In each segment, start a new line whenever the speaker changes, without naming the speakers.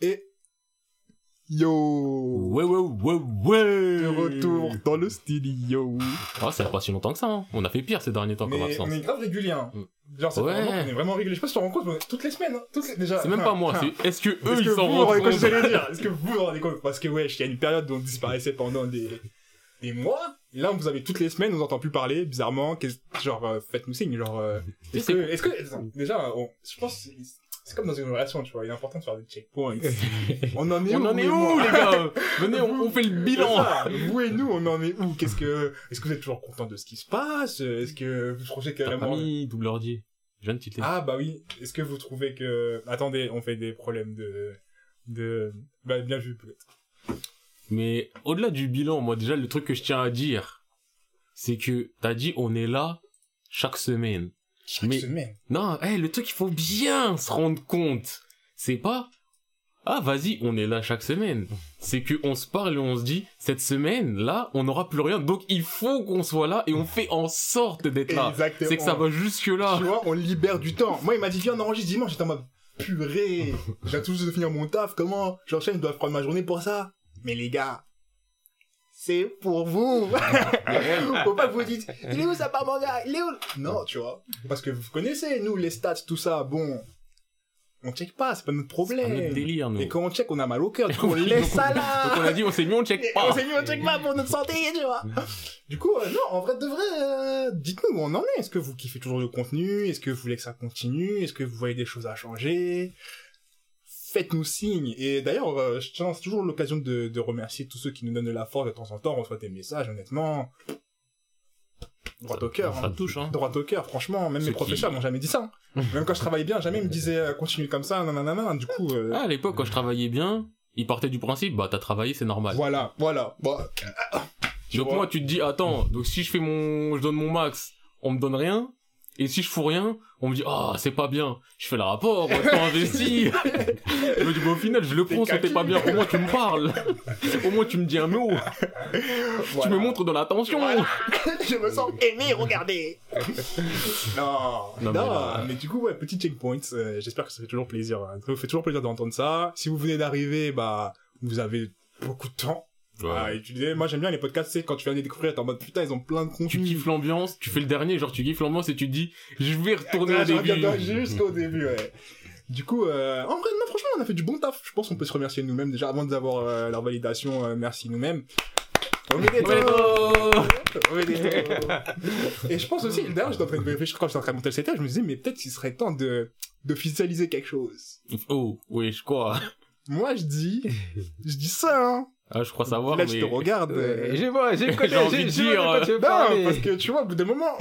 Et yo,
Ouais, ouais, ouais, ouais.
de retour dans le studio.
Ah, ça fait pas si longtemps que ça, hein. On a fait pire ces derniers temps comme absence.
on est grave régulier. Hein.
Mm.
Genre, fait
Ouais.
vraiment qu'on est vraiment régulier. Je sais pas si tu te rends compte, mais toutes les semaines, hein, toutes les- déjà.
C'est même pas moi, c'est est-ce que eux ils s'en rendent
compte Est-ce que vous vous rendez compte? Parce que wesh, il y a une période où on disparaissait pendant des, des mois. Et là, vous avez toutes les semaines, on vous entend plus parler, bizarrement. qu'est-ce- Genre, euh, faites-nous signe. Genre, euh, est-ce que, est-ce que, déjà, on- je pense, c'est- comme dans une relation, tu vois. Il est important de faire des checkpoints. on en est où
On en est où, les gars Venez, on, on fait le bilan
ça. Vous et nous, on en est où Qu'est-ce que, est-ce que vous êtes toujours content de ce qui se passe Est-ce que vous trouvez
T'as pas
carrément
mis double ordi. Je viens de tilter.
ah bah oui. Est-ce que vous trouvez que attendez, on fait des problèmes de de bah bien vu peut-être.
Mais au-delà du bilan, moi déjà le truc que je tiens à dire, c'est que t'as dit on est là chaque semaine.
Chaque
Mais-
semaine.
Non, hey, le truc il faut bien se rendre compte. C'est pas ah vas-y on est là chaque semaine. C'est que on se parle et on se dit cette semaine là on n'aura plus rien donc il faut qu'on soit là et on fait en sorte d'être là.
Exactement.
C'est que ça va jusque là.
Tu vois, on libère du temps. Moi, il m'a dit viens on enregistre dimanche, j'étais en mode purée. J'ai tout juste de finir mon taf, comment J'enchaîne, je dois prendre ma journée pour ça. Mais les gars, c'est pour vous. Faut pas que vous dites, il est où ça part manga Il est où? Non, tu vois. Parce que vous connaissez, nous, les stats, tout ça, bon, on check pas, c'est pas notre
C'est
problème.
notre délire nous.
Et quand on check, on a mal au cœur, du coup, on laisse ça là.
Donc on a dit on s'est mis on check
Et
pas.
on s'est mis, on check pas pour notre santé, tu vois. Du coup, euh, non, en vrai, de vrai, euh, dites-nous où on en est. Est-ce que vous kiffez toujours le contenu? Est-ce que vous voulez que ça continue? Est-ce que vous voyez des choses à changer? Faites-nous signe. Et d'ailleurs, euh, je tiens c'est toujours l'occasion de, de remercier tous ceux qui nous donnent de la force de temps en temps. On reçoit des messages, honnêtement. Droit au cœur.
Ça
hein.
touche hein.
Droit au cœur, franchement. Même
Ceux
mes professeurs
qui-
m'ont jamais dit ça. hein. Même quand je travaillais bien, jamais ils me disaient euh, continue comme ça, nanana. Du coup, euh,
Ah, à l'époque quand je travaillais bien, ils partaient du principe bah t'as travaillé c'est normal.
voilà, voilà. Bon, tu
donc moi tu te dis attends donc si je fais mon je donne mon max on me donne rien et si je fous rien on me dit ah c'est pas bien je fais le rapport temps investi je me dis bah au final je le prends
t'es
pas bien au moins tu me parles au moins tu me dis un mot tu me montres de l'attention
Voilà. je me sens aimé, regardez. non, non,
Non, mais là-
mais du coup, ouais, petit checkpoint. euh, J'espère que ça fait toujours plaisir. hein. Ça vous fait toujours plaisir d'entendre ça. Si vous venez d'arriver, bah, vous avez beaucoup de temps à utiliser. Moi, j'aime bien les podcasts, c'est quand tu viens de les découvrir, t'es en mode putain, ils ont plein de
tu
contenu.
kiffes l'ambiance tu fais le dernier genre tu kiffes l'ambiance et tu dis je vais retourner au
Ah,
début
Jusqu'au début, ouais. Du coup, euh, en vrai, non, franchement, on a fait du bon taf. Je pense qu'on peut se remercier nous-mêmes déjà avant d'avoir euh, leur validation. euh, merci nous-mêmes. Et je pense aussi, d'ailleurs, j'étais en train de réfléchir quand j'étais en train de monter le setup, je me disais, mais peut-être qu'il serait temps de d'officialiser quelque chose.
oh oui je crois
Moi, je dis, je dis ça, hein.
Ah je crois savoir
Là,
mais
je te regarde. euh,
J'ai vois, j'ai
J'ai envie
j'ai
de
vois
dire,
Non,
parler.
parce que tu vois, au bout d'un moment,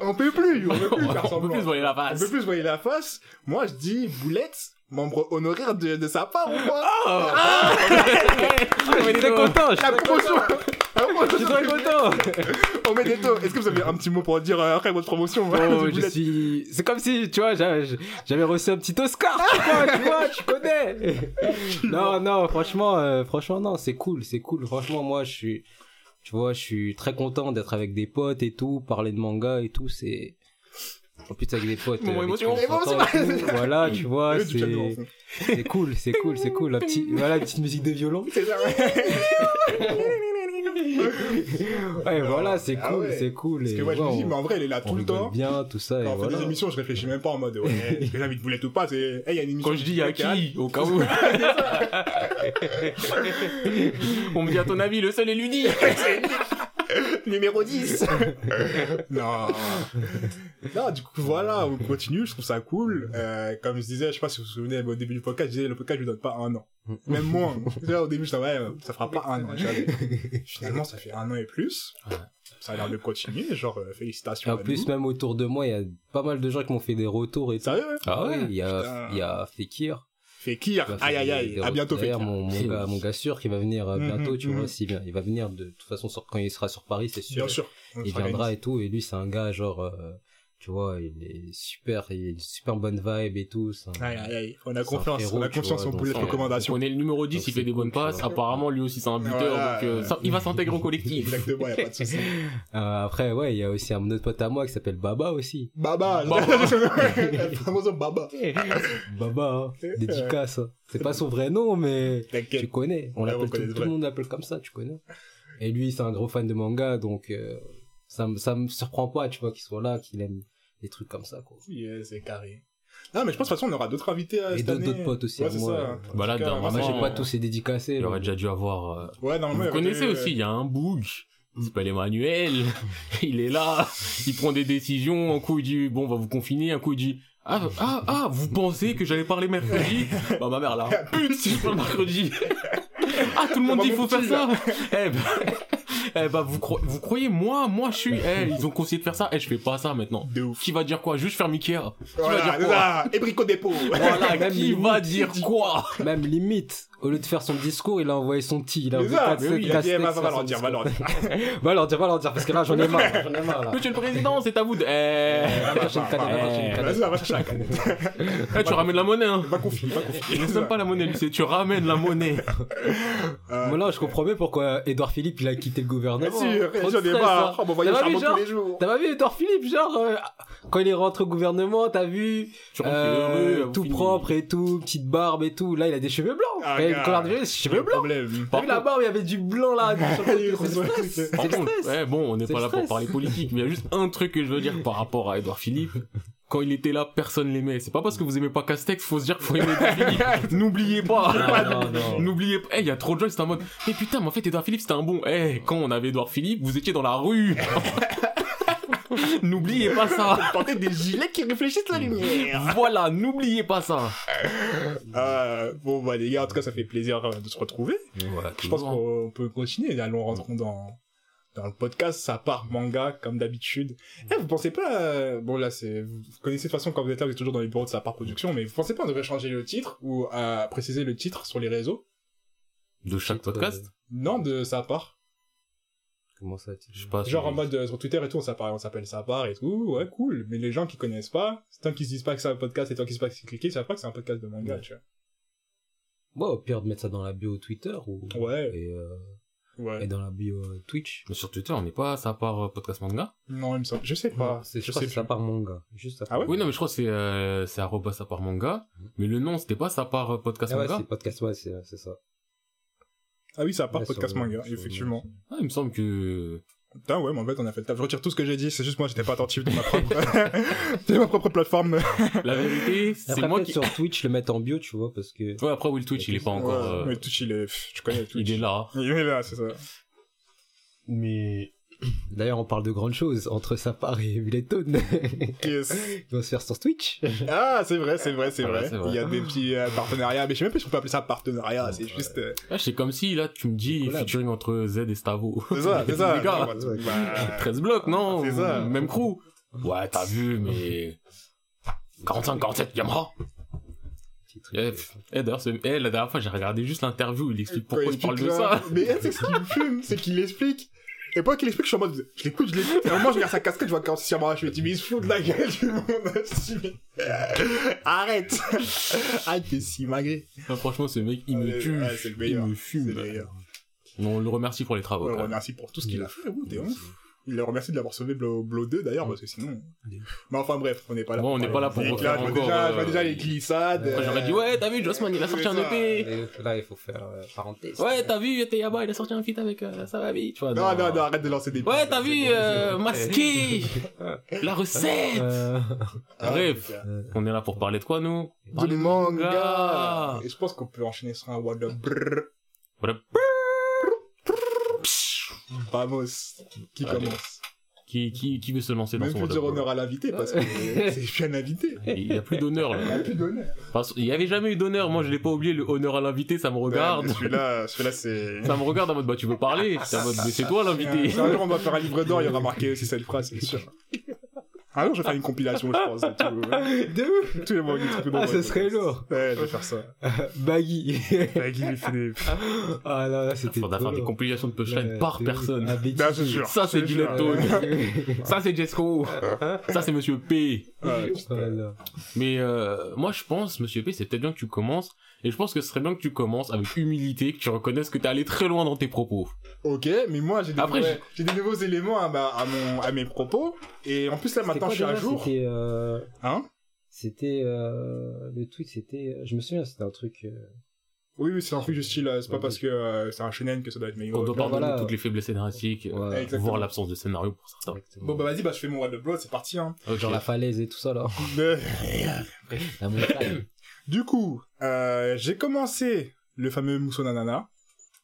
on peut plus, on peut plus faire
on peut
semblant.
plus voir la
On
face
peut plus voir la face. Moi, je dis, Boulette, membre honoraire de, de sa part ou quoi
Ah
Je suis très content, je suis
La
très
promotion
Je suis très content.
Oh, Medeto, est-ce que vous avez un petit mot pour dire euh, après votre promotion
Oh, je suis. C'est comme si, tu vois, j'avais j'avais reçu un petit Oscar, tu vois, tu vois, tu connais. Non, non, franchement, euh, franchement, non, c'est cool, c'est cool. Franchement, moi, je suis, tu vois, je suis très content d'être avec des potes et tout, parler de manga et tout, c'est. En plus, avec des potes.
Moment
euh,
émotion.
on s'entend et tout. Voilà, tu vois, c'est, cool, c'est cool, c'est cool. La petite, voilà, la petite musique de violon.
C'est ça,
Ouais, voilà, c'est
Ah
cool,
ouais.
c'est cool.
Parce
et
que moi, je me dis, mais en vrai, elle est là tout le temps.
bien, tout ça,
Quand on fait
voilà.
des émissions, je réfléchis même pas en mode, ouais, est-ce que j'invite Boulette ou pas C'est, hey, y a une émission.
Quand je dis à
locale.
qui, au cas où. On me dit à ton avis, le seul est l'unique.
Numéro 10 Non Non, du coup, voilà, on continue, je trouve ça cool. Euh, comme je disais, je sais pas si vous vous souvenez, au début du podcast, je disais, le podcast, je lui donne pas un an. Même moins. Au début, je disais, ouais, ça fera pas un an. Finalement, ça fait un an et plus.
Ouais.
Ça a l'air de continuer, genre, euh, félicitations.
En plus,
nous.
même autour de moi, il y a pas mal de gens qui m'ont fait des retours et tout.
Sérieux,
Ah
oui,
ouais
il y a, il y a Fekir.
Fekir, aïe aïe aïe, à bientôt Fekir.
mon, mon gars, mon gars sûr qui va venir euh,
Mhm,
bientôt, tu
mhm.
vois, s'il vient. Il va venir de toute façon sur, quand il sera sur Paris, c'est sûr.
Bien sûr.
Il viendra et tout, et lui, c'est un gars, genre, euh, Tu vois, il est super, il a une super bonne vibe et tout. un-
Aïe, aïe, aïe. On a confiance,
frérot,
on a confiance
vois,
en bullet
c'est-
recommandation.
On est le numéro 10,
Donc
il fait des bonnes passes. Apparemment, lui aussi, c'est un buteur.
Voilà.
donc, euh, ça- il va s'intégrer au collectif.
Exactement, y a pas de souci.
Euh, après, ouais, il y a aussi un autre pote à moi qui s'appelle Baba aussi.
Baba,
Baba.
Baba.
Baba, hein. dédicace. hein. C'est pas son vrai nom, mais tu connais. On
Ouais,
l'appelle tout,
le
tout le
vrai.
monde l'appelle comme ça, tu connais. Et lui, c'est un gros fan de manga, donc euh, ça me ça me surprend pas, tu vois, qu'il soit là, qu'il aime des trucs comme ça, quoi.
Yeah, c'est carré. Ah, mais je pense de toute façon, on aura d'autres invités euh,
Et
cette
d'autres- potes aussi,
Ouais,
à moi,
ça.
Bah là,
Moi, j'ai pas tous les dédicacés.
Il aurait déjà dû avoir. euh,
Ouais, normalement, y
Vous connaissez
dû,
aussi, il y a un boug. Il s'appelle Emmanuel. Il est là. Il prend des décisions. Un coup, il dit, bon, on va vous confiner. Un coup, il dit, ah, ah, ah, vous pensez que j'allais parler mercredi? Bah, ma mère, là. Pute, si je parle mercredi. Ah, tout le monde
Bah,
dit, il faut faire ça. Eh ben, eh ben, vous, cro- vous croyez, moi, moi, je suis, eh, ils ont conseillé de faire ça. Eh, je fais pas ça maintenant.
De ouf.
Qui va dire quoi? Juste faire Mickey. Qui va dire quoi?
Et Brico Dépôt.
Voilà,
Même
qui
limite,
va dire quoi?
Même limite, au lieu de faire son discours, il a envoyé son petit. Il a envoyé
ça,
quatre-
mais oui, il a dit, eh, va, leur dire, va leur dire.
Va leur dire, va leur dire, parce que là, j'en ai marre, j'en ai marre, là.
Monsieur le président, c'est à vous de, eh.
Va chercher une canette, va chercher
la canette.
Eh, tu ramènes la monnaie, hein.
Va confier, va confier.
Il laisse même pas la monnaie, lui, c'est tu ramènes la monnaie.
Euh,
Moi, là, je comprends bien pourquoi Edouard Philippe, il a quitté le
Bien
gouvernement.
sûr,
Trop de
j'en ai marre.
hein.
Oh,
T'as
le
pas vu,
charbon tous les jours.
T'as pas vu Edouard Philippe, genre, euh, quand il est rentré au gouvernement, t'as vu,
Tu rentres
euh,
heureux,
tout propre et tout, petite barbe et tout. Là, il a des cheveux blancs. De cheveux blancs.
Problème.
T'as
Par
vu barbe, il y avait du blanc là. le le le
ouais, bon, on n'est pas
le
là pour parler politique, mais il y a juste un truc que je veux dire par rapport à Edouard Philippe. Quand il était là, personne l'aimait. C'est pas parce que vous aimez pas Castex, faut se dire qu'il faut aimer Edouard Philippe. N'oubliez pas. N'oubliez pas. Eh, il y a trop de gens qui étaient en mode, mais putain, mais en fait, Edouard Philippe, c'était un bon. Eh, quand on avait Edouard Philippe, vous étiez dans la rue. N'oubliez pas ça.
Porter des gilets qui réfléchissent la lumière.
Voilà, n'oubliez pas ça.
Euh, bon, bah, les gars, en tout cas, ça fait plaisir euh, de se retrouver. Je pense qu'on peut continuer. Allons, rentrons dans, dans le podcast. Ça part manga, comme d'habitude. Eh, vous pensez pas, euh, bon, là, c'est, vous connaissez de toute façon, quand vous êtes là, vous êtes toujours dans les bureaux de sa part production, mais vous pensez pas, on devrait changer le titre ou à préciser le titre sur les réseaux?
De chaque podcast?
Non, de sa part.
Comment ça,
Je sais pas.
Genre en mode euh, sur Twitter et tout, on s'appelle, on s'appelle sa part et tout, ouais, cool. Mais les gens qui connaissent pas, c'est tant qu'ils se disent pas que c'est un podcast et tant qu'ils se disent pas que c'est cliqué, ils savent pas que c'est un podcast de manga,
Ouais.
tu
Ouais, au pire de mettre ça dans la bio Twitter ou
Ouais.
et, euh,
vois. Ouais.
et dans la bio euh, Twitch.
Mais sur Twitter, on n'est pas ça part euh, podcast manga?
Non, il me semble. Je sais pas.
c'est
je
je crois
sais
que ça part manga. Juste ça
Ah ouais?
Oui, non, mais je crois que c'est euh, c'est arroba ça part manga. Mais le nom, c'était pas ça part euh, podcast
Ah ouais,
manga?
c'est podcast, ouais, c'est c'est ça.
Ah oui, ça part
Ouais,
podcast
sur-
manga,
sur-
effectivement.
Ah, il me semble que
Putain, ouais, mais en fait, on a fait le taf. Je retire tout ce que j'ai dit, c'est juste moi, j'étais pas attentif de ma propre, de ma propre plateforme.
la vérité, c'est
Après,
moi qui.
sur Twitch, le mettre en bio, tu vois, parce que.
Ouais, après, oui, le Twitch, il est pas encore.
Ouais,
euh,
Mais Twitch, il est, tu connais Twitch.
il est là.
Il est là, c'est ça.
Mais.
D'ailleurs, on parle de grandes choses entre sa part et Villetone.
Yes.
Ils vont se faire sur Twitch.
Ah, c'est vrai, c'est vrai, c'est vrai.
c'est vrai.
Il y a des petits euh, partenariats, mais je sais même pas si on peut appeler ça partenariat, c'est juste, euh,
Là, c'est comme si, là, tu me dis featuring entre Z et Stavo.
c'est ça, c'est ça.
Les gars,
Bah,
13 blocs, non?
C'est ça.
Même crew. Ouais, t'as vu, mais. 45, 47 Yamaha.
Petit truc.
Eh, eh, d'ailleurs, c'est- eh, la dernière fois, j'ai regardé juste l'interview, il explique pourquoi il parle de ça.
Mais tu sais ce qui me fume, c'est qu'il explique. Et pas qu'il explique, je suis en mode, je l'écoute, je l'écoute. Et au moment, je regarde sa casquette, je vois 46 Yamaha, je me dis, mais il se fout de la gueule du monde. Arrête. Arrête, t'es si magré.
Non, franchement, ce mec, il me tue.
ouais, le
il me fume.
le.
On le remercie pour les travaux.
On
même.
remercie pour tout ce qu'il a fait, t'es ouf. Il le remercie de l'avoir sauvé Blo, Blo 2 d'ailleurs, parce que sinon. Mais enfin bref, on n'est pas là.
Bon, on n'est pas là pour
Et
refaire
là, je vois
encore,
déjà, je vois
euh,
déjà les glissades.
J'aurais dit, ouais, t'as vu, Jossman, il a sorti un
ça.
EP.
Là, il faut faire euh, parenthèse.
Ouais, t'as vu, Teyaba, il a sorti un feat avec euh, Savavi, tu vois.
Non, non, non, arrête de lancer des
Ouais, t'as vu, euh, masqué, la recette.
Euh,
Ah,
Bref.
euh,
On est là pour parler de quoi, nous?
Du manga. Et je pense qu'on peut enchaîner sur un What the Vamos. Qui
Allez.
commence
Qui, qui, qui veut se lancer dans
Même
son
plus dire
Wonder
honneur à l'invité parce que c'est plus un invité.
Il y a plus d'honneur,
Il n'y
là.
a plus d'honneur.
Parce- Il y avait jamais eu d'honneur. Moi, je l'ai pas oublié, le honneur à l'invité, ça me regarde.
Celui-là, celui-là, c'est.
Ça me regarde en mode, bah, tu veux parler? C'est en mode, mais c'est toi l'invité.
Un jour on va faire un livre d'or, il y aura marqué aussi cette phrase, c'est sûr. Un jour, je vais faire une compilation, je pense. de
ouf
Tous les du truc
Ah, ce serait lourd
Ouais, je vais faire ça.
Baggy
Avec Guy Philippe.
Ah là, là, c'était
Faudra faire
trop
des compilations de punchlines
Ouais,
par personne.
Ah,
c'est sûr.
Ça, c'est. Leptone. Ça, c'est Jesco. Ça, c'est Monsieur P.
Putain.
Voilà.
Mais euh, moi, je pense, Monsieur P, c'est peut-être bien que tu commences. Et je pense que ce serait bien que tu commences avec humilité, que tu reconnaisses que t'es allé très loin dans tes propos.
Ok, mais moi, j'ai des,
Après,
ouais, j'ai des nouveaux éléments à, ma- à, mon, à mes propos. Et en plus, là, maintenant,
quoi
je suis à jour.
C'était, euh,
Hein?
c'était, euh, le tweet, c'était, je me souviens, c'était un truc, euh,
Oui, oui, c'est un truc du style, euh, c'est pas
Ouais.
parce que euh, c'est un shonen que ça doit être meilleur.
On doit pardonner
voilà.
toutes les faiblesses scénaristiques, euh, voire l'absence de scénario pour certains.
exactement.
Bon, bah vas-y, bah je fais mon What the Blood, c'est parti, hein.
Genre la falaise et tout ça, là.
Mais-
La montagne.
Du coup, euh, j'ai commencé le fameux Musonanana,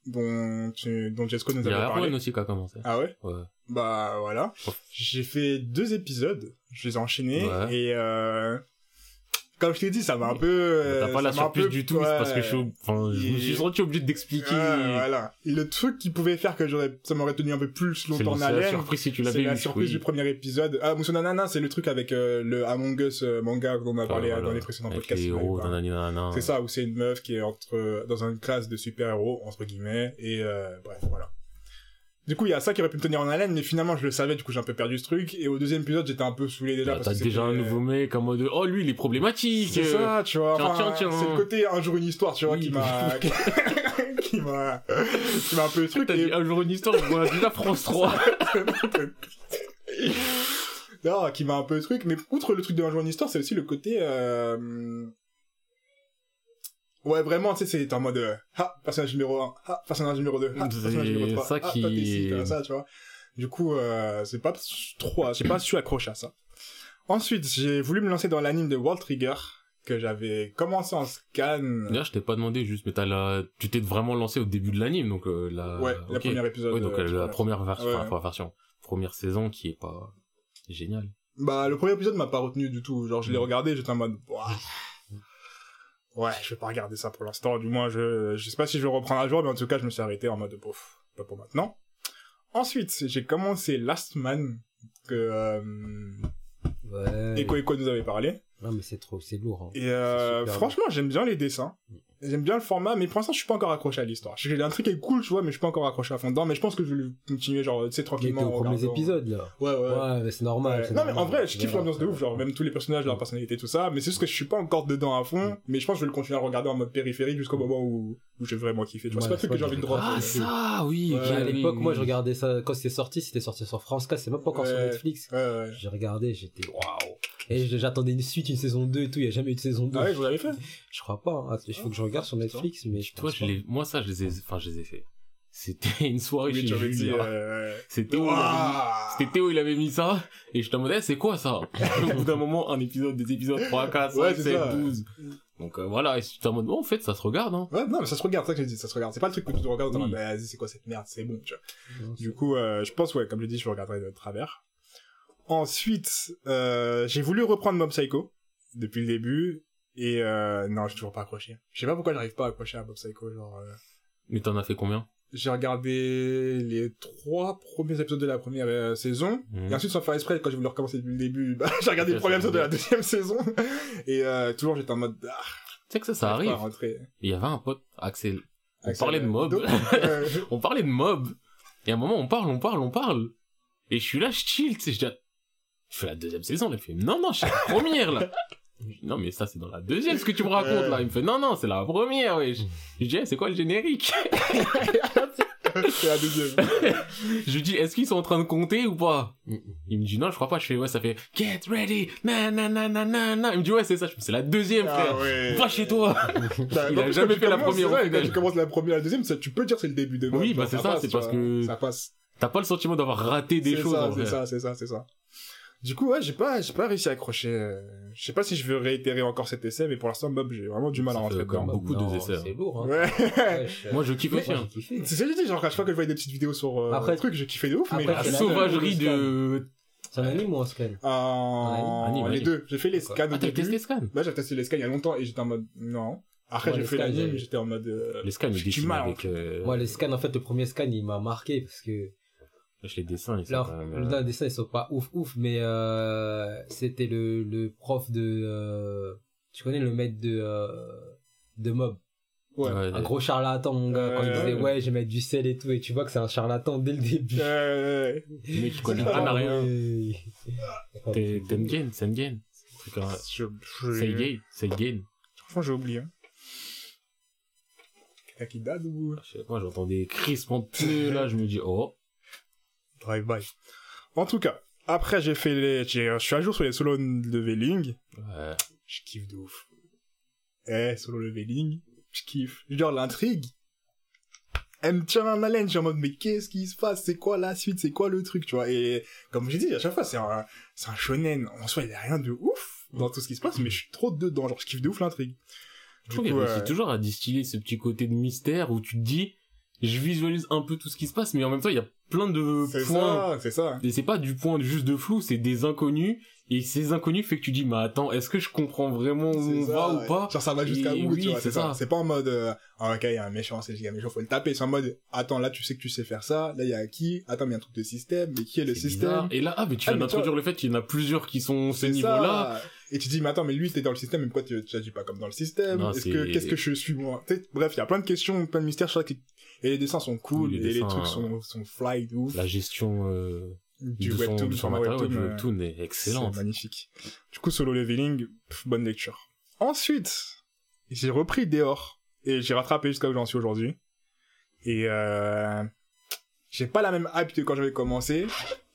dont, tu- dont Jesco nous
Il y
avait
a
parlé.
Aussi qui a commencé.
Ah ouais?
Ouais.
Bah voilà.
Oh.
J'ai fait deux épisodes, je les ai enchaînés,
Ouais.
et euh, comme je t'ai dit, ça m'a un peu...
T'as pas la surprise
peu-
du tout, c'est parce que je enfin, je me suis senti obligé d'expliquer.
Voilà. Et le truc qui pouvait faire que j'aurais, ça m'aurait tenu un peu plus
C'est
longtemps en
c'est la
haleine,
surprise si tu
c'est
l'avais
la
eu.
surprise
oui.
du premier épisode. Ah, Musonanana, c'est le truc avec euh, le Among Us euh, manga dont on a parlé euh,
voilà.
dans les précédents
Avec
podcasts. C'est ça, où c'est une meuf qui est entre dans une classe de super-héros, entre guillemets, et euh, bref, voilà. Du coup, il y a ça qui aurait pu me tenir en haleine, mais finalement, je le savais, du coup, j'ai un peu perdu ce truc, et au deuxième épisode, j'étais un peu saoulé déjà.
Bah, T'as déjà un nouveau mec en mode, oh lui il est problématique.
C'est
euh,
ça, tu vois.
tiens,
enfin,
tiens, tiens.
C'est le côté un jour une histoire, tu vois,
Oui.
qui m'a, qui m'a, qui m'a un peu le truc.
T'as
et-
dit un jour une histoire, je vois déjà France 3.
non, qui m'a un peu le truc, mais outre le truc de un jour une histoire, c'est aussi le côté, euh... Ouais, vraiment, tu sais, c'est en mode, euh, ah, personnage numéro 1, ah, personnage numéro 2, ah, personnage numéro 3,
ça
ah,
qui-
ici, ça, tu vois. Du coup, euh, c'est pas trop, j'ai pas su accrocher à ça. Ensuite, j'ai voulu me lancer dans l'anime de World Trigger, que j'avais commencé en scan.
D'ailleurs, je t'ai pas demandé juste, mais t'as la... tu t'es vraiment lancé au début de l'anime, donc euh, la...
Ouais, la première épisode.
Ouais, donc
euh,
euh, la première version,
Ouais.
enfin, première version, première saison qui est pas géniale.
Bah, le premier épisode m'a pas retenu du tout. Genre, je l'ai
Mm.
regardé, j'étais en mode. Ouais, je vais pas regarder ça pour l'instant. Du moins, je, je sais pas si je vais reprendre un jour, mais en tout cas, je me suis arrêté en mode, bof, pas pour maintenant. Ensuite, j'ai commencé Last Man, que, euh,
Ouais.
Eko Eko nous avait parlé.
Non, mais c'est trop, c'est lourd. hein.
Et, euh, franchement, j'aime bien les dessins.
Mm.
J'aime bien le format, mais pour l'instant, je suis pas encore accroché à l'histoire. J'ai un truc qui est cool, tu vois, mais je suis pas encore accroché à fond dedans, mais je pense que je vais continuer, genre, tu sais, tranquillement.
aux premiers épisodes, là.
Ouais, ouais.
Ouais, mais c'est normal.
Ouais. Non, mais en vrai, je kiffe l'ambiance de ouf, genre, même tous les personnages, leur personnalité, tout ça, mais c'est juste que je suis pas encore dedans à fond, mais je pense que je vais le continuer à regarder en mode périphérique jusqu'au moment où, où j'ai vraiment kiffé. Tu vois, c'est pas
Ouais,
un truc que j'ai envie de drop.
Ah, ça, oui.
Ouais,
à l'époque,
oui.
moi, je regardais ça quand c'était sorti, c'était sorti sur France 4, c'est même pas encore sur
Ouais.
Netflix.
Ouais, ouais.
J'ai regardé, j'étais waouh. Et j'attendais une suite, une saison 2 et tout, il y a jamais eu de saison 2.
Ah ouais, vous l'avez fait?
Je crois pas, hein. il faut que je regarde sur Netflix, mais je
Toi,
pense
je l'ai, moi, ça, je les ai, enfin, je les ai fait. C'était une soirée
Oui,
chez Julia.
euh...
Théo, mis- C'était Théo, il avait mis ça, et je te demandais, c'est quoi ça? Au bout d'un moment, un épisode, des épisodes 3, 4, 5,
Ouais, c'est
7,
ça.
12. Donc euh, voilà, et tu t'es en mode, bon, en fait, ça se regarde, hein.
Ouais, non, mais ça se regarde, c'est ça que j'ai dit, ça se regarde. C'est pas le truc que tu regardes, t'es en
Oui.
mode, bah, vas-y, c'est quoi cette merde, c'est bon, tu vois. Du coup, euh, je pense, ouais, comme je l'ai dit, je regarderai de travers. Ensuite, euh, j'ai voulu reprendre Mob Psycho depuis le début et euh, non, j'ai toujours pas accroché. Je sais pas pourquoi j'arrive pas à accrocher à Mob Psycho. Genre, euh,
Mais t'en as fait combien?
J'ai regardé les trois premiers épisodes de la première euh, saison
Mhm.
et ensuite sans faire exprès quand j'ai voulu recommencer depuis le début, bah, j'ai regardé
Ok,
le premier
ça
épisode de la deuxième saison et euh, toujours j'étais en mode ah,
Tu sais que ça, ça arrive. Il y avait un pote, Axel. On
Axel,
parlait de
euh,
mob.
euh,
on parlait de mob. Et à un moment, on parle, on parle, on parle. Et je suis là, je chill, tu sais, je dis, je fais la deuxième saison, là. Il fait, non, non, je suis la première, là. Je dis, non, mais ça, c'est dans la deuxième, ce que tu me racontes, là. Il me fait, non, non, c'est la première, ouais. Je, je dis, Eh, c'est quoi le générique?
c'est la deuxième.
je lui dis, est-ce qu'ils sont en train de compter ou pas?
Mm, mm.
Il me dit, non, je crois pas. Je fais, ouais, ça fait, get ready, na, na, na, na, na, na. Il me dit, ouais, c'est ça. Je fais, c'est la deuxième, frère.
Ah ouais.
Va chez toi.
Bah,
Il a jamais fait la première
vrai. Quand tu commences la première et la deuxième, ça, tu peux dire c'est le début de
Oui, bah, c'est ça, c'est parce que-
Ça passe.
T'as pas le sentiment d'avoir raté des choses,
ça,
en
c'est ça, c'est ça, c'est ça. Du coup, ouais, j'ai pas, j'ai pas réussi à accrocher. euh, Je sais pas si je veux réitérer encore cet essai, mais pour l'instant, Mob, j'ai vraiment du mal à rentrer dedans.
comme beaucoup de essais,
C'est lourd, hein.
Ouais.
Euh,
Moi, je kiffe aussi, hein.
C'est ça que je dis, genre, à chaque fois que je voyais des petites vidéos sur euh,
Après-
le truc, j'ai kiffé de ouf, mais
après,
La sauvagerie de...
C'est un anime ou un scan
en...
Anime,
les
anime.
deux. J'ai fait les scans au
Ah, t'as
début.
testé Scan
Bah, j'ai testé les scans il y a longtemps et j'étais en mode, non. Après, j'ai
les
fait
scans,
l'anime, j'étais en mode, euh,
Les scans, ils
j'ai du
dessinent avec... euh,
Moi, les scans, en fait, le premier scan, il m'a marqué parce que
Les dessins, ils sont
Alors,
quand même,
les
euh,
dessins, ils sont pas ouf, ouf, mais euh, c'était le, le prof de... euh, tu connais le maître de, euh, de Mob?
Ouais.
ouais,
Un gros charlatan, mon gars, quand il disait ouais, je vais mettre du sel et tout, et tu vois que c'est un charlatan dès le début.
Euh,
mec qui connaît
Ah,
rien à rien. Tengen, Sengen. C'est quand
je, je-
Seigen, Seigen.
Franchement, j'ai oublié. date ou
Je sais pas, j'entends des crissements de pneus, là, je me dis, oh.
Drive-by En tout cas, après, j'ai fait les, je suis à jour sur les solo leveling.
Ouais.
Je kiffe de ouf. Eh, solo leveling, je kiffe. Genre, l'intrigue, elle me tient en haleine. Je suis en mode, mais qu'est-ce qui se passe? C'est quoi la suite? C'est quoi le truc, tu vois? Et, comme j'ai dit, à chaque fois, c'est un, c'est un shonen. En soi, il y a rien de ouf dans tout ce qui se passe, mais je suis trop dedans. Genre, je kiffe de ouf l'intrigue.
Je trouve qu'il
euh,
toujours à distiller ce petit côté de mystère où tu te dis, je visualise un peu tout ce qui se passe, mais en même temps, il y a plein de
C'est
points.
ça, c'est ça.
Et c'est pas du point juste de flou, c'est des inconnus. Et ces inconnus fait que tu dis, mais attends, est-ce que je comprends vraiment où on
C'est
va ou pas?
Genre, ça va jusqu'à où,
oui,
tu vois,
c'est
c'est ça.
ça.
C'est pas en mode, euh, ah, ok, il y a un méchant, c'est un méchant, faut le taper. C'est en mode, attends, là, tu sais que tu sais faire ça, là, il y a qui? Attends, mais il y a un truc de système, mais qui est le
C'est
système?
bizarre. Et là, ah, mais tu
Ah,
viens d'introduire le fait qu'il y en a plusieurs qui sont ce
C'est
niveau-là.
ça. Et tu dis, mais attends, mais lui, t'es dans le système, mais pourquoi tu, tu agis pas comme dans le système? Est-ce
c'est-
que, qu'est-ce que je suis, moi? Bref, il y a plein de questions, plein de mystères, je crois que- et les dessins sont cool,
Oui, les
et les
dessins,
trucs
euh,
sont, sont fly de ouf.
La gestion euh,
du
son,
webtoon,
son
format
matériau,
webtoon,
du
euh,
webtoon est excellente.
C'est magnifique. Du coup, solo leveling, pff, bonne lecture. Ensuite, j'ai repris Dehors et j'ai rattrapé jusqu'à où j'en suis aujourd'hui. Et euh, j'ai pas la même hype que quand j'avais commencé,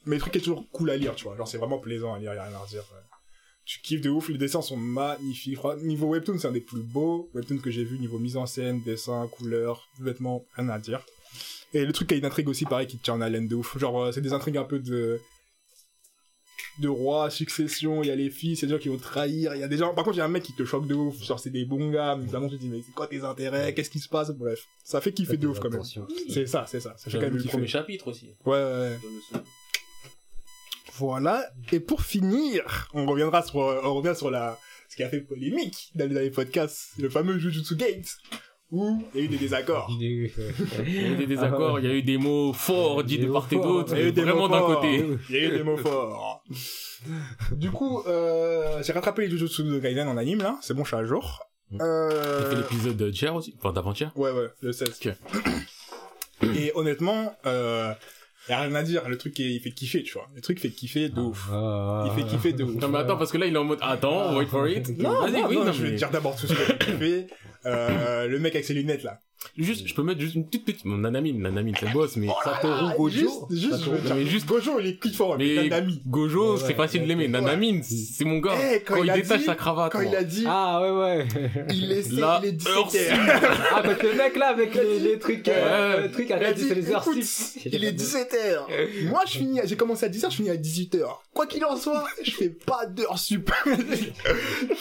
mais le truc est toujours cool à lire, tu vois. Genre, c'est vraiment plaisant à lire, y a rien à redire. Tu kiffes de ouf, les dessins sont magnifiques. Je Niveau webtoon, c'est un des plus beaux webtoons que j'ai vu, niveau mise en scène, dessin, couleur, vêtements, rien à dire. Et le truc a une intrigue aussi, pareil, qui te tient en haleine de ouf. Genre, euh, c'est des intrigues un peu de de roi, succession, il y a les filles, c'est des gens qui vont trahir, il y a des gens, par contre, il y a un mec qui te choque de ouf, genre c'est des bons gars, mais évidemment, tu te dis, mais c'est quoi tes intérêts, qu'est-ce qui se passe, bref. Ça fait kiffer de ouf quand même. C'est ça, c'est ça, ça fait quand même
le premier chapitre aussi.
Ouais, ouais, ouais. Voilà. Et pour finir, on reviendra sur, on revient sur la, ce qui a fait polémique dans les, dans les podcasts, le fameux Jujutsu Gate, où il y a eu des désaccords.
Il y a eu des désaccords, il y a eu des mots forts dits de
Des
part et d'autre,
Il y a eu des
vraiment
mots
d'un
forts.
côté.
Il y a eu des mots forts. du coup, euh, j'ai rattrapé les Jujutsu de Gaiden en anime, là. C'est bon, je suis à jour.
Mm.
Euh...
T'as fait l'épisode d'hier aussi, enfin d'avant-hier?
Ouais, ouais, le 16.
Ok.
Et honnêtement, euh, y a rien à dire. Le truc, est- il fait kiffer, tu vois. Le truc fait kiffer de ouf.
Ah.
Il fait kiffer de ouf.
Non mais attends, parce que là il est en mode, attends, wait for it.
Non,
Vas-y, oui,
non,
non,
je vais
mais-
te dire d'abord tout ce qu'il a kiffé. Euh, le mec avec ses lunettes, là.
Juste, je peux mettre juste une toute petite, mon Nanamine, Nanamine c'est le boss, mais
Satoru Gojo.
Juste, juste, je
Satoru-
veux dire,
mais juste-
Gojo, il est kiffant, mais
mais
Nanami.
Gojo,
Ouais,
c'est
ouais,
facile de l'aimer.
ouais.
Nanamine, c'est mon gars.
Eh, quand
quand,
il
il
a
détache
dit-
sa cravate.
Quand il a dit,
Ah ouais ouais.
il est,
Là,
il est
heure
17
ah avec le mec là avec les, les trucs euh,
Ouais.
les trucs
Il a dit,
c'est les heures
écoute,
six.
il est 17h. Moi, je finis, j'ai commencé à 10h, je finis à 18h. Quoi qu'il en soit, je fais pas d'heures sup.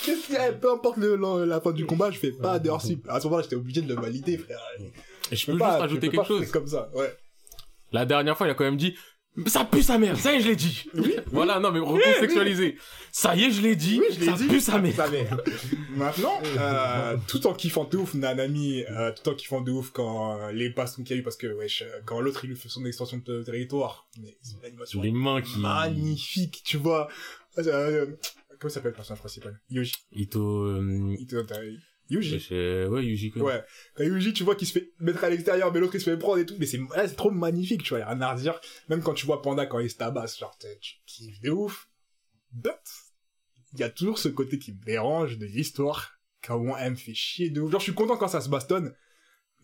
Qu'est-ce qu'il y a, peu importe le, le- la fin du combat, je fais pas d'heures sup. À ce moment-là, j'étais obligé de le valider.
Et je
Tu
peux
pas,
juste rajouter
peux
quelque
pas
chose.
comme ça, ouais.
La dernière fois, il a quand même dit, ça pue sa mère, ça y est, je l'ai dit. Voilà, non, mais recontextualiser. Ça y est, je l'ai dit,
Oui, je
ça
dit.
pue sa mère.
Sa mère. Maintenant, euh, tout en kiffant de ouf Nanami, euh, tout en kiffant de ouf quand euh, les passes qu'il y a eu, parce que, wesh, euh, quand l'autre il lui fait son extension de territoire, mais c'est une animation
Les mains qui...
magnifique, tu vois. Euh, comment s'appelle le personnage principal? Yuji.
Ito,
Ito- Yuji.
ouais, Yuji, quoi.
Ouais. Quand Yuji, tu vois qu'il se fait mettre à l'extérieur, mais l'autre il se fait prendre et tout. Mais c'est, là, c'est trop magnifique, tu vois. Y a rien à redire. Même quand tu vois Panda quand il se tabasse, genre, tu kiffes de ouf. But, il y a toujours ce côté qui me dérange de l'histoire. Quand moi, elle me fait chier de ouf. Genre, je suis content quand ça se bastonne.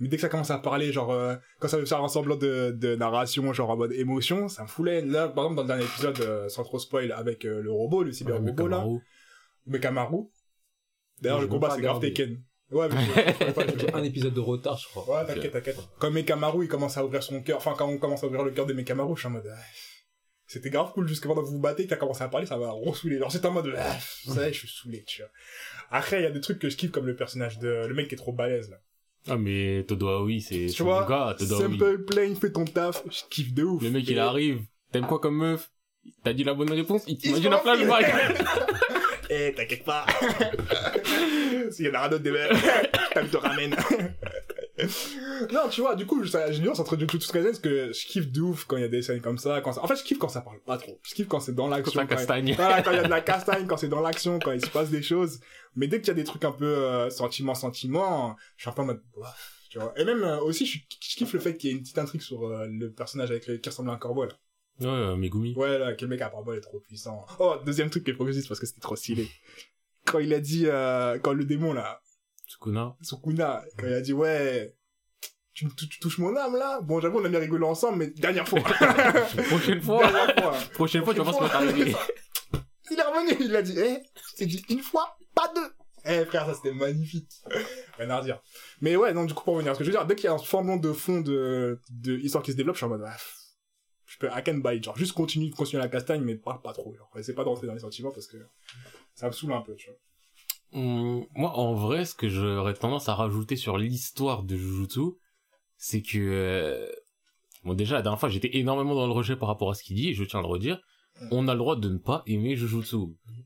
Mais dès que ça commence à parler, genre, euh, quand ça veut faire un semblant de, de narration, genre en mode émotion, ça me foulait. Là, par exemple, dans le dernier épisode, euh, sans trop spoil, avec euh, le robot, le
Ouais,
cyber-robot, là,
Mekamaru.
Mekamaru. D'ailleurs,
Je
le combat, c'est grave. Tekken. Ouais, mais
un épisode de retard je crois.
Ouais, t'inquiète, t'inquiète. Quand Mekamaru, il commence à ouvrir son cœur, enfin, quand on commence à ouvrir le cœur de Mekamaru, je suis en mode, ah, c'était grave cool jusqu'à pendant que vous vous battez, qu'il a commencé à parler, ça m'a ressouler. Genre, c'est en mode, ah, ça y est, je suis saoulé, tu vois. Après, il y a des trucs que je kiffe comme le personnage de, le mec qui est trop balèze, là.
Ah, mais Todo Aoi, c'est
Tu vois,
gars, Todo Aoi.
Simple Plain, fais ton taf, je kiffe de ouf.
Le mec, il arrive. T'aimes quoi comme meuf? T'as dit la bonne réponse? Il
Il
t'imagine un
fait
flashback
Eh, t'inquiète pas. S'il y en a un autre des mecs, je te ramène. non, tu vois, du coup, ça- j'ai une nuance entre Jujutsu Kaisen parce que je kiffe de ouf quand il y a des scènes comme ça. Quand ça... En fait, je kiffe quand ça parle pas trop. Je kiffe quand c'est dans l'action. quand il-. Voilà, quand il y a de la castagne, quand c'est dans l'action, quand il se passe des choses. Mais dès qu'il y a des trucs un peu euh, sentiment, sentiment, je suis un peu en mode, tu vois. Et même euh, aussi, je, je kiffe le fait qu'il y ait une petite intrigue sur euh, le personnage avec le... qui ressemble à un corbeau, là.
Ouais, euh, Megumi.
Ouais, là, quel mec à part est trop puissant. Oh, deuxième truc qui est progressiste parce que c'était trop stylé. Quand il a dit, euh, quand le démon, là,
Sukuna.
Sukuna, quand il a dit, ouais, tu, tu- tu touches mon âme, là. Bon, j'avoue, on a bien rigolé ensemble, mais dernière fois.
Prochaine fois.
dernière fois.
Prochaine fois, tu vas voir ce qui va t'arriver.
Il est revenu, il a dit, eh, c'est dit une fois, pas deux. Eh, frère, ça c'était magnifique. Rien à redire. Mais ouais, non, du coup, pour revenir à ce que je veux dire, dès qu'il y a un semblant de fond de, de histoire qui se développe, je suis en mode, ah, je peux, I can buy, genre, juste continue, continuer la castagne, mais pas, pas trop, genre. Essaye pas de rentrer dans les sentiments parce que ça me saoule un peu, tu vois.
Hum, moi, en vrai, ce que j'aurais tendance à rajouter sur l'histoire de Jujutsu, c'est que, euh, bon, déjà, la dernière fois, j'étais énormément dans le rejet par rapport à ce qu'il dit, et je tiens à le redire. On a le droit de ne pas aimer Jujutsu.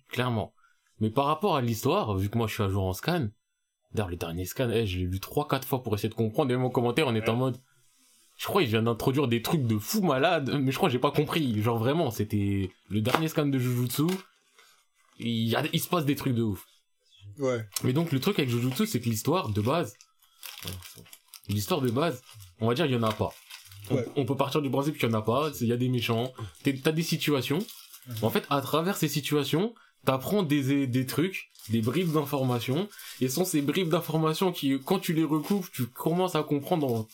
Clairement. Mais par rapport à l'histoire, vu que moi, je suis à jour en scan, d'ailleurs, le dernier scan, eh, je l'ai lu trois, quatre fois pour essayer de comprendre, et mon commentaire, on est en mode, je crois qu'il vient d'introduire des trucs de fou malade, mais je crois que j'ai pas compris. Genre vraiment, c'était le dernier scan de Jujutsu. Il, y a- il se passe des trucs de ouf.
Ouais.
Mais donc le truc avec Jujutsu, c'est que l'histoire de base, l'histoire de base, on va dire il y en a pas. On,
Ouais.
on peut partir du principe qu'il y en a pas. Il y a des méchants, t'as des situations. En fait, à travers ces situations, t'apprends des des trucs, des bribes d'informations, et ce sont ces bribes d'informations qui, quand tu les recoupes, tu commences à comprendre, en-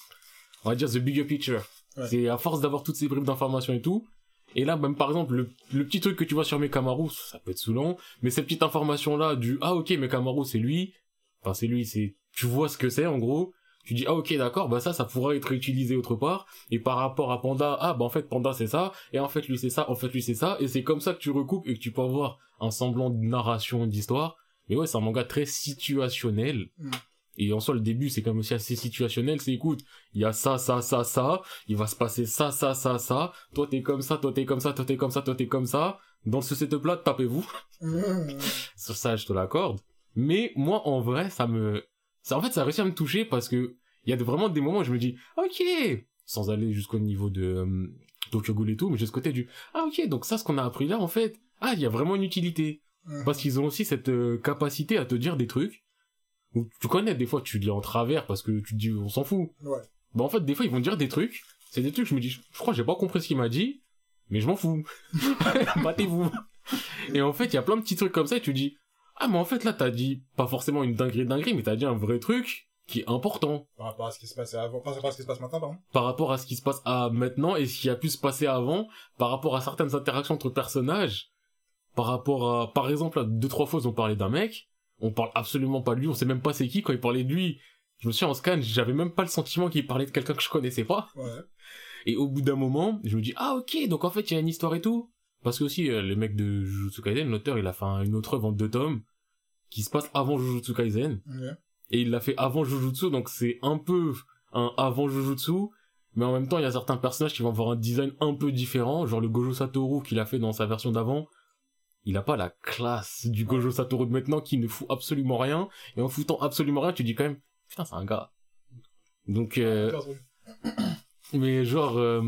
on va dire the bigger picture.
Ouais.
C'est à force d'avoir toutes ces bribes d'informations et tout. Et là, même par exemple, le, le petit truc que tu vois sur Mekamaru, ça peut être saoulant, mais cette petite information là du ah ok Mekamaru c'est lui, enfin c'est lui, c'est tu vois ce que c'est en gros, tu dis ah ok d'accord, bah ça ça pourrait être utilisé autre part, et par rapport à Panda, ah bah en fait Panda c'est ça, et en fait lui c'est ça, en fait lui c'est ça, et c'est comme ça que tu recoupes et que tu peux avoir un semblant de narration d'histoire. Mais ouais, c'est un manga très situationnel.
Mm.
Et en soi, le début, c'est comme aussi assez situationnel. C'est écoute, il y a ça, ça, ça, ça. Il va se passer ça, ça, ça, ça. Toi, t'es comme ça, toi, t'es comme ça, toi, t'es comme ça, toi, t'es comme ça. Dans ce setup-là, tapez-vous. Sur ça, je te l'accorde. Mais moi, en vrai, ça me, ça, en fait, ça a réussi à me toucher parce que il y a vraiment des moments où je me dis, ok, sans aller jusqu'au niveau de euh, Tokyo Ghoul et tout, mais juste côté du, ah ok, donc ça, ce qu'on a appris là, en fait, ah, il y a vraiment une utilité. Parce qu'ils ont aussi cette euh, capacité à te dire des trucs où tu connais, des fois, tu lis en travers parce que tu te dis, on s'en fout.
Ouais.
Bah, en fait, des fois, ils vont dire des trucs. C'est des trucs, je me dis, je crois j'ai pas compris ce qu'il m'a dit, mais je m'en fous. Battez-vous. Et en fait, il y a plein de petits trucs comme ça et tu dis, ah, mais en fait, là, t'as dit pas forcément une dinguerie dinguerie, mais t'as dit un vrai truc qui est important
Par rapport à ce qui se passait avant, par rapport à ce qui se passe maintenant, pardon.
par rapport à ce qui se passe à maintenant et ce qui a pu se passer avant, par rapport à certaines interactions entre personnages, par rapport à, par exemple, à deux, trois fois, ils ont parlé d'un mec, on parle absolument pas de lui, on sait même pas c'est qui, quand il parlait de lui, je me suis en scan, j'avais même pas le sentiment qu'il parlait de quelqu'un que je connaissais pas,
Ouais.
et au bout d'un moment, je me dis, ah ok, donc en fait, il y a une histoire et tout, parce que aussi, euh, le mec de Jujutsu Kaisen, l'auteur, il a fait un- une autre œuvre en deux tomes, qui se passe avant Jujutsu Kaisen,
Ok.
et il l'a fait avant Jujutsu, donc c'est un peu un avant Jujutsu, mais en même temps, il y a certains personnages qui vont avoir un design un peu différent, genre le Gojo Satoru qu'il a fait dans sa version d'avant, il a pas la classe du Gojo Satoru de maintenant qui ne fout absolument rien, et en foutant absolument rien, tu dis quand même, putain, c'est un gars. Donc, euh, mais genre, euh,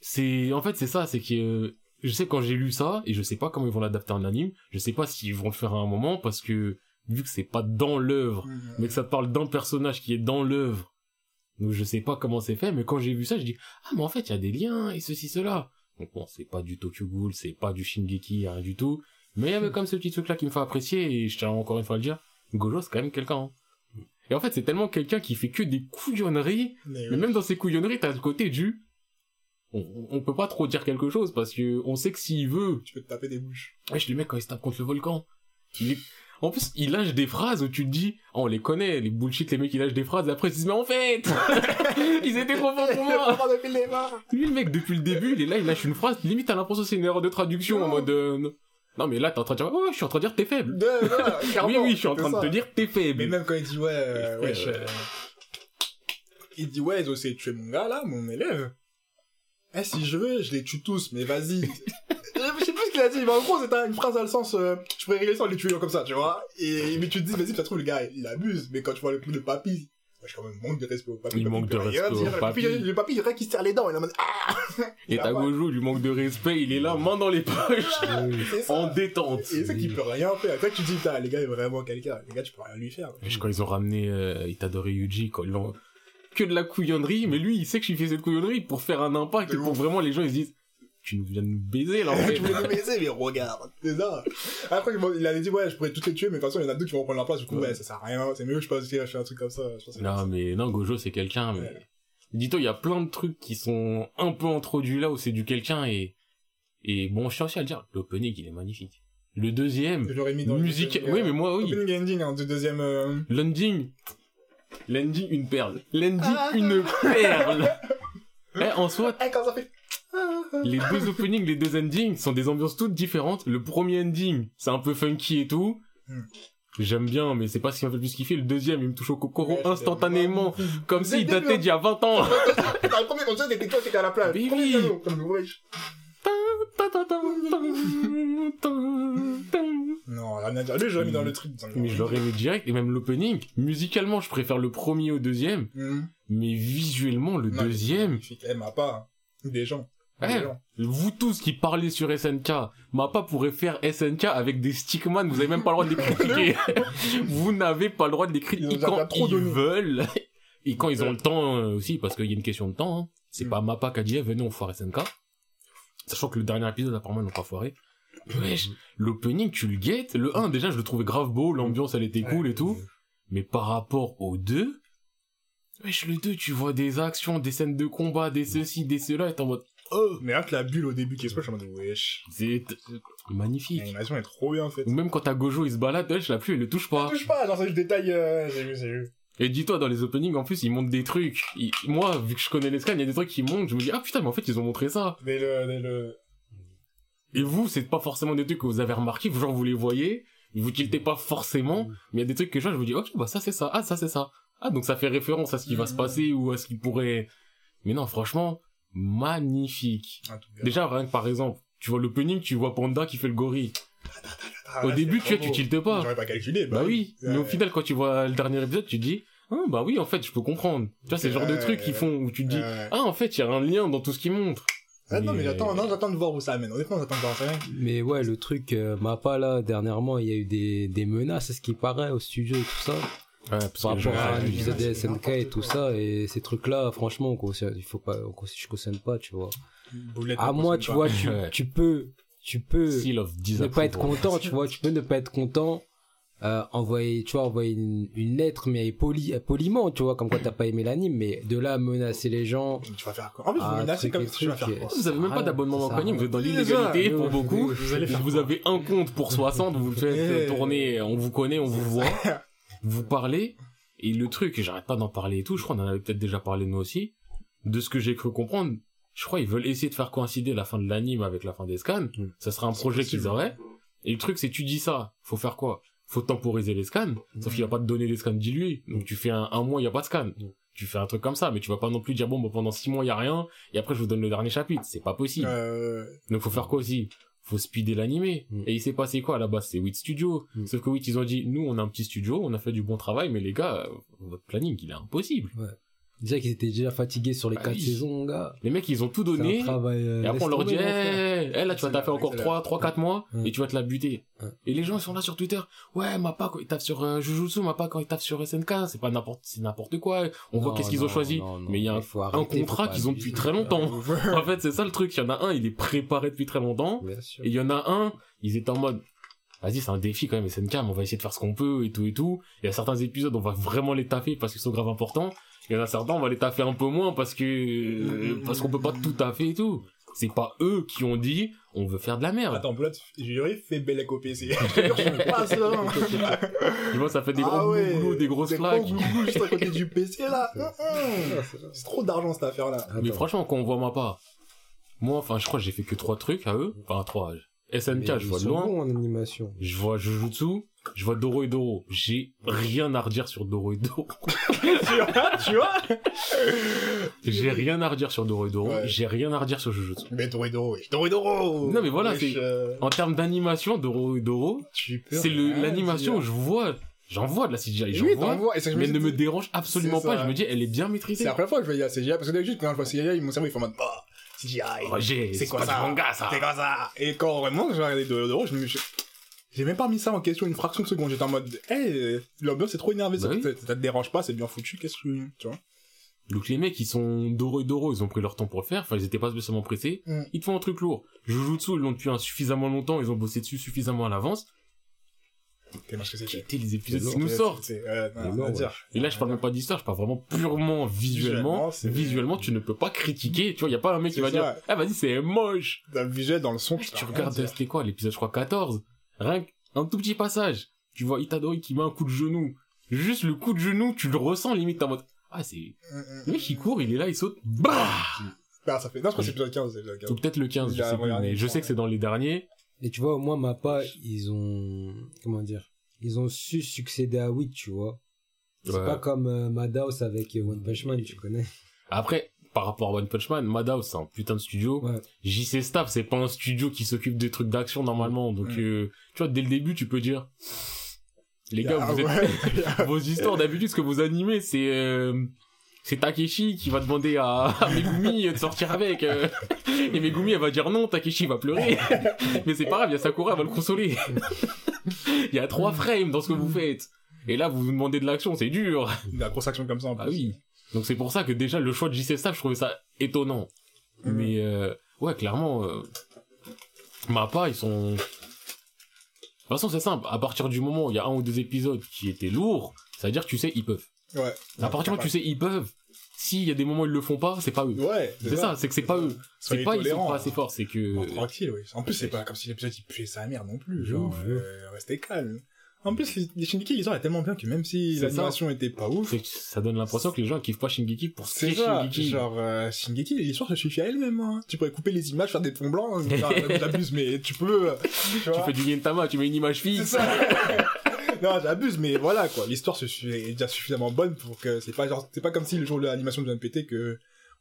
c'est, en fait, c'est ça, c'est que, euh, je sais quand j'ai lu ça, et je sais pas comment ils vont l'adapter en anime, je sais pas s'ils vont le faire à un moment, parce que, vu que c'est pas dans l'œuvre, mais que ça te parle d'un personnage qui est dans l'œuvre. Donc je sais pas comment c'est fait, mais quand j'ai vu ça, je dis ah mais en fait il y a des liens et ceci cela. Donc bon, c'est pas du Tokyo Ghoul, c'est pas du Shingeki, rien du tout, mais il y avait comme ce petit truc là qui me fait apprécier et je tiens encore une fois à le dire, Gojo c'est quand même quelqu'un. hein. Et en fait c'est tellement quelqu'un qui fait que des couillonneries,
Mais,
mais
oui.
même dans ces couillonneries t'as le côté du on, on peut pas trop dire quelque chose parce que on sait que s'il veut,
tu peux te taper des bouches.
Wesh, le mec, quand il se tape contre le volcan, il est- En plus, il lâche des phrases où tu te dis, oh, on les connaît, les bullshit, les mecs, ils lâchent des phrases, et après, ils se disent, mais en fait, ils étaient trop forts pour moi.
depuis le départ.
Lui, le mec, depuis le début, il est là, il lâche une phrase, limite, t'as l'impression que c'est une erreur de traduction, en
Non.
mode, euh, non. non, mais là, t'es en train de dire, ouais, ouais, je suis en train de dire, t'es faible.
De, de,
Oui, oui, je suis en train de te dire, t'es faible.
Mais même quand il dit ouais, euh,
ouais.
euh, il dit ouais, ils ont essayé de tuer mon gars là, mon élève. Eh, si je veux, je les tue tous, mais vas-y. qu'il a dit, mais en gros, c'était une phrase dans le sens, euh, je pourrais régler sans les tuer comme ça, tu vois. Et, mais tu te dis, vas-y, ça trouve, le gars, il abuse, mais quand tu vois le truc de papy, je quand même manque de respect au papy.
Il manque de respect au papy.
le papy, il dirait qu'il se serre les dents. Il ah!
Et
va.
Gojo, lui manque de respect, il est là, main dans les poches, en détente.
Et c'est qu'il peut rien faire. Après, tu dis, putain, les gars, il est vraiment quelqu'un. Les gars, tu peux rien lui faire.
Et quand ils ont ramené euh, Itadori Yuji, quand ils l'ont... Que de la couillonnerie, mais lui, il sait que je lui fais cette couillonnerie pour faire un impact
De
et pour vraiment les gens, ils se disent, tu nous viens de nous baiser, là,
tu voulais nous baiser, mais regarde. C'est ça. Après, il avait dit, ouais, je pourrais toutes les tuer, mais de toute façon, il y en a deux qui vont prendre leur place. Du coup,
Ouais.
ouais, ça sert à rien. C'est mieux, je pense, que je fais un truc comme ça. Je pense que
Non, mais non, Gojo, c'est quelqu'un, mais...
Ouais.
Dis-toi, il y a plein de trucs qui sont un peu introduits là où c'est du quelqu'un et... Et bon, je tiens aussi à le dire, l'opening, il est magnifique. Le deuxième,
Je l'aurais mis dans le
musique...
deuxième,
Oui, mais moi, oui.
Opening ending, hein, du deuxième, euh,
L'ending, l'ending, une perle. L'ending,
Ah.
une perle. Eh, en soi,
Eh, quand ça fait...
les deux openings, les deux endings sont des ambiances toutes différentes. Le premier ending, c'est un peu funky et tout.
Hmm.
J'aime bien, mais c'est pas ce qui m'a fait le plus kiffer. Le deuxième, il me touche au cocoro
Ouais,
instantanément, comme s'il datait d'il y a 20 ans.
T'as le premier concert, t'étais toi, t'étais à la plage?
Mais oui.
Comme. Non. Lui, j'aurais mis dans le truc. dans le-
Mais je l'aurais mis direct, et même l'opening, musicalement, je préfère le premier au deuxième,
Mhm.
mais visuellement, le
Non,
deuxième.
Eh, m'a pas. hein. Des gens.
Ouais.
gens.
vous tous qui parlez sur SNK, Mappa pourrait faire SNK avec des stickman, vous avez même pas le droit de les critiquer. vous n'avez pas le droit de les
Ils
critiquer
déjà
quand
trop
ils
donné.
veulent, et quand ils ont le temps euh, aussi, parce qu'il y a une question de temps, hein. C'est
Mm.
pas Mappa qui a dit, eh, venez, on foire SNK. Sachant que le dernier épisode, apparemment, ils n'ont pas foiré. Wesh, l'opening, tu le guettes? Le 1, déjà, je le trouvais grave beau, l'ambiance, elle était cool et tout. Mais par rapport aux deux, wesh, le 2, tu vois des actions, des scènes de combat, des ceci, des cela, et t'es en mode, oh,
Mais là, que la bulle au début qui explose, je suis en mode, wesh.
c'est magnifique.
L'animation est trop bien faite.
Ou même quand t'as Gojo, il se balade, wesh, la pluie, elle le touche pas.
Touche pas, genre, c'est le détail, euh, j'ai vu, j'ai vu.
Et dis-toi, dans les openings, en plus, ils montrent des trucs. Ils- Moi, vu que je connais les scans, il y a des trucs qui montent, je me dis, ah putain, mais en fait, ils ont montré ça.
Dès le, dès le,
Et vous, c'est pas forcément des trucs que vous avez remarqué, genre vous les voyez, vous tiltez pas forcément, mais il y a des trucs que je vois, je vous dis, ok, bah ça c'est ça, ah ça c'est ça. Ah donc ça fait référence à ce qui va se passer ou à ce qui pourrait... Mais non, franchement, magnifique.
cas.
Déjà, rien que par exemple, tu vois l'opening, tu vois Panda qui fait le gorille.
Ah,
Au
là,
début, tu vois, tu tiltes pas.
J'aurais pas calculé,
Bah oui, mais au final, quand tu vois le dernier épisode, tu te dis, ah bah oui, en fait, je peux comprendre. Tu vois, c'est le genre de trucs qui font où tu te dis,
Ouais.
ah en fait, il y a un lien dans tout ce qu'ils montrent.
Ah non, mais j'attends, non, j'attends de voir où ça amène. Honnêtement, j'attends de voir ça.
Mais ouais, le truc, euh, Mappa là, dernièrement, il y a eu des, des menaces, à ce qui paraît, au studio et tout ça.
Ouais,
par rapport à des SNK et tout
quoi.
ça et ces trucs là franchement on il faut pas on je cautionne pas tu vois
Boulette,
à moi tu
pas.
vois tu, peux tu peux ne pas être content tu vois tu peux ne pas être content euh, envoyer tu vois envoyer une, une lettre mais poli, poliment tu vois comme quoi t'as pas aimé l'anime mais de là à menacer les gens
Tu vas faire quoi? En fait, vous menacez comme tu vas
truc,
faire quoi?
Vous avez même pas d'abonnement en compagnie, vous êtes dans l'illégalité pour beaucoup.
vous allez
avez un compte pour 60, vous le faites
Eh.
tourner, on vous connaît, on vous voit, vous parlez, et le truc, et j'arrête pas d'en parler et tout, je crois qu'on en avait peut-être déjà parlé nous aussi, de ce que j'ai cru comprendre, je crois ils veulent essayer de faire coïncider la fin de l'anime avec la fin des scans,
Mm.
ça serait un projet qu'ils auraient, et le truc c'est tu dis ça, faut faire quoi? Faut temporiser les scans, sauf qu'il y a pas de données des scans diluées, donc tu fais un, un mois, il y a pas de scan.
Mm.
Tu fais un truc comme ça, mais tu vas pas non plus dire bon, bah, pendant six mois il y a rien, et après je vous donne le dernier chapitre, c'est pas possible.
Euh,
Donc faut faire quoi aussi? Faut speeder l'animé.
Mm.
Et il s'est passé quoi à la base? C'est 8 Studio.
Mm.
Sauf que 8 ils ont dit nous on a un petit studio, on a fait du bon travail, mais les gars, euh, votre planning il est impossible.
Déjà qu'ils étaient déjà fatigués sur les
Bah
quatre
oui.
saisons mon gars
Les mecs ils ont tout donné.
travail, euh,
Et après on leur dit,
frère.
eh, eh, là tu vas
là,
encore
c'est là.
3, 3, 4 mois, et tu vas te la buter. Et les gens ils sont là sur Twitter, ouais, Mappa quand il tape sur euh, Jujutsu, Mappa quand il tape sur SNK, c'est pas n'importe, c'est n'importe quoi. On voit qu'est-ce qu'ils ont choisi.
non, non,
mais il y a un, contrat
pas
qu'ils ont depuis très longtemps. en fait c'est ça le truc, il y en a un, il est préparé depuis très longtemps.
Bien sûr.
Et il y en a un, ils étaient en mode, vas-y, c'est un défi quand même, SNK, mais on va essayer de faire ce qu'on peut et tout et tout. Il y a certains épisodes, on va vraiment les taffer parce qu'ils sont grave importants. Il y en a certains, on va les taffer un peu moins parce que, parce qu'on peut pas tout taffer et tout. C'est pas eux qui ont dit, on veut faire de la merde.
Attends, Blood, j'aurais fait Bellec au PC. Je te jure, je fais pas ça.
Tu vois, ça fait des
Ah
gros
ouais.
glouglous, des grosses
Des
flaques.
gros glouglous juste à côté du PC, là. Hum, hum. C'est trop d'argent, cette affaire-là.
Mais franchement, quand on voit ma part, moi, enfin, je crois que j'ai fait que trois trucs à eux. Enfin, trois. SNK,
Mais
je vois de loin.
bons en animation
Je vois Jujutsu. Je vois Doro et Doro. J'ai rien à redire sur Doro et Doro.
tu vois, tu vois
J'ai rien à redire sur Doro et Doro.
Ouais.
J'ai rien à redire sur Jujutsu.
Mais Doro, wesh. Doro, Doro
Non, mais voilà, c'est-
euh,
En termes d'animation, Doro et Doro, c'est l'animation où je vois J'en vois de la CGI, j'en
Oui,
vois.
t'en vois, et ça, je
Mais
dis-
ne me dérange absolument
C'est
pas. Je me dis, elle est bien
C'est
maîtrisée.
la première fois que je voyais la CGI, parce que d'habitude, quand je vois CGI, mon cerveau, il fait en mode, bah, CGI. C'est quoi ça. C'est quoi ça Et quand vraiment, regardé de l'euro, je me suis j'ai même pas mis ça en question une fraction de seconde. J'étais en mode, hé, l'ambiance est trop énervée, ça,
Bah oui.
ça, ça te dérange pas, c'est bien foutu, qu'est-ce que tu, tu vois
Donc les mecs, ils sont dorés dorés, ils ont pris leur temps pour le faire. Enfin, ils étaient pas spécialement pressés.
Mm.
Ils te font un truc lourd. Jujutsu, ils l'ont depuis un suffisamment longtemps, ils ont bossé dessus suffisamment à l'avance. Quitter les épisodes qui nous sortent.
euh, non, à dire.
Et là, je parle même pas d'histoire, je parle vraiment purement visuellement.
Visuellement,
tu ne peux pas critiquer. Tu vois, y a pas un mec qui va
ça.
dire, ah, vas-y, c'est moche.
Dans le visuel, dans le son,
Tu
peux rien
regardes, c'était quoi, l'épisode, je crois, 14. Rien qu'un tout petit passage. Tu vois Itadori qui met un coup de genou. Juste le coup de genou, tu le ressens limite en mode, ah, c'est,
Mm, mm,
le mec, il court, il est là, il saute, bah!
Ah, ça fait, non, je crois que c'est l'épisode 15, c'est l'épisode 15.
Ou peut-être le 15, je sais plus, mais
le
je sais que c'est dans les derniers.
Et tu vois, au moins, Mappa, ils ont, comment dire, ils ont su succéder à Wit, tu vois. C'est
Ouais.
pas comme euh, Madhouse avec euh, One Punch Man, tu connais.
Après, par rapport à One Punch Man, Madhouse, c'est un putain de studio.
Ouais.
JC Staff, c'est pas un studio qui s'occupe des trucs d'action normalement. Donc, euh, tu vois, dès le début, tu peux dire, les gars,
Ah,
vous êtes,
ouais.
vos histoires d'habitude, ce que vous animez, c'est, euh, c'est Takeshi qui va demander à, à Megumi de sortir avec. euh, et Megumi, elle va dire non, Takeshi va pleurer. Mais c'est pas grave, il y a Sakura, elle va le consoler. Il y a trois frames dans ce que vous faites. Et là, vous vous demandez de l'action, c'est dur.
La grosse action comme ça, en
Ah
plus.
oui. Donc c'est pour ça que déjà le choix de JC Staff, je trouvais ça étonnant.
Mhm.
Mais euh, ouais, clairement, euh, Mappa, ils sont. De toute façon, c'est simple. À partir du moment où il y a un ou deux épisodes qui étaient lourds, ça veut dire que tu sais ils peuvent.
Ouais.
à partir du moment où tu sais ils peuvent, s'il y a des moments où ils le font pas, c'est pas eux.
Ouais.
c'est ça, c'est que c'est pas eux. C'est pas ils sont pas assez forts, c'est que.
Tranquille, oui. En plus, c'est pas comme si l'épisode il puait sa mère non plus. Genre, euh, restez calme. En plus, les, Shingeki, l'histoire est tellement bien que même si
C'est
l'animation était pas ouf,
c'est ça donne l'impression que les gens kiffent pas Shingeki pour ce
c'est
qui est
ça.
Shingeki.
Genre, euh, Shingeki, l'histoire se suffit à elle-même. Hein. Tu pourrais couper les images, faire des fonds blancs. J'abuse, mais tu peux. euh, Tu
fais du Gintama, tu mets une image
C'est
fixe.
ça. non, j'abuse, mais voilà quoi. L'histoire se suffit- est déjà suffisamment bonne pour que c'est pas genre, c'est pas comme si le jour de l'animation devait me péter que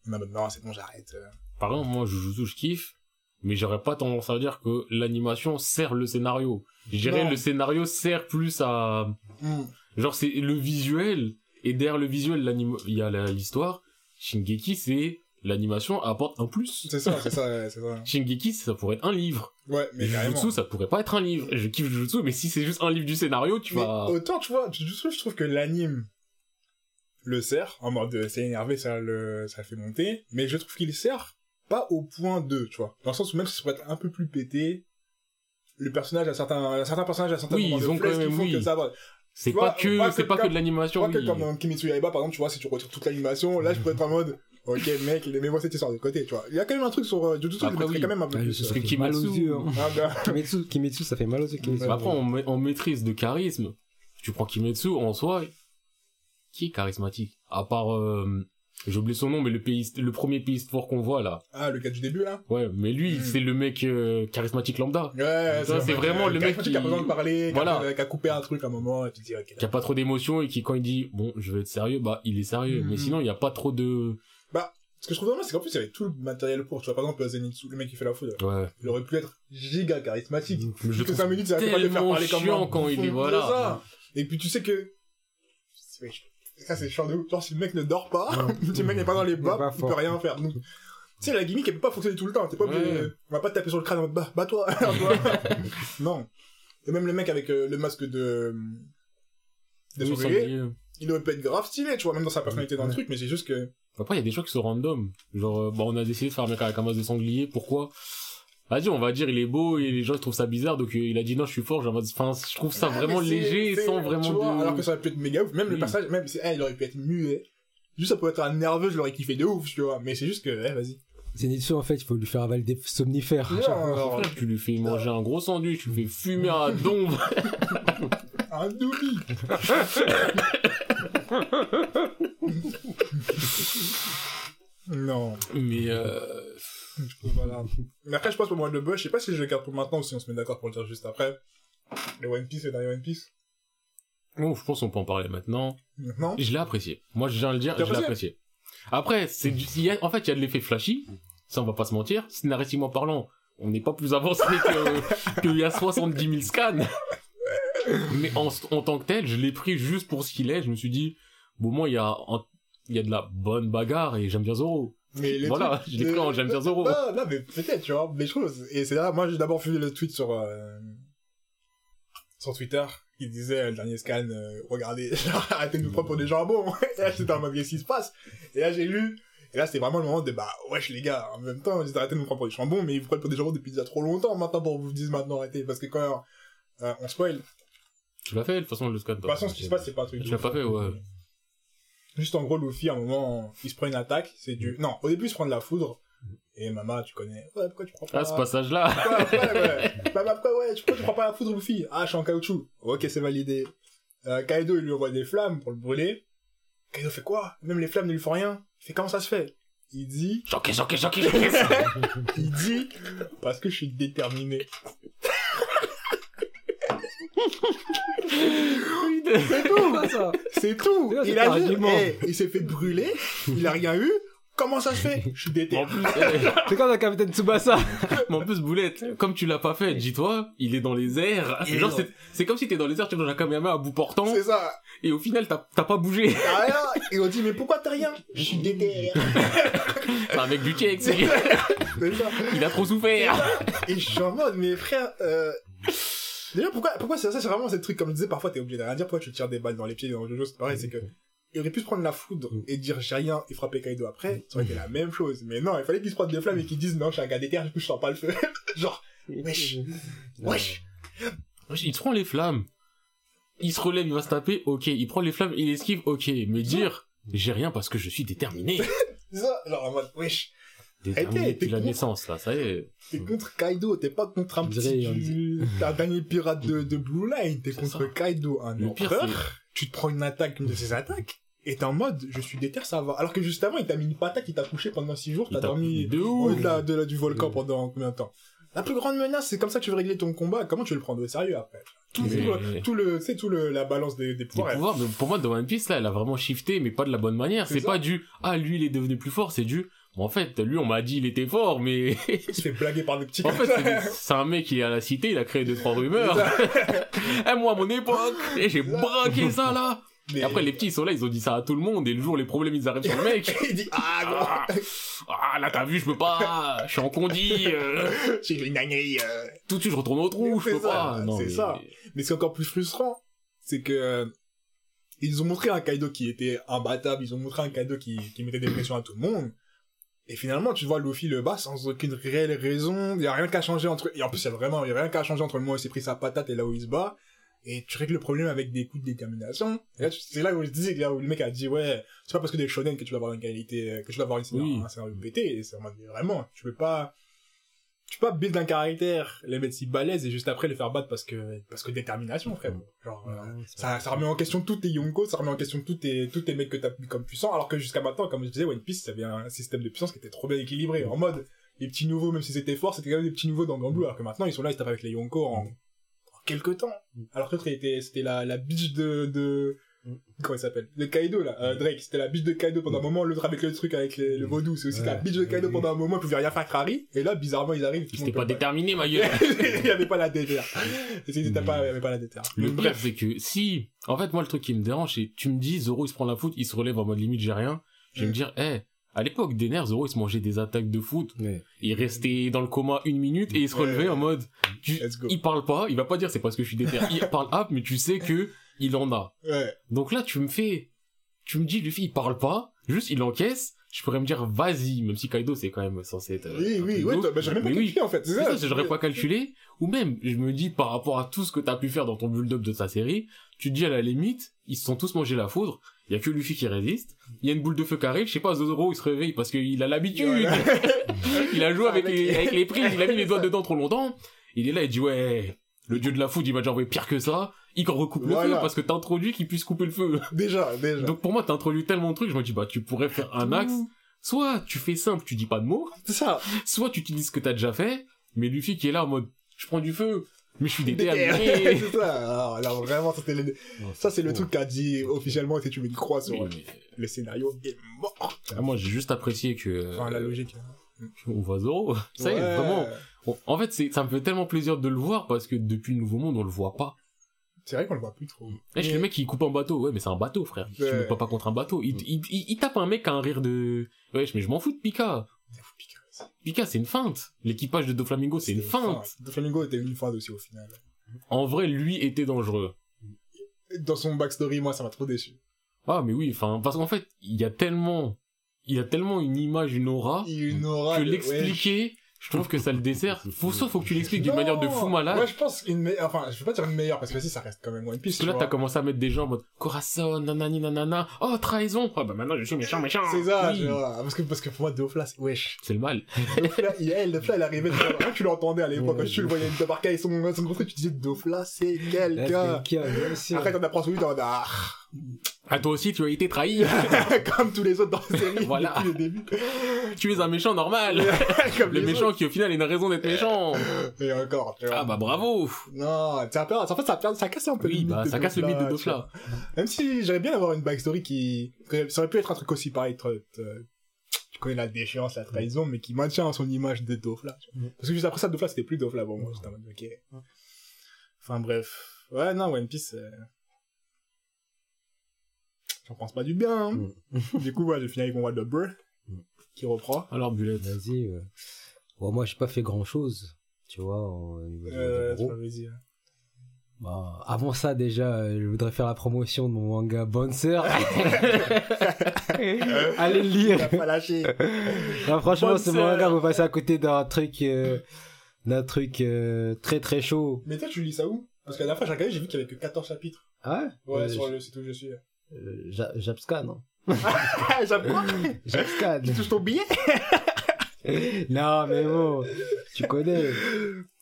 on est en mode non, c'est bon, j'arrête. euh.
Par exemple, moi, Jujutsu, je kiffe, mais j'aurais pas tendance à dire que l'animation sert le scénario. Je dirais le scénario sert plus à...
Hmm.
Genre, c'est le visuel, et derrière le visuel, il y a l'histoire. Shingeki, c'est... L'animation apporte un plus.
C'est ça, c'est ça, c'est ça.
Shingeki, ça pourrait être un livre.
Ouais, mais.
Jujutsu, ça pourrait pas être un livre. Je kiffe Jujutsu, mais si c'est juste un livre du scénario, tu
Mais
vas...
autant, tu vois, Jujutsu, je trouve que l'anime le sert, en mode c'est énervé, ça le, ça le fait monter, mais je trouve qu'il sert pas au point 2, tu vois. Dans le sens où même si ça pourrait être un peu plus pété, le personnage a certains, certains personnages à certains
Oui,
moments
ils
de
ont quand même,
qui font
oui.
que ça va.
C'est
tu
pas
vois,
que, c'est pas que
comme-
de l'animation,
Pas que
oui.
comme dans Kimetsu Yaiba, par exemple, tu vois, si tu retires toute l'animation, là, je pourrais être en mode, ok, mec, mais moi, c'était sur de côté, tu vois. Il y a quand même un truc sur euh, Jujutsu, je
Après, oui.
quand même un peu
Ah,
euh,
fait
que
mal aux
Kimetsu-
hein.
ah, bah,
Kimetsu, Kimetsu, ça fait mal aux yeux.
Mais Après, en maîtrise de charisme, tu prends Kimetsu, en soi, qui est charismatique? À part, euh, j'ai oublié son nom, mais le pays, le premier pays fort qu'on voit, là.
ah, le cas du début, là.
Ouais, mais lui, c'est le mec euh, charismatique lambda.
Ouais,
c'est vraiment le mec
qui a
qui-
besoin de parler, qui a-
Voilà.
qui a coupé un truc à un moment, et tu dis, ok.
Qui a pas trop d'émotions et qui, quand il dit, bon, je vais être sérieux, bah, il est sérieux. Mais sinon, il y a pas trop de...
Ce que je trouve dommage, c'est qu'en plus, il y avait tout le matériel pour. Tu vois, par exemple, Zenitsu, le mec qui fait la foudre,
Ouais.
il aurait pu être giga charismatique.
Mais je
que
trouve
5 minutes, ça va pas le faire parler comme
chiant quand il est- voilà.
Et puis tu sais que. Ça, c'est chiant de ouf. Genre, si le mec ne dort pas, si le mec n'est pas dans les bas, il peut rien faire. Donc, Tu sais, la gimmick, elle peut pas fonctionner tout le temps. T'es pas obligé.
Ouais.
On va pas te taper sur le crâne en mode, bah, bah-toi. non. Et même le mec avec euh, le masque de. de
Oui,
sanglier, il aurait pu être grave stylé, tu vois, même dans sa personnalité dans le truc, mais c'est juste que.
Après, il y a des choix qui sont random. Genre, euh, bah, on a décidé de faire un mec avec un masque de sanglier. Pourquoi? Vas-y, on va dire, il est beau et les gens ils trouvent ça bizarre. Donc, euh, il a dit non, je suis fort. Genre, enfin, je trouve ça
Ah,
vraiment léger
c'est-
sans vraiment
tu vois,
de...
Alors que ça aurait pu être méga ouf. Même le personnage, même, c'est, eh, il aurait pu être muet. Juste, ça peut être un nerveux, je l'aurais kiffé de ouf, tu vois. Mais c'est juste que, eh, vas-y.
Zenitsu, en fait, il faut lui faire avaler des somnifères.
Non,
tu lui fais manger un gros sandwich, tu lui fais fumer un don.
un doubi. non.
Mais euh...
Voilà. Mais après, je pense pour moi, le buzz, je sais pas si je le garde pour maintenant ou si on se met d'accord pour le dire juste après. Les One Piece, les derniers One Piece.
bon, je pense qu'on peut en parler maintenant.
Maintenant.
Je l'ai apprécié. Moi, je viens de le dire, je l'ai
apprécié.
Après, c'est du... il y a- en fait, il y a de l'effet flashy. Ça, on va pas se mentir. Scénaristiquement parlant, on n'est pas plus avancé que- qu'il y a 70 000 scans. Mais en, en tant que tel, je l'ai pris juste pour ce qu'il est. Je me suis dit, bon, moi, il y a, il y a de la bonne bagarre et j'aime bien Zoro.
Mais le
Voilà, je
de-
pris en j'aime bien Zoro.
Non, non, mais peut-être, tu vois, des choses. Et c'est là, moi, j'ai d'abord vu le tweet sur, euh, sur Twitter, qui disait, euh, le dernier scan, euh, regardez, arrêtez de nous prendre pour des jambons. Et là, j'étais en mode, qu'est-ce qui se passe? Et là, j'ai lu, et là, c'était vraiment le moment de, bah, wesh, les gars, en même temps, ils arrêtez de nous prendre pour des jambons, mais ils vous prennent pour des jambons depuis déjà trop longtemps, maintenant, pour vous dire maintenant, arrêtez. Parce que quand, on spoil, de
Tu l'as fait, de toute façon, le scan.
toute façon, ce qui se passe, c'est pas un truc.
Tu
de
l'as pas fait, ouais.
Juste en gros, Luffy, à un moment, il se prend une attaque, c'est du... Non, au début, il se prend de la foudre, et Mama, tu connais. Ouais, pourquoi tu prends pas...
Ah, ce passage-là.
Ouais, ouais, ouais. Mama, pourquoi, ouais, pourquoi tu prends pas la foudre, Luffy Ah, je suis en caoutchouc. Ok, c'est validé. Euh, Kaido, il lui envoie des flammes pour le brûler. Kaido fait quoi? Même les flammes ne lui font rien. Il fait comment ça se fait? Il dit...
Choqué, choqué, choqué, choqué.
Il dit... Parce que je suis déterminé. C'est tout
ça
C'est tout
C'est
Il a
argument
Eh, il s'est fait brûler, il a rien eu. Comment ça se fait? Je suis déter.
Eh,
C'est comme le capitaine Tsubasa.
mais en plus, Boulette, comme tu l'as pas fait, dis-toi, il est dans les airs.
Il est
Genre, c'est, c'est comme si t'es dans les airs, tu dans la caméra à bout portant,
C'est ça.
et au final, t'as, t'as pas bougé.
T'as rien. Et on dit, mais pourquoi t'as rien? Je suis déter.
C'est un mec du check, c'est-
C'est ça.
il a trop souffert.
Et je suis en mode, mais frère, euh... Déjà, pourquoi, pourquoi c'est ça, c'est vraiment ce truc, comme je disais, parfois t'es obligé de rien dire, pourquoi tu te tires des balles dans les pieds, dans Jojo, c'est pareil, c'est que, il aurait pu se prendre la foudre et dire j'ai rien et frapper Kaido après, ça aurait été la même chose. Mais non, il fallait qu'il se prenne des flammes et qu'il dise non, je suis un gars d'éther, du coup je sens pas le feu. Genre, wesh, wesh.
Wesh, Il te prend les flammes. Il se relève, il va se taper, ok. Il prend les flammes, il esquive, ok. Mais dire, j'ai rien parce que je suis déterminé.
Ça, genre en mode, wesh,
Déterminé depuis la naissance, là, ça y est.
t'es contre Kaido, t'es pas contre un petit, un dernier pirate de, de Blue Line, t'es
C'est
contre. Kaido, un empereur. tu te prends une attaque, une de ses attaques, et t'es en mode, je suis déter, ça va. Alors que juste avant, il t'a mis une patate, il t'a couché pendant 6 jours, t'as
t'a-
dormi
de
au
ouf.
delà de la, du volcan pendant combien de temps? La plus grande menace, c'est comme ça que tu veux régler ton combat, comment tu veux le prendre au sérieux après? Tout,
Mais-
tout le, sais, tout le, la balance des, des pouvoirs. elle-
pouvoirs, pour moi, dans One Piece, là, elle a vraiment shifté, mais pas de la bonne manière.
C'est
C'est pas du, ah, lui, il est devenu plus fort, c'est du, en fait, lui, on m'a dit, il était fort, mais,
Il se fait blaguer par des petits
en fait, c'est- un mec qui est à la cité, il a créé deux, trois rumeurs. Eh, moi, à mon époque, et j'ai braqué ça, là.
Mais-
Et après, les petits, ils sont là, ils ont dit ça à tout le monde, et le jour, les problèmes, ils arrivent sur le mec.
il dit, ah,
Ah, ah, là, t'as vu, je peux pas, je suis en condi, euh,
j'ai une dinguerie, euh.
tout de suite, je retourne au trou, je peux
ça,
pas.
C'est
mais-
ça. Mais ce qui est encore plus frustrant, c'est que euh, ils ont montré un Kaido qui était imbattable, ils ont montré un Kaido qui, qui mettait des pressions à tout le monde. Et finalement, tu vois Luffy le bat sans aucune réelle raison. Il y a rien qu'à changer entre, et en plus, il y a vraiment, il y a rien qu'à changer entre le moment où il s'est pris sa patate et là où il se bat. Et tu règles le problème avec des coups de détermination. Et là, c'est là où je disais, là où le mec a dit, ouais, c'est pas parce que des shonen que tu dois avoir une qualité, euh, que tu dois avoir une
Oui.
un scénario pété. Et c'est vraiment, tu peux pas, tu peux pas build un caractère, les mettre si balèze et juste après les faire battre parce que, parce que détermination, frère. Genre, euh, ça, ça remet en question tous tes Yonko, ça remet en question tous tes, tous tes mecs que t'as mis comme puissants, alors que jusqu'à maintenant, comme je disais, One Piece, ça avait un système de puissance qui était trop bien équilibré. En mode, les petits nouveaux, même si c'était fort, c'était quand même des petits nouveaux dans Blue, alors que maintenant, ils sont là, ils tapent avec les Yonko en, en quelques temps. Alors que l'autre, il était, c'était la, la bitch de, de, comment il s'appelle? De Kaido, là, euh, Drake, c'était la bitch de Kaido pendant un moment, l'autre avec le truc avec les- le vaudou, c'est aussi
Ouais.
la bitch de Kaido pendant un moment, il pouvait rien faire Crary, et là, bizarrement, ils arrivent,
Il
le
s'était
monde
pas
peut
déterminé, ma gueule.
il y avait pas la déter. Ils étaient pas, il y avait pas la déter.
Le
bref.
c'est que si, en fait, moi, le truc qui me dérange, c'est, tu me dis, Zoro, il se prend la foot, il se relève en mode limite, j'ai rien. Je vais
Mm.
me dire, eh, à l'époque des nerfs, Zoro, il se mangeait des attaques de foot.
Ouais.
Il restait dans le coma une minute et il se
Ouais.
relevait en mode, tu- il parle pas, il va pas dire c'est parce que je suis déter. Il parle up, mais tu sais que il en a.
Ouais.
Donc là, tu me fais, tu me dis, Luffy, il parle pas, juste il encaisse. Je pourrais me dire, vas-y, même si Kaido, c'est quand même censé être.
Oui, oui, ouais, bah, j'aurais même pas
Mais oui.
calculé, en fait.
C'est ça, j'aurais pas calculé. Ou même, je me dis, par rapport à tout ce que t'as pu faire dans ton build-up de ta série, tu te dis à la limite, ils se sont tous mangés la foudre, il y a que Luffy qui résiste, il y a une boule de feu qui arrive, je sais pas, Zoro, il se réveille parce qu'il a l'habitude.
Voilà.
il a joué avec
Avec-
les, avec les prises, il a mis les doigts dedans trop longtemps. Il est là, il dit, ouais, le dieu de la foudre, il m'a déjà envoyé pire que ça. Il recoupe le
Voilà.
feu parce que t'as introduit qu'il puisse couper le feu.
Déjà, déjà.
Donc pour moi, t'as introduit tellement de trucs, je me dis, bah, tu pourrais faire un axe. Soit tu fais simple, tu dis pas de mots,
C'est ça.
soit tu utilises ce que t'as déjà fait, mais Luffy qui est là en mode, je prends du feu, mais je suis
Déter.
déterminé.
c'est ça. Alors, alors, vraiment, ça, c'était le- ça, c'est le truc qu'a dit officiellement, si tu mets une croix sur
mais-
le scénario est mort.
Ah, moi, j'ai juste apprécié que,
Enfin, la logique.
on voit Zoro. Ça y est, vraiment. En fait, c'est, ça me fait tellement plaisir de le voir parce que depuis le Nouveau Monde, on le voit pas.
C'est vrai qu'on le voit plus trop.
Eh, je suis le mec qui coupe un bateau. Ouais, mais c'est un bateau, frère. Tu
Ouais.
me pas pas contre un bateau. Il, il, il, il tape un mec à un rire de... Ouais, mais je m'en fous de Pika.
Pika.
Pika, c'est une feinte. L'équipage de Doflamingo, c'est une feinte.
De Flamingo était une feinte aussi au final.
En vrai, lui était dangereux.
Dans son backstory, moi, ça m'a trop déçu.
Ah, mais oui, enfin, parce qu'en fait, il y a tellement, il y a tellement une image, une aura,
une aura.
que
ouais,
l'expliquer, je trouve que ça le dessert. Faut, soit faut que tu l'expliques d'une manière de fou malade.
Ouais, je pense une meilleure, enfin, je veux pas dire une meilleure, parce que si, ça reste quand même One Piece.
Parce que là, t'as commencé à mettre des gens en mode Corazon, nanani, nanana. Oh, trahison. Ah, bah maintenant, je suis méchant, méchant.
C'est ça,
Oui.
tu vois. Parce que, parce que pour moi, Dofla, c'est, wesh.
C'est le mal.
Dofla, il, elle, Dofla, elle arrivait, tu l'entendais à l'époque, quand tu le voyais débarquer avec son, son gros truc, tu disais, Dofla, c'est quelqu'un.
Quelqu'un, bien sûr.
Après, t'en apprends sur lui, t'en ah,
Ah, toi aussi, tu as été trahi.
comme tous les autres dans la série,
Voilà.
depuis le début.
tu es un méchant normal.
comme
Le méchant
autres.
qui, au final, a une raison d'être méchant.
Et encore, tu vois.
Ah, bah, bravo.
Non, ça perd, en fait, ça perd, ça casse un peu
Oui,
le mythe
bah,
de
ça casse le mythe de Dofla.
Même si j'aimerais bien avoir une backstory qui, ça aurait pu être un truc aussi pareil, tu connais la déchéance, la trahison, mais qui maintient son image de Dofla. Parce que juste après ça, Dofla, c'était plus Dofla pour moi. J'étais en mode, ok. Enfin, bref. Ouais, non, One Piece, euh, j'en pense pas du bien, hein. du coup, ouais, j'ai fini avec mon Wild Bur,
Mm.
qui reprend.
Alors, Bullet.
Vas-y. euh. Bon, moi, j'ai pas fait grand chose. Tu vois, au niveau de-
Euh,
de
hein.
Bah, avant ça, déjà, euh, je voudrais faire la promotion de mon manga Bouncer. Allez le lire.
Pas lâché.
Non, franchement, ce manga, vous passez à côté d'un truc, euh, d'un truc euh, très très chaud.
Mais toi, tu lis ça où? Parce que la dernière fois, j'ai regardé, j'ai vu qu'il y avait que 14 chapitres.
Ah
Ouais,
Euh,
sur le site où je suis.
Euh, Ja- Japscan, non
J'aime quoi?
Japscan.
Tu touches ton billet?
non, mais bon, tu connais.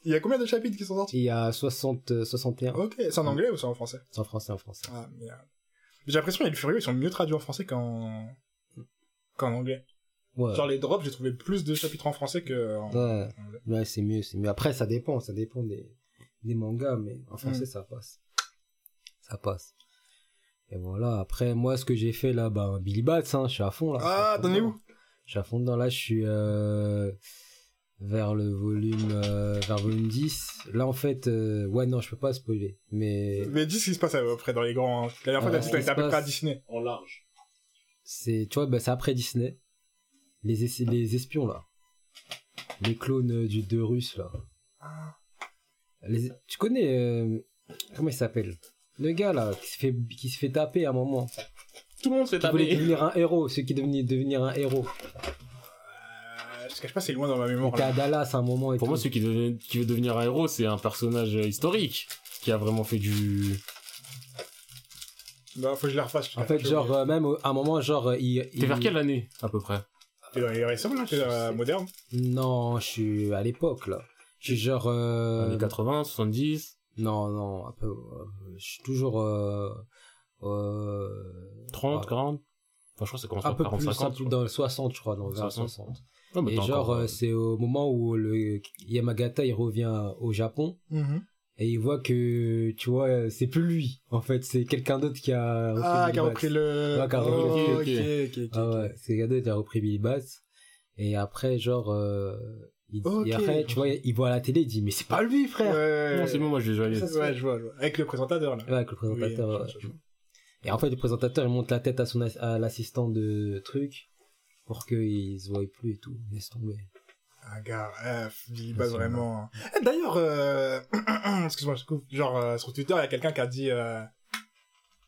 Il y a combien de chapitres qui sont sortis?
Il y a 60, euh, 61.
Ok, c'est en anglais ou c'est en français?
C'est en français, en français.
Ah, merde. J'ai l'impression que les Furieux, ils sont mieux traduits en français qu'en, qu'en anglais.
Ouais.
Genre les drops, j'ai trouvé plus de chapitres en français que en...
Ouais. Ouais, c'est mieux, c'est mieux. Après, ça dépend, ça dépend des, des mangas, mais en français,
Mm.
ça passe. Ça passe. Et voilà, après, moi, ce que j'ai fait là, bah, Billy Bats, hein, je suis à fond là.
Ah, t'en es où?
Je suis à fond dedans, là, je suis euh, vers le volume, euh, vers volume 10. Là, en fait, euh, ouais, non, je peux pas spoiler, mais
Mais dis ce qui se passe après dans les grands. La dernière fois,
Ah,
t'as dit que t'étais à peu près à Disney.
En large.
c'est, tu vois, bah, c'est après Disney. Les, es- les espions, là. Les clones euh, du deux Russes, là.
Ah.
Les- tu connais euh, comment il s'appelle? Le gars là qui se fait qui se fait taper à un moment
Tout le monde s'est
qui voulait
tapé.
devenir un héros ceux qui devenaient devenir un héros
Euh, je te cache pas, c'est loin dans ma mémoire. là.
Dallas à un moment et
Pour moi, celui qui, devait- qui veut devenir un héros, c'est un personnage historique qui a vraiment fait du.
Non, faut que je les refasse.
en fait genre euh, même à un moment genre euh, il,
T'es
il-
vers quelle année, à peu près?
T'es dans les récents, là? T'es dans la moderne?
non je suis à l'époque là je suis genre euh,
Années 80, 70,
non non un peu euh, je suis toujours euh, euh,
30,
ah,
40 Enfin, je crois que ça commence
un
par
peu
40,
plus
50.
un peu dans le 60 je crois dans vers
60.
60
Ouais, mais
et genre
encore,
euh,
euh,
c'est au moment où le Yamagata il revient au Japon et il voit que tu vois c'est plus lui en fait c'est quelqu'un d'autre qui a repris
Ah, qui a repris le...
Ouais, qui a repris
Oh,
le-
ok,
ok,
ok, ok.
ah ouais c'est quelqu'un d'autre qui a repris Billy Bats et après genre euh, il, et après tu vois il voit à la télé il dit mais c'est pas lui frère
Ouais,
Non, c'est bon, moi je vais
c'est-
Ouais, je vois, je vois. Avec le présentateur, là.
Ouais, avec le présentateur
Oui,
ouais.
je- je- je-
et en fait le présentateur il monte la tête à son à l'assistant de truc pour qu'il se voie plus et tout laisse tomber
Ah, gars, euh, Baz,
c'est
vraiment. Eh, D'ailleurs, euh... excuse-moi, je coupe. Genre, euh, sur Twitter, il y a quelqu'un qui a dit, euh...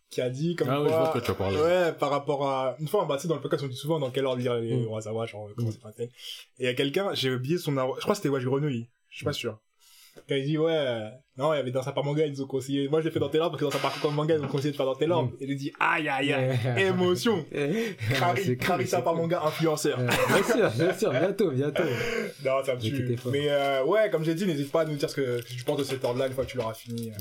qui a dit comme
Ah ouais, je
quoi...
vois quoi tu as parlé.
Ouais, par rapport à... Une fois, bah, tu sais, dans le podcast, on dit souvent dans quel ordre lire les
Mm.
Wazawa, genre, comment
Mm.
c'est pas tel. Et il y a quelqu'un, j'ai oublié son. Je crois que c'était Grenouille. Je suis pas sûr. Quand il dit, ouais, euh, non, il y avait dans sa part manga, ils ont conseillé. Moi, je l'ai fait dans tel ordre parce que dans sa part comme manga, ils ont conseillé de faire dans tel ordre. Et il dit, aïe, aïe, aïe, émotion. Crari,
C'est cool,
Clarissa
c'est
par
cool.
manga influenceur.
Euh, bien sûr bien sûr bientôt bientôt
Non, ça me tue. Mais euh, ouais, comme j'ai dit, n'hésite pas à nous dire ce que, ce que tu penses de cet ordre-là une fois que tu l'auras fini.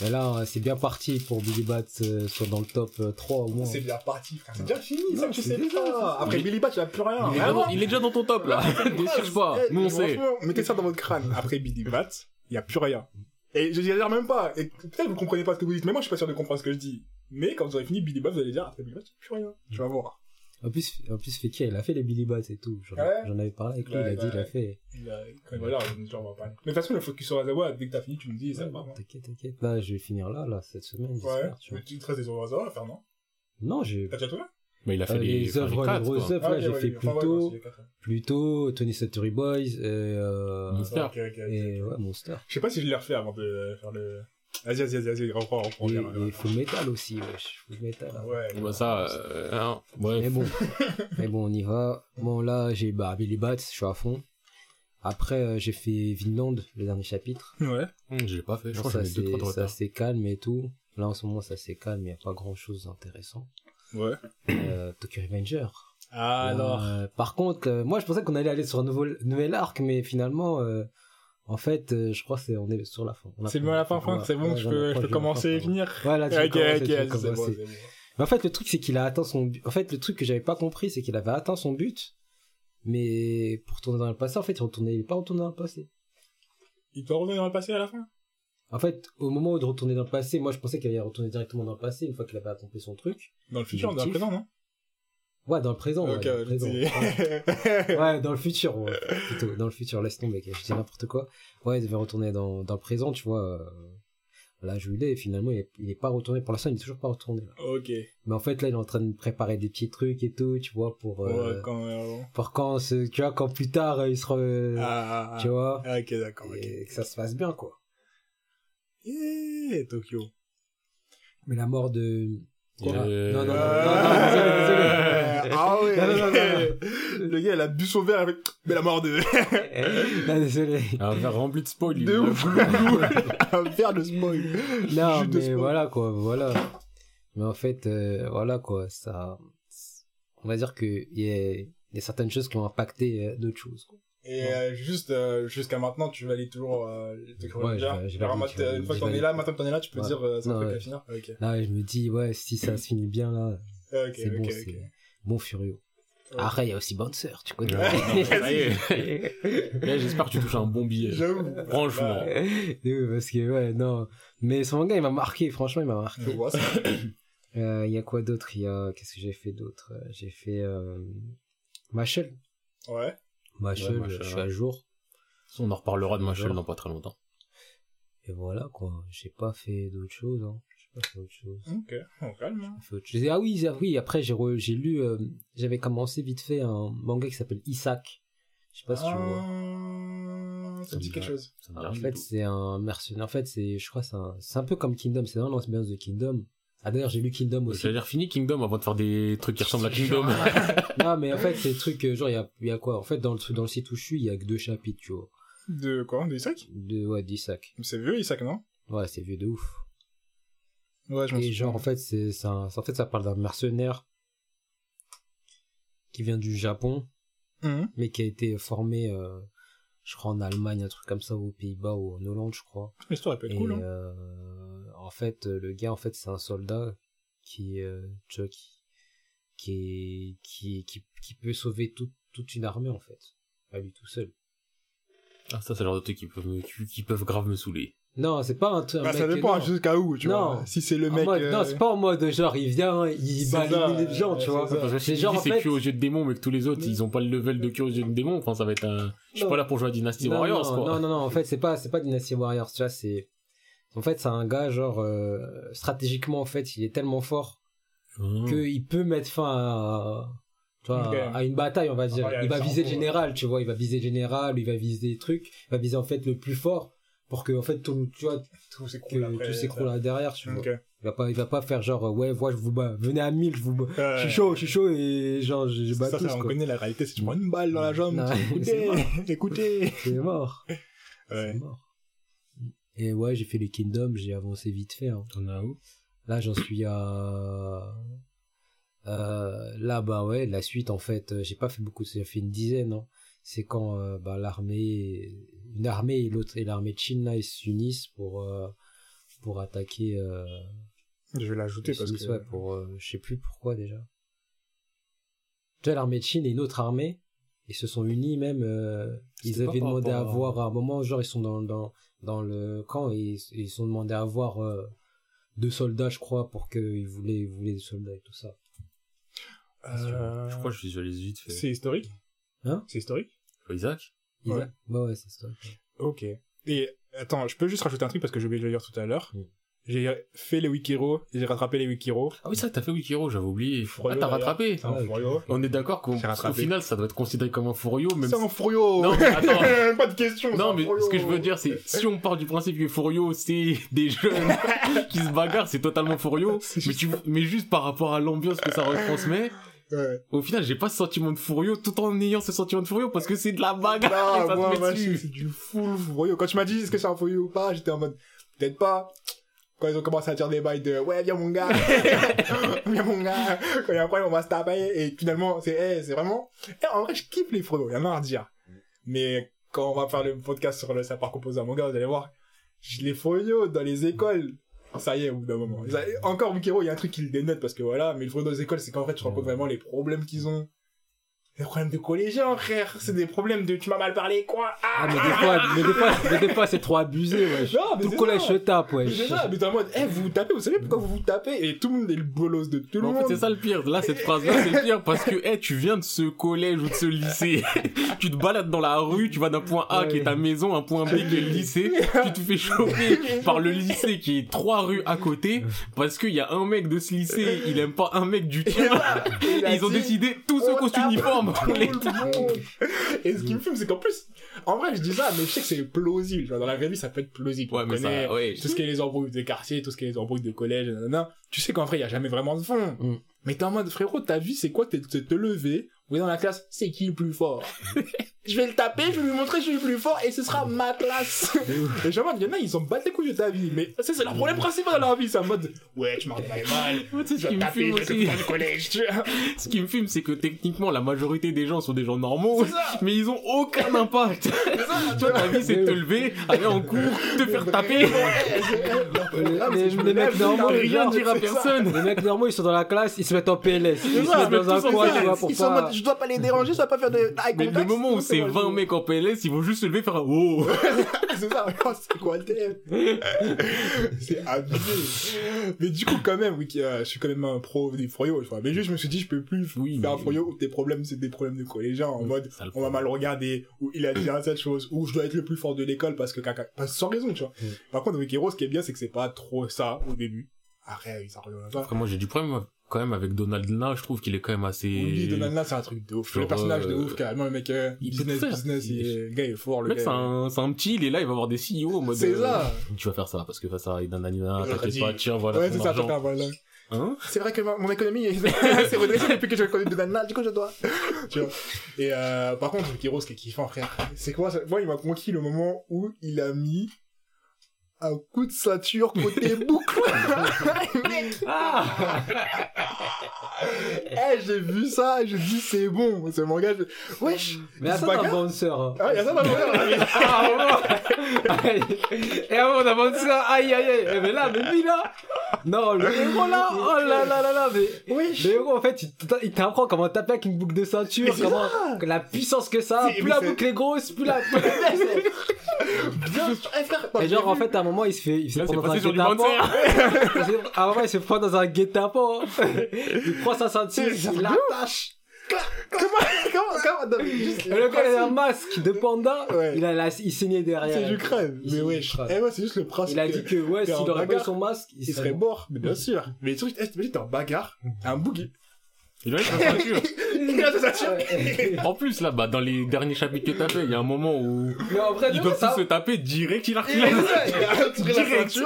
Mais là, euh, c'est bien parti pour Billy Bats euh, soit dans le top euh, 3 au moins.
C'est bien parti, frère. C'est déjà fini,
Non,
ça que tu
c'est
sais
déjà.
Après
Il-
Billy Bat, tu n'as plus rien.
Il est, déjà
Vraiment.
dans, il est déjà dans ton top là. Déchire pas. Nous on sait.
Mettez ça dans votre crâne. Après Billy Bat, il n'y a plus rien. Et je dirais même pas. Et peut-être que vous comprenez pas ce que vous dites, mais moi je suis pas sûr de comprendre ce que je dis. Mais quand vous aurez fini Billy Bat, vous allez dire après Billy Bat, il n'y a plus rien. Tu vas voir.
En plus, en plus, Fekir, il a fait les Billy Bats et tout. J'en,
Ouais.
j'en avais parlé avec lui,
Ouais,
il a dit, il a fait.
Il a- Quand là, en parler. Mais de toute façon, le focus sur Azawa, dès que t'as fini, tu me dis, ça
Ouais,
va.
non,
hein.
t'inquiète, t'inquiète. Là, je vais finir là, là, cette semaine,
Ouais,
j'espère, tu vois.
mais tu te restes des Azawa à faire, non?
Non, j'ai,
T'as déjà tout fait
Mais il a fait
euh,
les,
les œuvres, les grosses œuvres, là,
ok,
j'ai
ouais,
fait plutôt, plutôt Tony Story Boys, et, euh,
Monster.
Et, ouais, Monster.
Je sais pas si je l'ai refait avant de faire le. Vas-y, vas-y, vas-y, reprends.
Et,
viens, viens.
et Full Metal aussi, wesh. Full Metal. hein.
Ouais.
Bah ça, euh, hein, bref.
Mais bon, mais bon, on y va. Bon, là, j'ai bah, Billy Bats, je suis à fond. Après, euh, j'ai fait Vinland, le dernier chapitre.
Ouais.
Hum, Je l'ai pas fait, je
Bon,
crois que
ça,
j'en ai deux, trois
ça c'est calme et tout. Là, en ce moment, ça c'est calme, il n'y a pas grand chose d'intéressant.
Ouais.
Euh, Tokyo Revenger.
Ah, alors.
Euh, par contre, euh, moi, je pensais qu'on allait aller sur un nouveau, nouvel arc, mais finalement, euh, en fait, euh, je crois c'est, on est sur la fin.
C'est bon à la fin, fin,
ouais,
c'est bon,
ouais,
je peux, je commencer et
fin,
finir.
Voilà, tu commencer, tu
c'est bon, bon.
Mais en fait, le truc, c'est qu'il a atteint son but. En fait, le truc que j'avais pas compris, c'est qu'il avait atteint son but. Mais pour retourner dans le passé, en fait, il retournait, il est pas retourné dans le passé.
Il peut revenir dans le passé à la fin?
En fait, au moment de retourner dans le passé, moi, je pensais qu'il allait retourner directement dans le passé une fois qu'il avait accompli son truc.
Dans le futur, dans le présent, non?
Ouais, dans le présent. ouais, dans le présent. Ouais. Ouais, dans le futur, ouais, plutôt. Dans le futur, laisse tomber, je dis n'importe quoi. Ouais, il devait retourner dans, dans le présent, tu vois. euh, Là, je l'ai, et finalement, il est, il est pas retourné. Pour l'instant, il est toujours pas retourné. Là.
Ok.
Mais en fait, là, il est en train de préparer des petits trucs et tout, tu vois, pour, euh,
quand euh,
pour quand, tu vois, quand plus tard, il sera, euh,
Ah, ah,
tu vois,
ah. Ok, d'accord,
et que ça se passe bien, quoi.
Eh, Tokyo.
Mais la mort de... Quoi
Euh,
Non, non, non,
Euh,
non, non, désolé, désolé.
Ah ouais.
Non, non, non, non,
Le gars, il a bu son verre avec. Mais la mort de.
non, désolé.
Un verre rempli de spoil. il
De ouf. Un verre de spoil.
Non, mais
spoil.
voilà, quoi, voilà. Mais en fait, euh, voilà, quoi, ça... On va dire que il y, a- il y a certaines choses qui ont impacté euh, d'autres choses, quoi.
Et euh, juste euh, jusqu'à maintenant, tu valides toujours euh, le Tokyo
Ouais, je je valide, je
Une fois que t'en es là, maintenant que t'en es là, tu peux
Ouais.
dire euh, c'est un
Non,
truc
ouais.
à finir. Ok.
Là, je me dis, ouais, si ça se finit bien, là,
Ok,
c'est
ok,
bon,
ok.
c'est bon Furio.
Ouais.
Après, il y a aussi Bouncer, tu connais.
Ça. Là, j'espère que tu touches un bon billet.
J'avoue.
Franchement.
Oui, parce que, ouais, non. Mais son manga, il m'a marqué, franchement, il m'a marqué.
Ça.
Euh, Il y a quoi d'autre? Il y a, qu'est-ce que j'ai fait d'autre? J'ai fait, euh, Machel.
Ouais.
Machel,
Ouais, Machel,
je suis
ouais.
à jour.
On en reparlera de Machel dans pas très longtemps.
Et voilà, quoi. J'ai pas fait d'autre chose, hein. J'ai pas fait autre chose.
Ok. On calme. hein.
Autre chose. Ah oui, ah oui, après, j'ai re- j'ai lu, euh, j'avais commencé vite fait un manga qui s'appelle Isaac. Je sais pas si tu vois.
Ah, Ça
Ça
me dit quelque chose.
Ça me
en fait, c'est un mercenaire. En fait, c'est, je crois, c'est un, c'est un peu comme Kingdom. C'est dans l'ambiance de Kingdom. Ah, d'ailleurs, j'ai lu Kingdom aussi.
J'allais dire fini Kingdom avant de faire des trucs qui ressemblent à Kingdom.
non, mais en fait, c'est le truc, euh, genre, il y a, il y a quoi? En fait, dans le, dans le site où je suis, il y a que deux chapitres, tu vois.
De quoi? De Isaac
De, ouais, d'Isaac.
C'est vieux, Isaac, non?
Ouais, c'est vieux de ouf.
Ouais, je
Et
souviens.
genre, en fait, c'est, c'est un- en fait, ça parle d'un mercenaire qui vient du Japon,
Mhm.
mais qui a été formé, euh, je crois, en Allemagne, un truc comme ça, ou aux Pays-Bas, ou en Hollande, je crois.
L'histoire, elle peut être
Et
cool. Hein.
En fait, euh, le gars, en fait, c'est un soldat qui, euh, qui, qui, qui, qui, qui peut sauver toute toute une armée, en fait. À lui tout seul.
Ah, ça, c'est le genre de trucs qui peuvent, me- qui, qui peuvent grave me saouler.
Non, c'est pas un truc.
Bah, ça dépend
non.
jusqu'à où, tu
Non.
vois. Si c'est le
En
mec.
mode-
euh,
Non, c'est pas en mode genre il vient, il bat
ça,
les gens,
ouais,
tu vois.
c'est.
Parce que si
genre, en fait-
aux yeux de démon, mais que tous les autres, ils ont pas le level de que aux yeux de démon, enfin, ça va être un, je suis
Non.
pas là pour jouer à Dynasty
non,
Warriors,
non,
quoi.
non, non, non, en fait, c'est pas, c'est pas Dynasty Warriors, tu vois, c'est, en fait, c'est un gars, genre, euh, stratégiquement, en fait, il est tellement fort
Mmh.
qu'il peut mettre fin à, tu vois, à une bataille, on va dire.
Ah,
il va viser le général, tu vois, il va viser le général, il va viser des trucs, il va viser, en fait, le plus fort pour que, en fait, tout, tu vois,
Tout s'écroule
que
après.
tout s'écroule là derrière, tu vois.
Ok.
Il va pas, il va pas faire genre, euh, ouais, voilà, je vous bats, venez à 1000, je vous bats.
Ouais.
Je suis chaud, je suis chaud et genre, je, je bats
ça,
tous,
ça, on
quoi.
connaît la réalité, si tu prends une balle dans la jambe,
Non,
tu dis,
c'est
écoutez, écoutez.
C'est mort.
Ouais.
C'est mort. Et ouais, j'ai fait les Kingdoms, j'ai avancé vite fait. hein.
T'en as où?
Là, j'en suis à... Euh, là, bah ouais, la suite, en fait, euh, j'ai pas fait beaucoup, j'ai fait une dizaine. hein. C'est quand euh, bah, l'armée, une armée et l'autre, et l'armée de Chine, là, ils s'unissent pour, euh, pour attaquer...
Je vais l'ajouter parce que.
ouais, pour, je sais plus pourquoi déjà. Tu vois, l'armée de Chine et une autre armée, ils se sont unis même, euh, ils avaient demandé à voir à un moment, genre ils sont dans, dans, dans le camp et ils, ils sont demandé à voir euh, deux soldats, je crois, pour qu'ils voulaient, ils voulaient des soldats et tout ça.
Euh,
Je crois que je visualise vite fait.
C'est historique?
Hein?
C'est historique?
Isaac?
Isaac Ouais, ouais, c'est ça.
Ok. Et attends, je peux juste rajouter un truc parce que j'ai oublié de le dire tout à l'heure.
Mm.
J'ai fait les Wikiro, j'ai rattrapé les Wikiro.
Ah oui, ça, t'as fait Wikiro, j'avais oublié. Ah, t'as rattrapé.
Un Froyo.
On est d'accord qu'au final, ça doit être considéré comme un Fourio, même
C'est un Froyo
Non, mais attends.
Pas de question
Non, mais ce que je veux dire, c'est si on part du principe que Furio, c'est des jeunes qui se bagarrent, c'est totalement Furio. Mais, tu, mais juste par rapport à l'ambiance que ça retransmet,
Ouais.
au final, j'ai pas ce sentiment de Furio tout en ayant ce sentiment de Furio parce que c'est de la bagarre dessus.
c'est du full Froyo. Quand tu m'as dit est-ce que c'est un Froyo ou pas, j'étais en mode peut-être pas. Quand ils ont commencé à dire des bails de ouais, viens mon gars, viens mon gars, quand il y a un problème, on va se taper. Et finalement, c'est eh, c'est vraiment. Eh, en vrai, je kiffe les Froyo, il y en a à dire. Mais quand on va faire le podcast sur le sapeur composé à mon gars, vous allez voir, je- les Froyo dans les écoles. Ça y est, au bout d'un moment. Ça- Encore, Wikiro, il y a un truc qui le dénote parce que voilà, mais le Froyo dans les écoles, c'est qu'en fait, tu compte vraiment les problèmes qu'ils ont. Des problèmes de collégiens, frère. C'est des problèmes de tu m'as mal parlé, quoi.
Ah, mais des fois, mais des fois, mais des fois c'est trop abusé, wesh.
Non, mais
Tout
c'est
collège se tape, wesh.
C'est ça, mais t'es en mode, eh, vous vous tapez, vous savez pourquoi vous vous tapez? Et tout le monde est le bolos de tout le
Mais en
monde.
fait, c'est ça le pire. Là, cette phrase-là, c'est le pire parce que, eh, tu viens de ce collège ou de ce lycée. tu te balades dans la rue, tu vas d'un point A qui est ta maison, un point B qui est le lycée. tu te fais choper par le lycée qui est trois rues à côté parce qu'il y a un mec de ce lycée, il aime pas un mec du tien. Ils ont décidé, tous cet
tape
uniforme, les
monde. Et ce qui me fume, c'est qu'en plus, en vrai, je dis ça, mais je sais que c'est plausible. Genre, dans la vraie vie, ça peut être plausible.
Ouais, mais
connaît
ça, ouais.
Tout ce qui est les embrouilles des quartiers, tout ce qui est les embrouilles de collège, nanana. Tu sais qu'en vrai, il y a jamais vraiment de fond.
Mm.
Mais t'es en mode, frérot, ta vie, c'est quoi? T'es t'es te lever, ou dans la classe, c'est qui le plus fort? je vais le taper, je vais lui montrer que je suis plus fort, et ce sera ma classe. et je il y en a, ils ont battu les couilles de ta vie. Mais c'est leur problème principal dans leur vie. C'est en mode, ouais, tu m'as mal mal.
Tu sais, ce
Je
qui
vais
me
taper,
fume
je vais te
aussi,
foutre du collège, tu vois.
ce qui me fume, c'est que techniquement, la majorité des gens sont des gens normaux, mais ils ont aucun impact. tu vois, ta vie, c'est de te lever, aller en cours, te faire taper,
mais
Les- mecs normaux,
rien dire à personne.
Les mecs normaux, ils sont dans la classe, ils se mettent en PLS. Ils se mettent dans un coin, tu vois, pour
Ils sont en mode, je dois pas les déranger, je dois pas faire de
le moment où c'est
bon.
20 mecs en PLS, ils vont juste se lever et faire un oh.
c'est ça, c'est quoi le thème? C'est abusé. Mais du coup, quand même, oui, euh, je suis quand même un pro des vois. Mais juste, je me suis dit, je peux plus
Oui,
faire un froyo où tes problèmes, c'est des problèmes de collégiens, en mode, on va mal regarder, ou il a dit cette chose, ou je dois être le plus fort de l'école parce que caca, sans raison, tu vois.
Mm.
Par contre, Wikiro, ce qui est bien, c'est que c'est pas trop ça au début. Après, ça revient à ça.
Après, moi, j'ai du problème quand même avec Donald Là, je trouve qu'il est quand même assez...
Oui, Donald là, c'est un truc de ouf.
Genre,
le personnage de
euh,
ouf, carrément, le mec, euh,
il
business,
faire.
business,
Il-
est- le gars est fort, le
Le mec, c'est un, c'est un petit, il est là, il va avoir des CEO en mode...
C'est
euh,
ça.
Tu vas faire ça, parce que ça, il nanana,
Il aurait
t'inquiète pas, tiens, voilà
Ouais,
ton
c'est ça,
argent.
voilà.
Hein
C'est vrai que ma- mon économie s'est redressée depuis que je connais Donald là, du coup je dois. Tu vois. Et euh, par contre, Kiro, ce qui est kiffant, frère, c'est quoi ça? Moi, il m'a conquis le moment où il a mis un coup de ceinture côté boucle. Mec,
Ah
eh, j'ai vu ça, j'ai dit c'est bon, c'est mon gars. je- Wesh.
Mais
bagarre.
un bouncer. hein.
Ah, y a ça dans le moment.
Ah. Et avant, on a bouncer, aïe, aïe, aïe. Eh, Mais là, mais lui, là Non, le héros, là Oh là là là là, mais...
Wesh.
Le héros, en fait, il t'a- il t'apprend comment taper avec une boucle de ceinture, comment...
ça.
La puissance que ça a, plus la boucle est grosse, plus la...
Bien sûr. Eh, frère, attends,
Et genre, en fait, à un moment, il se fait, il se
Là,
prend dans un guet-apens. à un moment, il se prend dans un guet-apens. Il prend sa ceinture, il l'attache.
Comment, comment, comment, non, mais juste-
Et le gars, il a un masque de panda.
Ouais.
Il a la, il saignait derrière.
C'est du Mais
crâne.
Eh, ouais, c'est juste le principe.
Il a dit que, ouais, s'il aurait pas son masque,
il serait mort, mais bien sûr. Mais le truc, eh, t'imagines, t'es en bagarre, un boogie.
Il a sa ceinture. En plus, là, bah, dans les derniers chapitres que t'as fait, il y a un moment où
Mais en vrai,
ils doivent
ça-
tous se taper direct, il a reculé. Direct.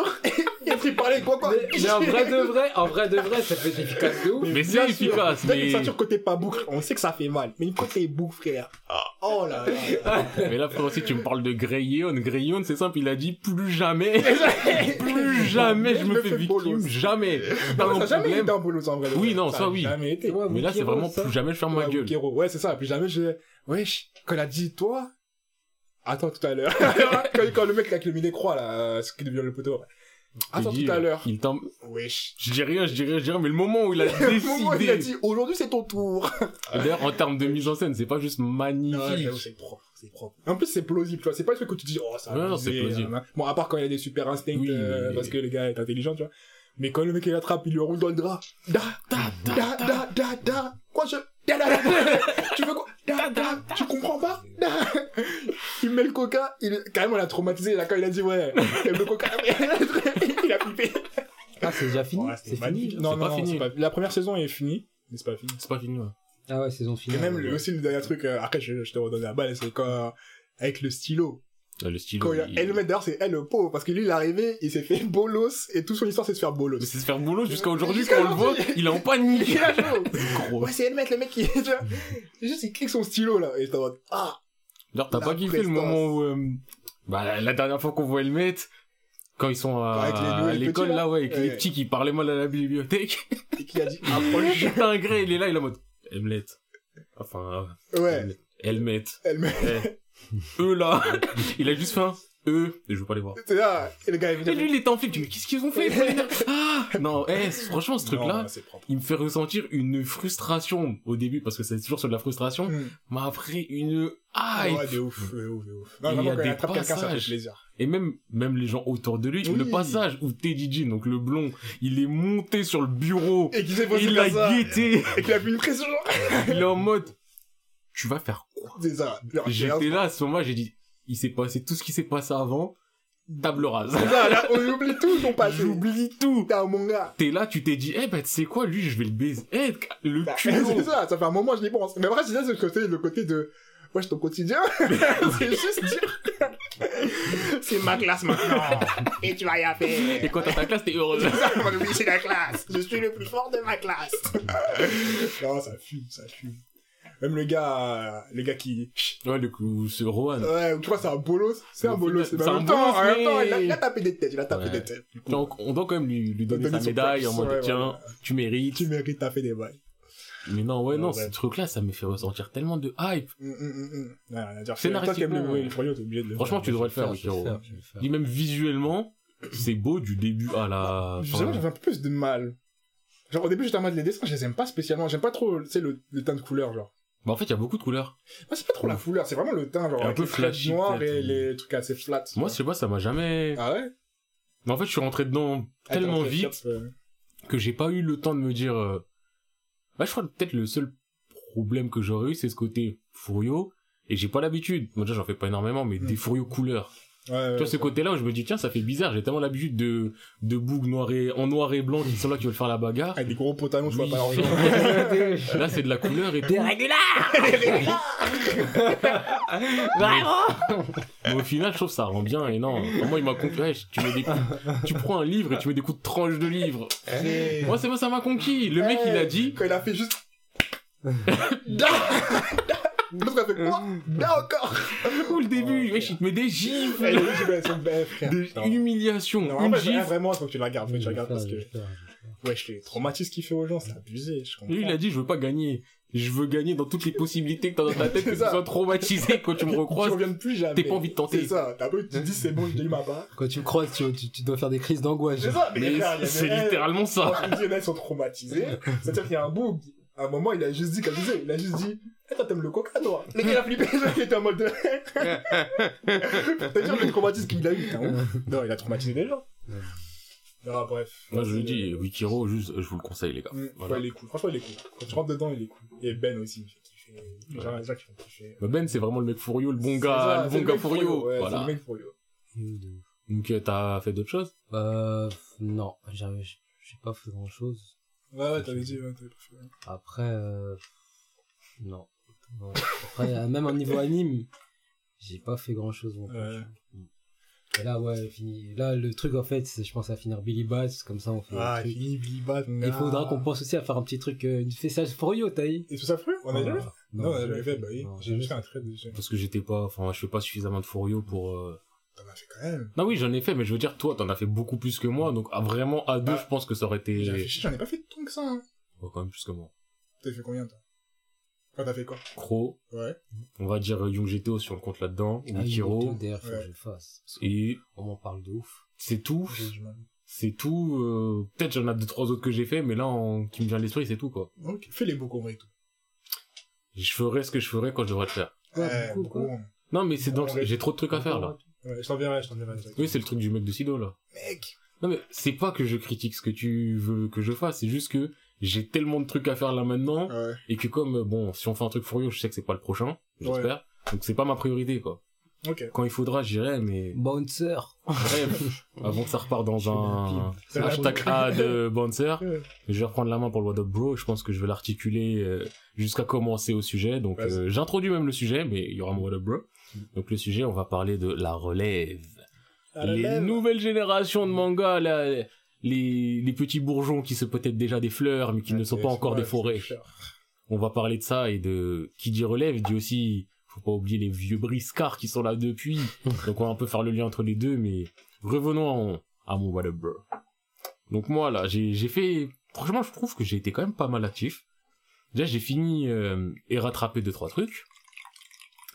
Il a pris parler, quoi, quoi.
Mais, mais en vrai de vrai, en vrai de vrai, ça peut être efficace de ouf.
Mais c'est efficace, mais...
une ceinture côté pas boucle, on sait que ça fait mal. Mais une côté boucle, frère. Oh là là.
Mais là, frère, aussi, tu me parles de Greyon. Greyon, c'est simple, il a dit plus jamais, plus jamais je me fais victime, jamais. T'as
Non, ça jamais
problème.
été un bolos en vrai.
Oui, non,
Ça
oui.
Jamais été.
Ouais,
Mais là, c'est vraiment
ça.
plus jamais je ferme ma gueule.
Ouais, c'est ça. Puis jamais je. Wesh, quand elle a dit toi. Attends tout à l'heure. quand, quand le mec là, qui a mis des croix là, euh, ce qui devient le poteau. Attends
dit,
tout à l'heure.
Il t'en-
Wesh.
Je dis rien, je dis rien, je dis rien, mais le moment où il a
moment où il a
décidé.
dit aujourd'hui c'est ton tour.
D'ailleurs, en termes de mise en scène, c'est pas juste magnifique.
c'est propre, c'est propre. En plus, c'est plausible, tu vois. C'est pas le truc où tu dis, oh, ça va.
non, c'est plausible.
Bon, à part quand il a des super instincts,
Oui,
euh,
oui,
parce
oui.
que le gars est intelligent, tu vois. Mais quand le mec il attrape, il lui roule dans le drap. Da, da, da, da, da, da. Quoi, je... Da, da, da. Tu veux quoi Da, da. Tu comprends pas Da. Il met le coca, il... carrément, il a traumatisé, là, quand il a dit, ouais, il le coca, il a flippé.
Ah, c'est déjà fini
Ouais, c'était
C'est
magnifique.
fini
Non,
C'est
non,
pas
non,
fini.
pas- La première saison est finie, mais c'est pas fini.
C'est pas fini, ouais.
Ah ouais, saison
Et
finale.
même,
ouais.
le- aussi, le dernier truc, euh, après, je, je te redonne la balle, c'est quand, avec le stylo.
Ah, Le stylo.
Quand il y a-
il-
elle le met d'ailleurs, c'est elle le pauvre, parce que lui, il est arrivé, il s'est fait bolos, et toute son histoire, c'est de se faire bolos.
Mais c'est se faire boulot jusqu'à aujourd'hui,
Jusqu'à
quand on le voit,
aujourd'hui.
il est en panique.
Il.
Gros.
Ouais, c'est elle mettre le mec qui est. C'est juste, il clique son stylo, là, et t'es en mode, ah,
D'ailleurs, t'as pas kiffé le moment où, euh, bah, la dernière fois qu'on voit Elmet, quand ils sont à, l'école,
là
ouais, avec les petits qui parlaient mal à la bibliothèque.
et qui a dit, approche.
Putain, un gré, il est là, il est en mode, Elmet. Enfin,
Ouais,
Elmet.
elle met,
Eh. Eux, là. il a juste fait un, eux, et je veux pas les voir.
c'est là, et le gars, il
Et lui, il était en flip, tu dis, mais qu'est-ce qu'ils ont fait? Ah! Non, eh, franchement, ce truc-là, il me fait ressentir une frustration au début, parce que c'est toujours sur de la frustration,
Hmm.
mais après, une hype.
Ouais, de ouf, de ouf, de ouf. Non,
il y a des passages.
plaisir.
Et même, même les gens autour de lui,
Oui.
le passage où Teddy Jean, donc le blond, il est monté sur le bureau,
Et qui s'est posé
il l'a guetté,
Et qu'il a plus une pression.
il est en mode, tu vas faire quoi
C'est ça.
J'étais là à ce moment, j'ai dit, il s'est passé tout ce qui s'est passé avant, table rase.
Là, on oublie tout ton passé.
J'oublie tout.
T'es un
là, tu t'es dit, eh ben, tu sais quoi, lui, je vais le baiser. Eh, le
Bah,
culot.
C'est ça, ça fait un moment, je n'y pense. Mais après, c'est ça, c'est le côté, le côté de, wesh, ton quotidien. c'est juste dire, c'est ma classe maintenant. Et tu vas y
Et
faire.
quand t'as ta classe, t'es heureux.
C'est ça, c'est la classe. Je suis le plus fort de ma classe. non, ça fume, ça fume. Même le gars, euh, le gars qui,
Ouais, le coup, ce Rohan.
ouais, tu vois, c'est un bolos. C'est un bolos.
c'est un
temps,
bolos,
en même temps,
mais-
il a, il a tapé des têtes, il a tapé
Ouais.
des têtes.
Donc, on doit quand même lui, lui donner
Donner
sa médaille en mode,
ouais,
tiens, tu mérites.
tu mérites taper des bails.
Mais non, ouais, non, ce truc-là, ça me fait ressentir tellement de hype.
Froyo, t'es obligé de le
Franchement,
faire.
tu devrais le faire,
faire.
Dis même visuellement, c'est beau du début à la
pas, j'avais un peu plus de mal. Genre, au début, j'étais en mode les dessins, je les aime pas spécialement. J'aime pas trop, tu sais, le, le teint de couleur, genre.
Bah, en fait, il y a beaucoup de couleurs.
Moi, c'est pas trop la couleur, c'est vraiment le teint, genre,
un
avec
peu
les
flashy,
noirs
peut-être.
et les trucs assez flats.
Moi, je sais pas, ça m'a jamais...
Ah ouais?
Mais en fait, je suis rentré dedans
Ah,
tellement vite
euh,
que j'ai pas eu le temps de me dire... euh, Bah, je crois que peut-être le seul problème que j'aurais eu, c'est ce côté Furio. Et j'ai pas l'habitude. Moi, déjà, j'en fais pas énormément, mais
Mm.
des Furio couleurs.
Ouais,
tu vois, ce côté-là où je me dis, tiens, ça fait bizarre. J'ai tellement l'habitude de, de bougs noir et, en noir et blanc qui sont là, qui veulent faire la bagarre.
Avec des gros pantalons, je vois pas.
Là, c'est de la couleur et tout.
Vraiment
Mais au final, je trouve que ça rend bien et non. Moi, il m'a conquis. Ouais, tu mets des coups, tu prends un livre et tu mets des coups de tranche de livre. Moi, c'est moi, ça m'a conquis. Le mec, il a dit,
Quand il a fait juste. L'autre a fait quoi? Da encore
au le début, wesh, il te met des gifles,
son bête, frère.
des
Non.
humiliations,
Non,
une gifle.
vraiment, faut que tu la regardes, faut que tu regardes parce que. Wesh, les traumatismes qu'il fait aux gens, c'est abusé, je comprends.
Lui, il a dit, je veux pas gagner. Je veux gagner dans toutes les possibilités que t'as dans ta tête, que tu sois traumatisé quand tu me
Tu
recroises.
reviens plus jamais.
T'as pas envie de tenter.
C'est ça. T'as peu, tu te dis c'est bon, j'ai eu ma part.
Quand tu me croises, tu, tu, tu dois faire des crises d'angoisse.
C'est ça.
Mais
a
c'est littéralement ça.
Quand dis, là, ils sont traumatisés. C'est-à-dire qu'il y a un bout, à un moment, il a juste dit, comme je disais, il a juste dit, toi, t'aimes le coca, toi. Le gars, il a flippé, il était en mode de... C'est-à-dire le traumatisme qu'il a eu, t'es. Non, il a traumatisé des gens. Non, bref.
Moi, je le dis, Wikiro, juste, je vous le conseille, les gars.
Mm,
Voilà.
ouais, il est cool. Franchement, il est cool. Quand tu rentres dedans, il est cool. Et Ben aussi, il me fait kiffer. Les gens, les gens qui font kiffer.
Mais Ben, c'est vraiment le mec Furio, le bon gars,
ça,
le bon gars Furio.
ouais, C'est
Voilà.
le mec Furio.
Donc, euh, t'as fait d'autres choses?
Euh, non, j'ai j'ai pas fait grand chose.
Ouais, ouais, t'avais dit, ouais, t'avais pas fait.
Après, euh, non. Après, même au niveau anime, j'ai pas fait grand chose.
Ouais.
Et là, ouais, fini. Là, le truc, en fait, c'est, je pense à finir Billy Bats, comme ça, on fait
Ah, fini, Billy Bat,
Il faudra qu'on pense aussi à faire un petit truc, euh, une fessage for you, t'as
Et tout ça fait On a jamais fait? Non, on a jamais fait, bah oui. J'ai juste fait un trait dessus.
Parce que j'étais pas, enfin, je fais pas suffisamment de Furio pour, euh...
T'en as fait quand même.
Non, oui, j'en ai fait, mais je veux dire, toi, t'en as fait beaucoup plus que moi, donc, ah, vraiment, à deux,
Bah,
je pense que ça aurait été,
j'en ai pas fait tant que ça. Hein.
Ouais, quand même plus que moi.
T'as fait combien, toi? Toi, t'as fait quoi?
Crow,
Ouais.
on va dire Young GTO si on le compte là-dedans,
Ah, D'ailleurs, faut
Ouais.
que je le fasse.
et
On m'en parle de ouf.
c'est tout. C'est tout, euh... peut-être j'en ai deux, trois autres que j'ai fait, mais là, qui me vient à l'esprit, c'est tout, quoi.
Ok, fais les beaux et tout.
Je ferai ce que je ferai quand je devrais le faire.
Ouais,
Ouais,
beaucoup, quoi.
beaucoup.
Non, mais c'est dans le- j'ai trop de trucs à faire, là.
Ouais, je t'enverrai, je t'enverrai.
Oui, c'est le truc du mec de Sido, là.
Mec
Non, mais c'est pas que je critique ce que tu veux que je fasse, c'est juste que j'ai tellement de trucs à faire là maintenant,
Ouais.
et que comme, bon, si on fait un truc Furio, je sais que c'est pas le prochain, j'espère. Donc c'est pas ma priorité, quoi.
Ok.
Quand il faudra, j'irai, mais
Bouncer.
bref, avant que ça repart dans un
la
hashtag. A de Bouncer,
Ouais.
je vais reprendre la main pour le What Up Bro, je pense que je vais l'articuler euh, jusqu'à commencer au sujet, donc euh, j'introduis même le sujet, mais il y aura mon What Up Bro. Donc le sujet, on va parler de la relève.
La
les nouvelles générations de mangas, là, les, les petits bourgeons qui se peut-être déjà des fleurs, mais qui ne sont pas encore des forêts. On va parler de ça et de qui dit relève dit aussi, faut pas oublier les vieux briscards qui sont là depuis. Donc on va un peu faire le lien entre les deux, mais revenons à, à mon What Up Bro. Donc moi là, j'ai fait, franchement je trouve que j'ai été quand même pas mal actif. Déjà j'ai fini euh, et rattrapé deux trois trucs.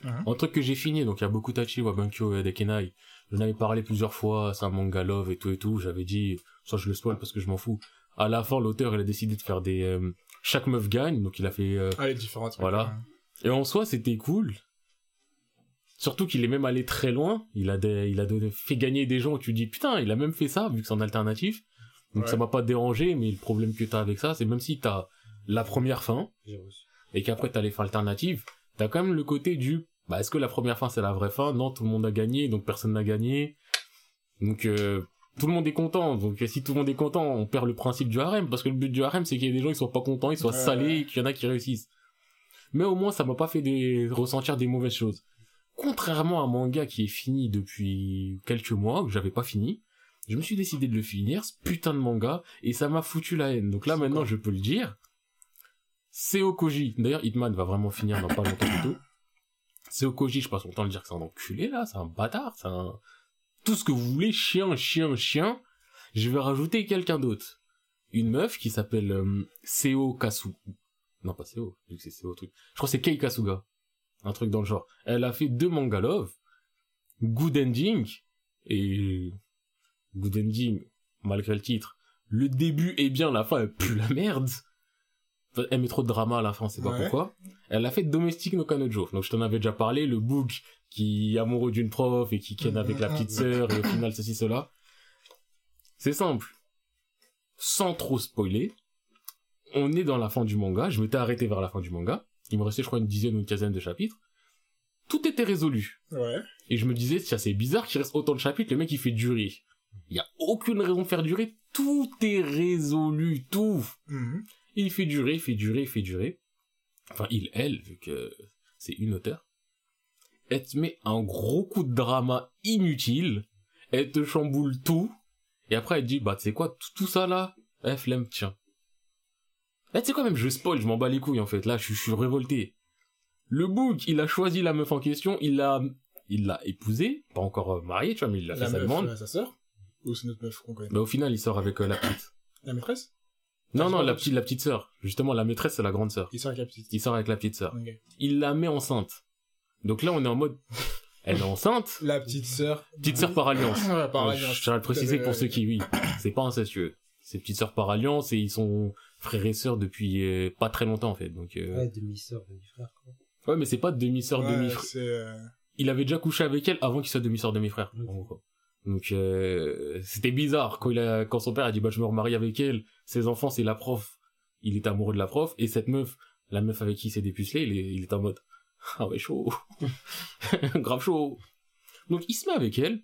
Mhm.
Un truc que j'ai fini, donc il y a beaucoup Tachi, Wabankyo et Dekenai. J'en avais parlé plusieurs fois, c'est un manga love et tout et tout. J'avais dit, ça je le spoil parce que je m'en fous. À la fin, l'auteur il a décidé de faire des, euh, chaque meuf gagne, donc il a fait euh,
Ah, les différentes.
Voilà. et en soi, c'était cool. Surtout qu'il est même allé très loin. Il a des, il a donné, fait gagner des gens où tu dis, putain, il a même fait ça, vu que c'est en alternatif. Donc
Ouais.
ça m'a pas dérangé, mais le problème que t'as avec ça, c'est même si t'as la première fin, et qu'après t'as les fins alternatives, t'as quand même le côté du, bah, est-ce que la première fin c'est la vraie fin? Non, tout le monde a gagné, donc personne n'a gagné. Donc, euh, tout le monde est content. Donc, si tout le monde est content, on perd le principe du harem, parce que le but du harem, c'est qu'il y ait des gens qui soient pas contents, ils soient salés, et qu'il y en a qui réussissent. Mais au moins, ça m'a pas fait des... ressentir des mauvaises choses. Contrairement à un manga qui est fini depuis quelques mois, que j'avais pas fini, je me suis décidé de le finir, ce putain de manga, et ça m'a foutu la haine. Donc là,
C'est
maintenant, je peux le dire. Seo Koji. D'ailleurs, Hitman va vraiment finir dans pas longtemps du tout. Seo Koji, je passe mon temps à dire que c'est un enculé, là, c'est un bâtard, c'est un... Tout ce que vous voulez, chien, chien, chien. Je vais rajouter quelqu'un d'autre. Une meuf qui s'appelle euh, Seo Kasu. Non, pas Seo, vu que c'est Seo truc. Je crois que c'est Kei Kasuga. Un truc dans le genre. Elle a fait deux manga love. Good Ending. Et... Good Ending, malgré le titre. Le début est bien, la fin elle pue la merde. Met trop de drama à la fin, on sait pas
Ouais.
pourquoi. Elle a fait Domestic no Kanojo. Donc je t'en avais déjà parlé, le book qui est amoureux d'une prof et qui ken avec la petite sœur et au final ceci cela. C'est simple. Sans trop spoiler, on est dans la fin du manga. Je m'étais arrêté vers la fin du manga. Il me restait, je crois, une dizaine ou une quinzaine de chapitres. Tout était résolu.
Ouais.
Et je me disais, tiens, c'est bizarre qu'il reste autant de chapitres, le mec il fait durer. Il y a aucune raison de faire durer. Tout est résolu, tout. Il fait durer, il fait durer, il fait durer. Enfin, il, elle, vu que c'est une auteure. Elle te met un gros coup de drama inutile. Elle te chamboule tout. Et après, elle te dit, bah, tu sais quoi, tout, ça là, eh, flemme, tiens. Eh, tu sais quoi, même, je spoil, je m'en bats les couilles, en fait. Là, je, je suis révolté. Le book, il a choisi la meuf en question, il l'a, il l'a épousée, pas encore euh, mariée, tu vois, mais il a fait
La
sa
meuf,
demande.
sa sœur? Ou c'est notre meuf qu'on connaît?
Mais au final, il sort avec euh, la petite.
La maîtresse?
Non, non, la petite, la petite sœur. Justement, la maîtresse, c'est la grande sœur.
Il sort avec la petite.
Il sort avec la petite sœur. Il la met enceinte. Donc là, on est en mode, elle est enceinte?
La petite sœur.
Petite sœur par alliance.
Ouais, par
Euh,
alliance.
Je tiens à le préciser
Euh,
pour ceux qui, oui, c'est pas incestueux. C'est petite sœur par alliance et ils sont frères et sœurs depuis euh, pas très longtemps en fait. Donc euh,
Ouais, demi-sœur, demi-frère, quoi.
ouais, mais c'est pas demi-sœur
ouais,
demi-frère.
c'est, euh,
Il avait déjà couché avec elle avant qu'il soit demi-sœur demi-frère. Donc euh, c'était bizarre quand il a quand son père a dit bah je me remarie avec elle. Ses enfants c'est la prof. Il est amoureux de la prof et cette meuf, la meuf avec qui il s'est dépucelé, il est, en mode ah ouais chaud, grave chaud. Donc il se met avec elle.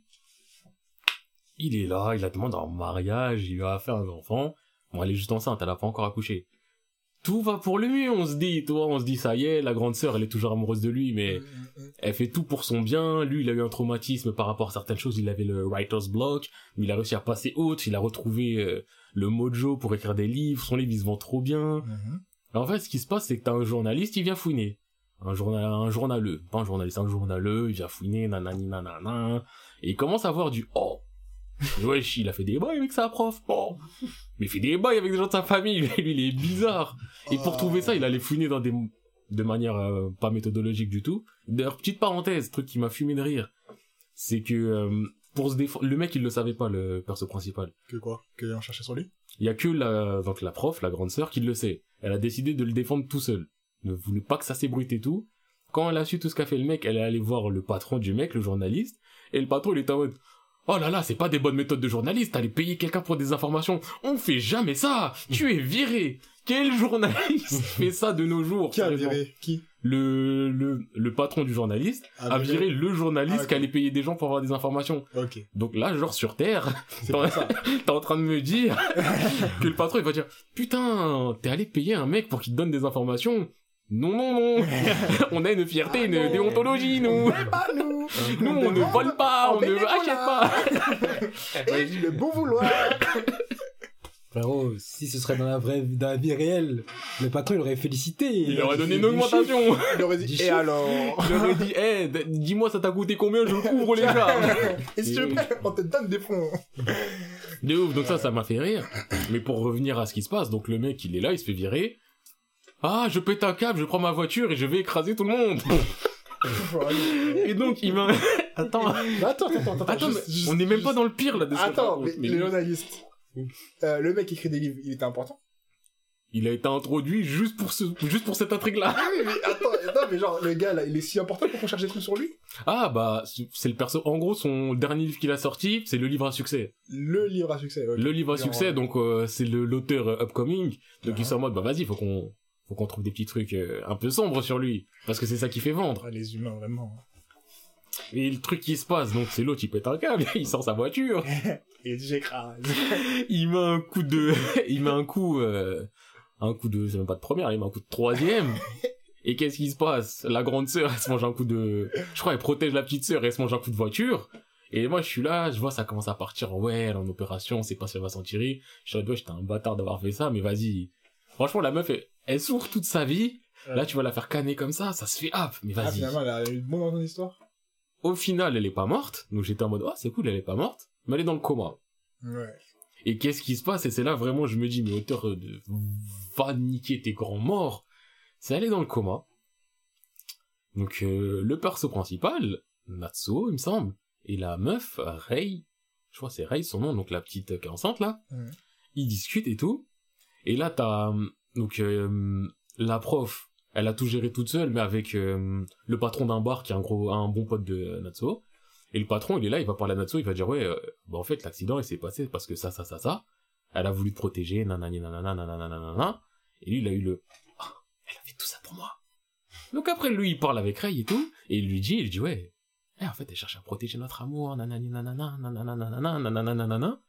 Il est là, il la demande en mariage, il lui a fait un enfant. Bon, elle est juste enceinte, elle a pas encore accouché. Tout va pour mieux, on se dit, toi, on se dit, ça y est, la grande sœur, elle est toujours amoureuse de lui, mais
mm, mm, mm.
elle fait tout pour son bien. Lui, il a eu un traumatisme par rapport à certaines choses. Il avait le writer's block, mais il a réussi à passer autre. Il a retrouvé euh, le mojo pour écrire des livres. Son livre, il se vend trop bien.
Mhm.
Alors, en fait, ce qui se passe, c'est que t'as un journaliste, il vient fouiner. Un, journal, un journaleux. Pas un journaliste, un journaleux. Il vient fouiner, nanani, nanana. Et il commence à voir du oh. Wesh, il a fait des bails avec sa prof. Oh. Mais il fait des bails avec des gens de sa famille. Lui, il est bizarre. Et pour trouver ça, il allait fouiner dans des de manière euh, pas méthodologique du tout. D'ailleurs, petite parenthèse, truc qui m'a fumé de rire, c'est que euh, pour se défendre, le mec il le savait pas le perso principal.
Que quoi? Que on cherchait sur lui?
Il y a que la donc la prof, la grande sœur qui le sait. Elle a décidé de le défendre tout seul. Ne voulait pas que ça s'ébruite et tout. Quand elle a su tout ce qu'a fait le mec, elle est allée voir le patron du mec, le journaliste, et le patron il était en mode Oh là là, c'est pas des bonnes méthodes de journaliste, aller payer quelqu'un pour des informations. On fait jamais ça. Tu es viré. Quel journaliste fait ça de nos jours?
Qui a viré? Qui?
Le, le, le patron du journaliste a viré le journaliste
Ah,
qui allait payer des gens pour avoir des informations.
Ok.
Donc là, genre sur Terre, t'es en train de me dire que le patron il va dire putain, t'es allé payer un mec pour qu'il te donne des informations. Non non non, on a une fierté,
Ah
une
non.
déontologie nous.
Pas nous
Nous on ne vole pas, on ne achète pas.
Et le bon vouloir
Frérot, si ce serait dans la vraie dans la vie réelle, le patron il aurait félicité.
Il aurait donné une augmentation.
Il aurait dit, et
chiffre.
alors
Il aurait dit, eh, dis-moi ça t'a coûté combien, je le couvre les gars.
Et si tu veux, on te donne des fonds.
De ouf, donc ça, ça m'a fait rire. Mais pour revenir à ce qui se passe, donc le mec, il est là, il se fait virer. Ah, je pète un câble, je prends ma voiture et je vais écraser tout le monde. Et donc, il m'a... Attends,
attends, attends, attends.
attends,
juste-
on n'est même
juste-
pas dans le pire, là, de
Attends, mais,
Mais
le
lui,
journaliste, euh, le mec qui écrit des livres, il était important
il a été introduit juste pour ce, juste pour cette intrigue-là.
Ah oui, mais attends, attends, mais genre, le gars là, il est si important qu'on cherche des trucs sur lui
Ah, bah, c'est le perso, en gros, son dernier livre qu'il a sorti, c'est le livre à succès.
Le livre à succès. ok.
Le livre à succès, donc, euh, c'est le- l'auteur euh, upcoming. Donc,
Ah.
ils sont en mode, bah, vas-y, faut qu'on, faut qu'on trouve des petits trucs euh, un peu sombres sur lui. Parce que c'est ça qui fait vendre.
ah, les humains, vraiment.
Et le truc qui se passe, donc c'est l'autre, il pète un câble, il sort sa voiture,
Et j'écrase.
il met un coup de, il met un coup, euh, un coup de, c'est même pas de première, il met un coup de troisième. Et qu'est-ce qui se passe? La grande sœur, elle se mange un coup de, je crois, elle protège la petite sœur, et elle se mange un coup de voiture. Et moi, je suis là, je vois ça commence à partir, ouais, elle est en opération, on sait pas si elle va s'en tirer. Je suis là, ouais, j'étais un bâtard d'avoir fait ça, mais vas-y. Franchement, la meuf, elle, elle souffre toute sa vie. Là, tu vas la faire canner comme ça, ça se fait hop, mais
Ah,
vas-y.
finalement, elle a eu bon dans ton histoire
Au final, elle est pas morte. Donc j'étais en mode, oh, c'est cool, elle est pas morte. Mais elle est dans le coma.
Ouais.
Et qu'est-ce qui se passe? Et c'est là vraiment, je me dis, mais auteur de va niquer tes grands morts. C'est elle est dans le coma. Donc euh, le perso principal, Natsuo, il me semble, et la meuf, Rei, je crois que c'est Rei son nom, donc la petite qui est enceinte là, ils discutent et tout. Et là, t'as euh, donc euh, la prof, elle a tout géré toute seule, mais avec euh, le patron d'un bar qui est un gros, un bon pote de Natsuo. Et le patron, il est là, il va parler à Natsuo, il va dire ouais, bah en fait l'accident il s'est passé parce que ça, ça, ça, ça. Elle a voulu te protéger, nanani, nanana, nanana, nanana. Et lui, il a eu le Ah, elle a fait tout ça pour moi. Donc après, lui, il parle avec Ray et tout, et il lui dit, il dit ouais, eh, en fait, elle cherche à protéger notre amour, nanani, nanana, nanana, nanana, nanana, nanana.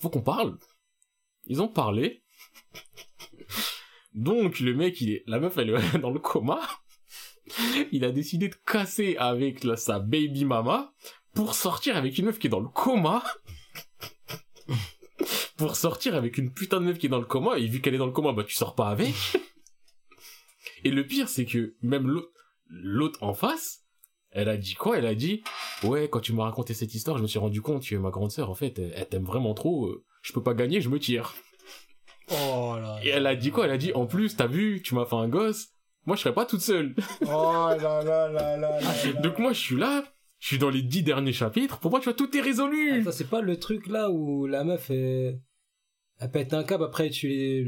Faut qu'on parle. Ils ont parlé. Donc le mec, il est, la meuf, elle est dans le coma. Il a décidé de casser avec sa baby mama pour sortir avec une meuf qui est dans le coma. pour sortir avec une putain de meuf qui est dans le coma et vu qu'elle est dans le coma, bah tu sors pas avec. et le pire, c'est que même l'autre, l'autre en face, elle a dit quoi? Elle a dit ouais, quand tu m'as raconté cette histoire, je me suis rendu compte que ma grande sœur, en fait, elle, elle t'aime vraiment trop. euh, Je peux pas gagner, je me tire.
Oh là.
Et elle a dit quoi? Elle a dit, en plus, t'as vu, tu m'as fait un gosse. Moi, je serais pas toute seule.
Oh là là là là là. là.
Donc moi, je suis là, je suis dans les dix derniers chapitres. Pour moi, tu vois, tout est résolu.
Attends, c'est pas le truc là où la meuf elle, elle pète un câble après tu les...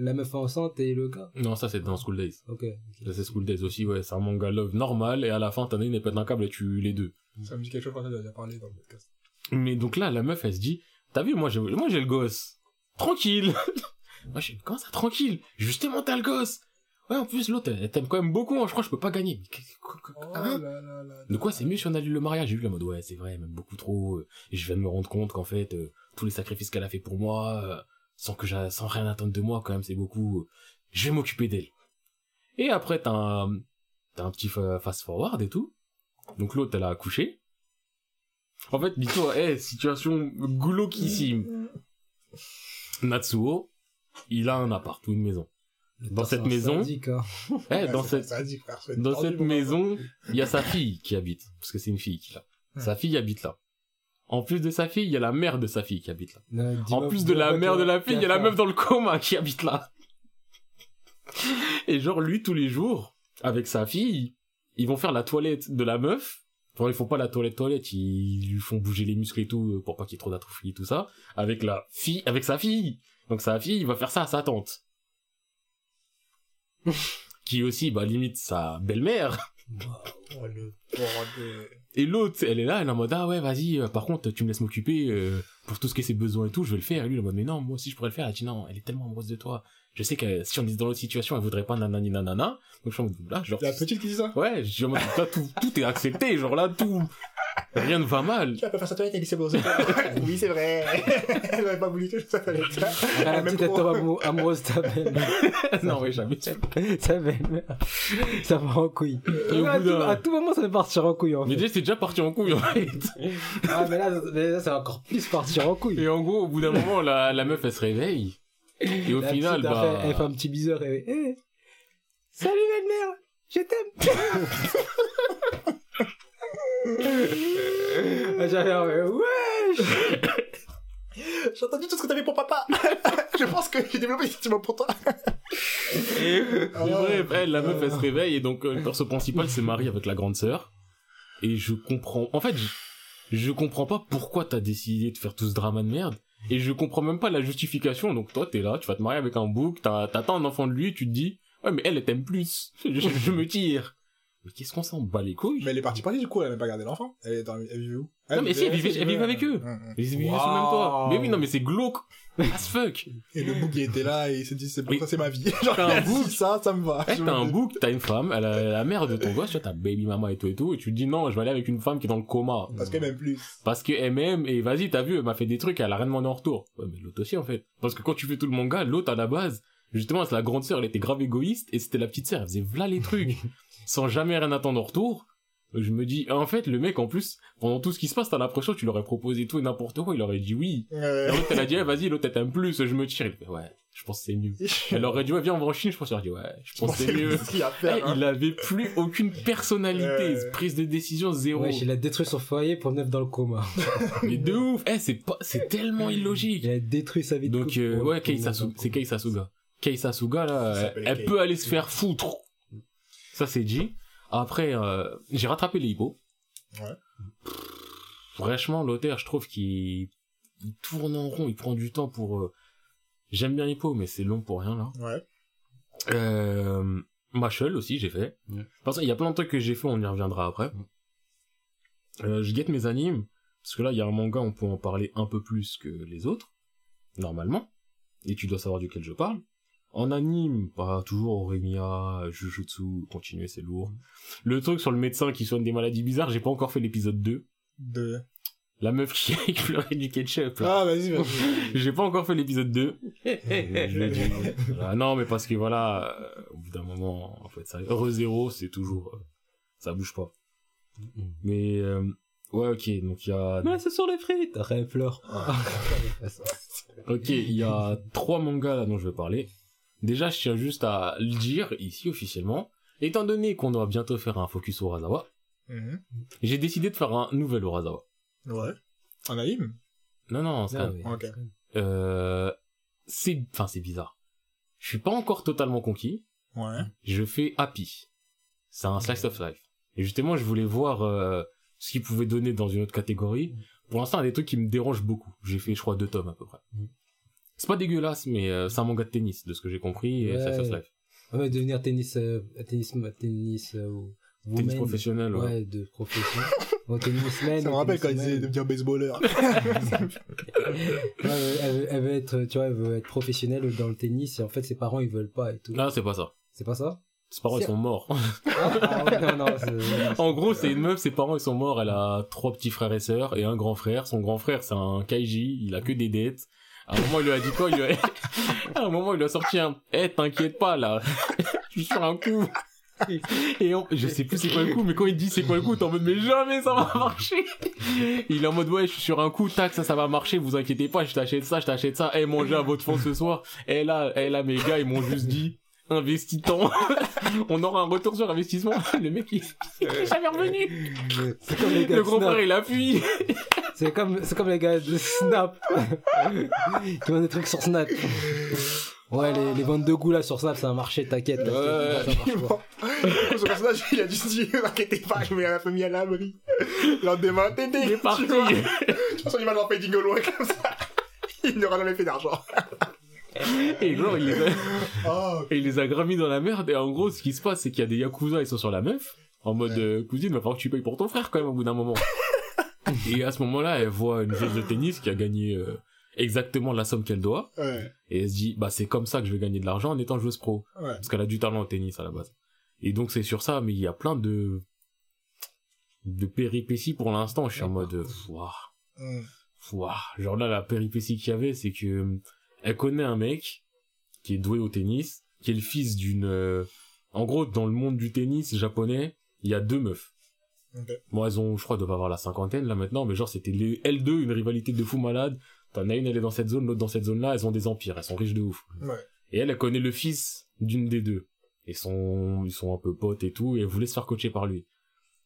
la meuf est enceinte et le gars.
Non, ça, c'est dans School Days.
Ok.
Ça, c'est School Days aussi, ouais. C'est un manga love normal. Et à la fin, t'en as une, elle pète un câble et tu les deux.
Ça me dit quelque chose quand t'as déjà parlé dans le podcast.
Mais donc là, la meuf, elle se dit, t'as vu, moi, j'ai, moi, j'ai le gosse. Tranquille. moi, je comment ça, tranquille? Justement, t'as le gosse. Ouais, en plus, l'autre, elle t'aime quand même beaucoup, hein. Je crois que je peux pas gagner. Hein. De quoi c'est mieux si on annule le mariage? J'ai eu la mode ouais c'est vrai elle m'aime beaucoup trop euh, et je viens de me rendre compte qu'en fait euh, tous les sacrifices qu'elle a fait pour moi euh, sans que j'a- sans rien attendre de moi quand même c'est beaucoup je vais m'occuper d'elle et après t'as un t'as un petit fast forward et tout donc l'autre elle a accouché en fait dis-toi eh situation glauquissime Natsuo il a un appart ou une maison Dans cette maison,
hein.
Ouais,
dans cette
frère,
dans cette maison, il y a sa fille qui habite, parce que c'est une fille qui l'a.
Ouais.
Sa fille habite là. En plus de sa fille, il y a la mère de sa fille qui habite là.
Non,
En plus de la mère
qu'il
de
a-
la fille, il
qu'il
y a la meuf dans le coma qui habite là. Et genre, lui, tous les jours, avec sa fille, ils vont faire la toilette de la meuf. Enfin, ils font pas la toilette toilette, ils lui font bouger les muscles et tout, euh, pour pas qu'il y ait trop d'atrophie et tout ça. Avec la fille, avec sa fille. Donc sa fille, il va faire ça à sa tante. qui aussi, bah, limite sa belle-mère. Et l'autre, elle est là, elle est en mode, ah ouais, vas-y, euh, par contre, tu me laisses m'occuper euh, pour tout ce qui est ses besoins et tout, je vais le faire. Et lui, il est en mode, mais non, moi aussi, je pourrais le faire. Elle dit, non, elle est tellement amoureuse de toi. Je sais que si on est dans l'autre situation, elle voudrait pas nanani nanana. Donc je suis en mode, là, genre,
La petite qui dit ça?
Ouais, je suis en mode, là, tout, tout est accepté, genre là, tout, rien ne va mal.
Tu vas pas faire sa toilette, elle dit c'est bon. Oui, c'est vrai. Elle aurait pas voulu que ça fallait ça.
La
Même
petite elle
pour-
tombe amou- amoureuse de ta belle-mère.
non, ouais, jamais.
Ta belle-mère. Ça part en couille.
Et au
à,
bout
tout,
d'un-
à tout moment, ça va partir en couille, en
Mais
fait.
déjà, c'est déjà parti en couille, en fait.
Ah, mais là, mais là, ça va encore plus partir en couille.
Et en gros, au bout d'un moment, la, la meuf, elle se réveille. Et au
La
final,
petite,
bah.
elle, fait, elle fait un petit bisou, fait, Eh, salut belle-mère, je t'aime. Ah, J'avais un, wesh.
J'ai entendu tout ce que t'avais pour papa. Je pense que j'ai développé des sentiments pour toi. Ah,
bref, elle, la meuf, elle se réveille et donc euh, le perso principal se marie avec la grande sœur. Et je comprends. En fait, je, comprends pas pourquoi t'as décidé de faire tout ce drama de merde. Et je comprends même pas la justification. Donc toi, t'es là, tu vas te marier avec un bouc, t'attends un enfant de lui, tu te dis, ouais, mais elle, t'aime plus. Je, me tire. Mais qu'est-ce qu'on s'en bat les couilles?
Mais elle est partie partie du coup, elle a même pas gardé l'enfant. Elle, est dans- elle vivait où?
Non, mais si, elle vivait- elle vivait avec eux. Ils vivaient
Wow.
sous le même toit. Mais oui, non, mais c'est glauque. As fuck?
Et le bouc il était là et il s'est dit c'est bon,
Oui.
ça c'est ma vie. Genre,
T'as un bouc.
ça, ça me va.
Eh, t'as un bouc, t'as une femme, elle a la mère de ton gosse, tu vois, t'as baby mama et tout et tout, et tu te dis non, je vais aller avec une femme qui est dans le coma.
Parce qu'elle m'aime plus.
Parce qu'elle m'aime, et vas-y, t'as vu, elle m'a fait des trucs, elle a rien demandé en retour. Ouais, mais l'autre aussi, en fait. Parce que quand tu fais tout le manga, l'autre, à la base, justement, c'est la grande sœur, elle était grave égoïste, et c'était la petite sœur, elle faisait v'là les trucs, sans jamais rien attendre en retour. Je me dis, en fait, le mec, en plus, pendant tout ce qui se passe, t'as l'impression que tu leur aurais proposé tout et n'importe quoi, il aurait dit oui.
Euh,
Et l'autre, elle a dit, eh, vas-y, l'autre, elle t'aime plus, je me tire. Il fait, ouais, je pense que c'est mieux. Elle aurait dit, ouais, viens, on va en Chine, je pense qu'elle aurait dit, ouais, je pense que c'est mieux.
ce a
Eh,
faire. hein.
il avait plus aucune personnalité,
Euh.
prise de décision zéro.
Wesh, il a détruit son foyer pour mettre dans le coma.
Mais de ouf, eh, c'est pas, c'est tellement illogique.
Il a détruit sa vie de
Donc, euh, ouais, Kei c'est. Kei Sasuga. Kei Sasuga, là,
Ça
elle, elle
Kei.
peut aller se faire foutre. Ça, c'est dit. Après, euh, j'ai rattrapé les hippos.
Ouais.
Franchement, l'auteur, je trouve qu'il il tourne en rond, il prend du temps pour... euh, J'aime bien Hippo, mais c'est long pour rien, là.
Ouais.
Euh, Machel aussi, j'ai fait.
Ouais.
Parce qu'il y a plein de trucs que j'ai fait, on y reviendra après. Euh, je guette mes animes, parce que là, il y a un manga, on peut en parler un peu plus que les autres, normalement. Et tu dois savoir duquel je parle. En anime, pas toujours Oremia, Jujutsu, continuer, c'est lourd. Le truc sur le médecin qui soigne des maladies bizarres, j'ai pas encore fait l'épisode 2.
De...
La meuf qui a effleuré du ketchup, là.
Ah, vas-y, vas-y.
J'ai pas encore fait l'épisode 2. Je l'ai dit. Voilà. Non, mais parce que voilà, euh, au bout d'un moment, en fait, ça, heureux zéro, c'est toujours, euh, ça bouge pas. Mais, euh, ouais, ok, donc il y a,
Mais c'est sur les frites. Elle pleure.
ok, il y a trois mangas là dont je vais parler. Déjà, je tiens juste à le dire ici officiellement. Étant donné qu'on doit bientôt faire un focus Urasawa,
Mhm.
j'ai décidé de faire un nouvel Urasawa.
Ouais. En anime
Non, non, c'est
Ah
un-
oui.
Ok.
euh, c'est, enfin, c'est bizarre. Je suis pas encore totalement conquis.
Ouais.
je fais Happy. C'est un slice of life. Et justement, je voulais voir euh, ce qu'il pouvait donner dans une autre catégorie. Pour l'instant, il y a des trucs qui me dérangent beaucoup. J'ai fait, je crois, deux tomes à peu près. C'est pas dégueulasse, mais euh, c'est un manga de tennis, de ce que j'ai compris, et
Ouais.
slice of life.
On va devenir tennis, euh, tennis, tennis, euh,
Tennis
woman.
professionnel, ouais.
Ouais, de profession. bon, tennisman.
Ça me rappelle quand ils disaient de
tenniswoman.
devenir baseballeur.
Ouais, elle, veut, elle veut être, tu vois, elle veut être professionnelle dans le tennis et en fait ses parents ils veulent pas et tout.
Non, c'est pas ça.
C'est pas ça?
Ses parents, ils sont morts.
ah, ah ouais, non, non, c'est-
en gros, c'est une meuf, ses parents, ils sont morts. Elle a trois petits frères et sœurs et un grand frère. Son grand frère, c'est un kaiji. Il a que des dettes. À un moment, il lui a dit quoi il lui a... À un moment, il lui a sorti un Eh, t'inquiète pas, là. Je suis sur un coup. Et on- je sais plus c'est quoi le coup, mais quand il dit c'est quoi le coup, t'es en mode mais jamais ça va marcher. Il est en mode ouais, je suis sur un coup, tac, ça, ça va marcher, vous inquiétez pas, je t'achète ça, je t'achète ça. Eh, mangez à votre fond ce soir. Eh là, eh là, mes gars, ils m'ont juste dit investis tant. On aura un retour sur investissement. Le mec, il, il est jamais revenu.
c'est comme les gars
Le
Snap.
frère, il a fui.
C'est comme, c'est comme les gars de Snap. qui vendent des trucs sur Snap. Ouais, les, les ventes de goût là sur Snap, ça a marché, t'inquiète. là,
Ouais.
ça marche pas.
Ce personnage, il a juste dit, n'inquiétez pas, je mets la famille à l'abri. Le lendemain, tété,
Il est parti.
tu vois. Je pense qu'on va leur payer au loin comme ça. Il n'aura jamais fait d'argent.
Et genre, il les a,
Oh,
et il les a gramis dans la merde. Et en gros, ce qui se passe, c'est qu'il y a des yakuza, ils sont sur la meuf. En mode, euh, cousine, va falloir que tu payes pour ton frère quand même au bout d'un moment. Et à ce moment-là, elle voit une joueuse de tennis qui a gagné euh, exactement la somme qu'elle doit.
Ouais,
Et elle se dit, bah c'est comme ça que je vais gagner de l'argent en étant joueuse pro.
ouais.
Parce qu'elle a du talent au tennis à la base. Et donc c'est sur ça, mais il y a plein de de péripéties pour l'instant. Je suis en mode,
Mm.
ouah. Genre là, la péripétie qu'il y avait, c'est que euh, elle connaît un mec qui est doué au tennis, qui est le fils d'une... euh, En gros, dans le monde du tennis japonais, il y a deux meufs.
Ok.
Bon, elles ont, je crois, doivent avoir la cinquantaine là maintenant, mais genre c'était les L2, une rivalité de fou malade. T'en as une, elle est dans cette zone, l'autre dans cette zone-là, elles ont des empires, elles sont riches de ouf.
Ouais.
Et elle, elle connaît le fils d'une des deux. Et sont, ils sont un peu potes et tout, et elle voulait se faire coacher par lui.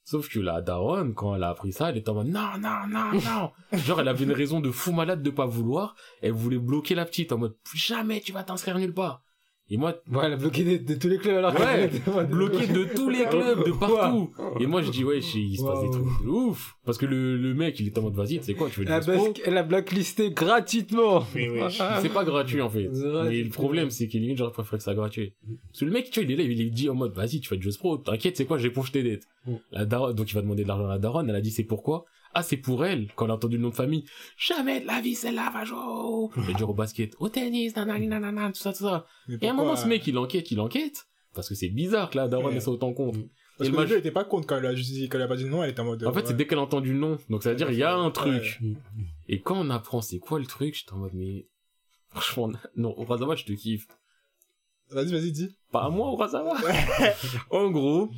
Sauf que la daronne, quand elle a appris ça, elle était en mode non, non, non, non. Genre, elle avait une raison de fou malade de pas vouloir. Elle voulait bloquer la petite en mode jamais tu vas t'inscrire nulle part. Et moi,
Ouais, elle a bloqué de, de tous les clubs alors
Ouais, bloqué de tous les clubs, de partout. Et moi, je dis, ouais, il se passe des trucs de ouf. Parce que le, le mec, il est en mode, vas-y, sais quoi, tu veux du pro
bas- elle a blacklisté gratuitement.
Mais.
C'est pas gratuit, en fait.
C'est
Mais
c'est
le problème, c'est qu'il limite, j'aurais préféré que ça gratuit. Parce que le mec, tu vois, il est là, il est dit en mode, vas-y, tu fais du pro, t'inquiète, c'est quoi, j'éponge tes dettes. La daronne, donc il va demander de l'argent à la daronne, elle a dit, c'est pourquoi? Ah, c'est pour elle, quand elle a entendu le nom de famille. Jamais de la vie, celle-là va jouer. Je dire au basket, au tennis, nanani, nanana, tout ça, tout ça.
Mais
Et à un moment, ce mec, il enquête, il enquête. Parce que c'est bizarre que la daronne,
Ouais.
elle soit autant contre.
Parce
Et
que le était pas contre quand elle a, quand elle a pas dit non, elle était en mode.
En fait, c'est
ouais.
dès qu'elle a entendu le nom. Donc, ça veut dire, il y a un
Ouais.
truc. Et quand on apprend c'est quoi le truc, j'étais en mode, mais, franchement, non, Urasawa, je te kiffe.
Vas-y, vas-y, dis.
Pas à moi, Urasawa. en gros,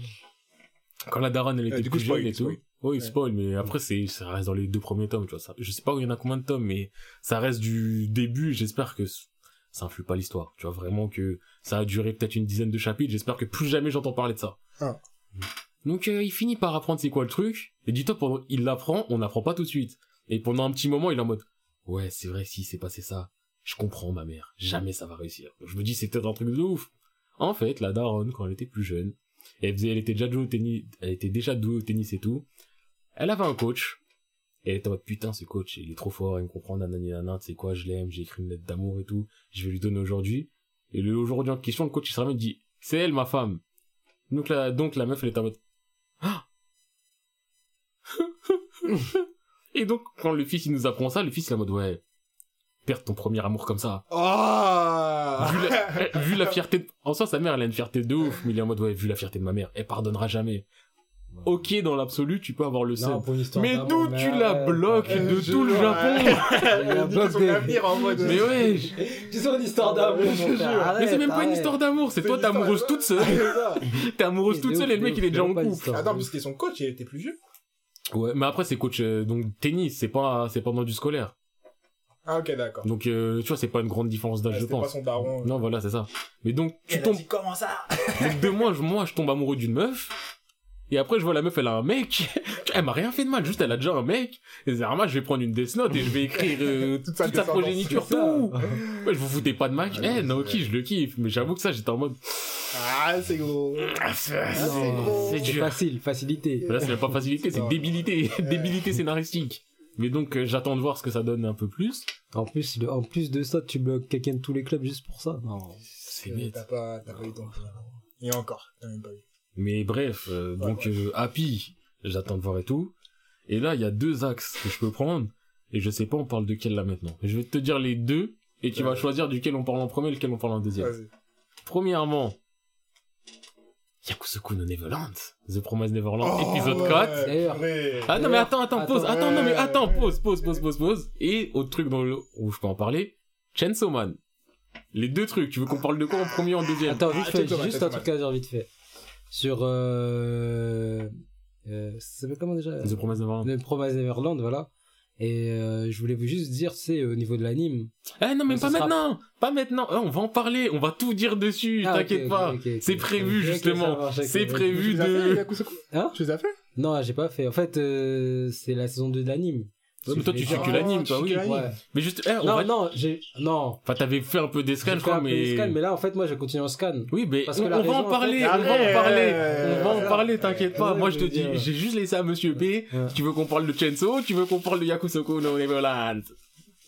quand la daronne, elle était
Euh, du
plus
coup,
jeune et tout. Oui,
Ouais.
spoil, mais après, c'est, ça reste dans les deux premiers tomes, tu vois. Ça, je sais pas où il y en a combien de tomes, mais ça reste du début. J'espère que ça influe pas l'histoire. Tu vois, vraiment que ça a duré peut-être une dizaine de chapitres. J'espère que plus jamais j'entends parler de ça.
Ah.
Donc, euh, il finit par apprendre c'est quoi le truc. Et dis-toi, pendant, il l'apprend, on n'apprend pas tout de suite. Et pendant un petit moment, il est en mode, ouais, c'est vrai, si c'est passé ça, je comprends ma mère. Jamais ça va réussir. Donc, je me dis, c'est peut-être un truc de ouf. En fait, la daronne, quand elle était plus jeune, elle faisait, elle était déjà douée au tennis, elle était déjà douée au tennis et tout. Elle avait un coach. Et elle était en mode, putain, ce coach, il est trop fort, il me comprend, nanani, nanana, tu sais quoi, je l'aime, j'ai écrit une lettre d'amour et tout, je vais lui donner aujourd'hui. Et le aujourd'hui en question, le coach, il se ramène, il dit, c'est elle, ma femme. Donc la, donc la meuf, elle était en mode, ah! Et donc, quand le fils, il nous apprend ça, le fils, il est en mode, ouais, perdre ton premier amour comme ça.
Oh
Vu la, vu la fierté, de- en soi, sa mère, elle a une fierté de ouf, mais il est en mode, ouais, vu la fierté de ma mère, elle pardonnera jamais. Ok, dans l'absolu, tu peux avoir le
histoire
Mais
d'amour,
d'où tu la bloques de tout le. Japon. Mais ouais
Tu sais, une histoire d'amour,
jure.
Arrête,
Mais c'est même pas une histoire d'amour, c'est toi t'es amoureuse toute seule. T'es amoureuse toute seule et le mec il est déjà en couple.
Attends, parce que son coach, il était plus vieux.
Ouais, mais après c'est coach euh, donc tennis, c'est pas c'est pas dans du scolaire.
Ah, ok, d'accord.
Donc euh, tu vois, c'est pas une grande différence d'âge,
Ah,
je
C'était pas
pense.
son daron.
Non, voilà, c'est ça. Mais donc tu
Elle a
tombes
dit comment ça
donc de moi, je, moi je tombe amoureux d'une meuf. Et après, je vois la meuf, elle a un mec. Elle m'a rien fait de mal, juste elle a déjà un mec. Et c'est normal, je vais prendre une Death Note et je vais écrire euh,
Toute
toute,
sa
progéniture, tout. Ouais, je vous foutais pas de Mac.
Ouais,
eh, Naoki,
ouais.
je le kiffe. Mais j'avoue que ça, j'étais en mode.
Ah, c'est gros.
Ah, c'est
c'est
dur.
facile, facilité.
Là, c'est même pas facilité, c'est débilité. Débilité scénaristique. Mais donc, euh, j'attends de voir ce que ça donne un peu plus.
En plus, le- en plus de ça, tu bloques quelqu'un de tous les clubs juste pour ça. Non.
C'est bête.
T'as pas, t'as pas eu ton. Et encore, t'as même pas eu.
Mais bref, euh,
Ouais,
donc euh, Happy, j'attends de voir et tout. Et là, il y a deux axes que je peux prendre. Et je sais pas, on parle de quel là maintenant. Je vais te dire les deux. Et tu
Ouais.
vas choisir duquel on parle en premier et lequel on parle en deuxième. Premièrement, Yakusoku no Neverland. The Promised Neverland,
Oh,
épisode
ouais,
4.
D'ailleurs.
purée.
Ah non mais attends, attends, pause,
Attends,
attends, non mais attends, pause, pause, pause, pause, pause. Et autre truc dans le... où je peux en parler, Chainsaw Man. Les deux trucs, tu veux qu'on parle de quoi en premier en deuxième?
Attends, vite
Ah,
fait, j'ai juste un truc à dire vite fait. Sur euh, euh, ça s'appelle comment déjà?
The Promised Neverland.
Le Promise Neverland, voilà. Et euh, je voulais vous juste dire, c'est au niveau de l'anime.
Eh non mais pas
sera-
maintenant, pas maintenant. Eh, on va en parler, on va tout dire dessus,
Ah,
t'inquiète pas. C'est prévu justement. C'est
ok.
Tu
prévu
les as fait,
de.
Hein?
Tu les as fait
Non, j'ai pas fait. En fait, euh, c'est la saison 2 de l'anime.
Ouais, mais toi, tu suis
voulais
que l'anime, toi, oui.
que.
Ouais.
Mais juste, eh, on
Non,
va.
non, j'ai non.
Enfin, t'avais fait un peu des scans, je crois, mais.
scans, mais là, en fait, moi, j'ai continué en scan.
Oui, mais
Parce
on,
que la
on va
raison,
en
en
parler,
fait-
on va en parler, on va en parler, t'inquiète pas. Moi, je te
veux
dis, j'ai juste laissé à Monsieur B.
Ouais.
Si tu veux qu'on parle de Chainsaw, tu veux qu'on parle de Yakusoku no Neverland.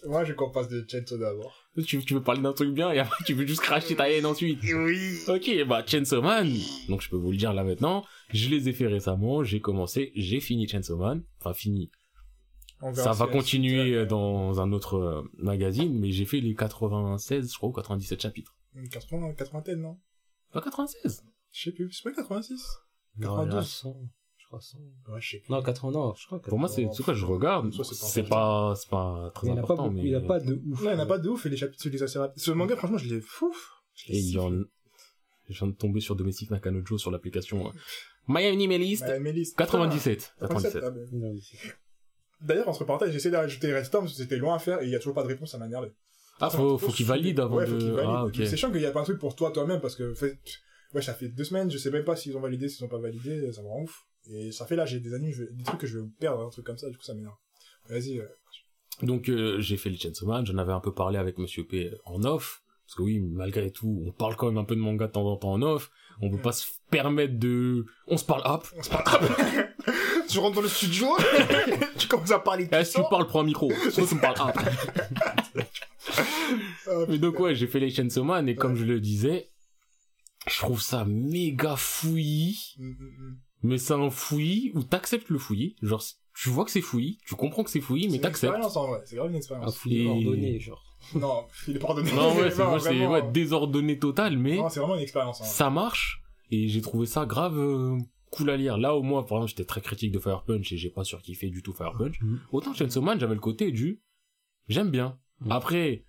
Moi, je qu'on passe de Chainsaw d'abord.
Tu, tu veux parler d'un truc bien et après tu veux juste cracher ta haine ensuite.
Oui.
Ok, bah Chainsaw Man, donc je peux vous le dire là maintenant, je les ai fait récemment, j'ai commencé, j'ai fini Chainsaw Man, enfin fini, ça va continuer euh, dans un autre euh, magazine, mais j'ai fait les 96, je crois, ou 97 chapitres.
euh, 80, 80 non?
Pas 96
Je sais plus. C'est pas 86
Non, il y a
92.
100, je crois 100.
Ouais, je sais plus.
Non, 80, non, je crois que.
Pour moi, c'est, c'est quoi, je regarde,
c'est pas
c'est
important.
pas, c'est très
il n'y en a pas
important,
beaucoup,
mais...
il n'y a pas de ouf.
Non, il n'y en a pas de ouf et les chapitres se lisent assez rapide. Ce manga, franchement, je l'ai fou. Je l'ai
Et il y en... Je viens de tomber sur Domestic Nakanojo sur l'application euh.
Ouais, Mélis.
97.
Ah,
97.
D'ailleurs, entre parenthèses, j'ai essayé d'ajouter Restorm c'était loin à faire et il y a toujours pas de réponse, ça m'a énervé.
Ah, faut, faut qu'il valide avant
ouais, faut
de...
valide.
Ah,
qu'il y a pas un truc pour toi, toi-même, parce que, fait, ouais, ça fait deux semaines, je sais même pas s'ils ont validé, s'ils ont pas validé, ça me rend ouf. Et ça fait là, j'ai des je vais- des trucs que je vais perdre, un truc comme ça, du coup, ça m'énerve. Vas-y, euh,
Donc euh, j'ai fait les Chainsaw Man, j'en avais un peu parlé avec Monsieur P en off, parce que oui, malgré tout, on parle quand même un peu de manga de temps en temps en off, on peut pas se permettre de... On se parle hop,
on se parle. tu rentres dans le studio, tu commences à parler
que tu parles pour un micro Soit tu me parles hop.
Ah,
Mais donc ouais, j'ai fait les Chainsaw Man, et comme je le disais, je trouve ça méga fouillis,
Mm, mm, mm.
mais c'est un fouillis où t'acceptes le fouillis, genre tu vois que c'est fouillis, tu comprends que c'est fouillis,
C'est
mais
une
t'acceptes.
expérience en vrai, c'est grave une
Un
expérience.
fouillis
Et-
ordonné, genre.
Non, il est pardonné.
Non ouais, c'est c'est
vraiment,
ouais, désordonné total, mais...
Non, c'est vraiment une expérience. hein.
ça marche et j'ai trouvé ça grave euh, cool à lire. Là au moins par exemple j'étais très critique de Fire Punch et j'ai pas surkiffé du tout Fire Punch.
Mhm.
Autant Chainsaw Man j'avais le côté du j'aime bien.
Mhm.
Après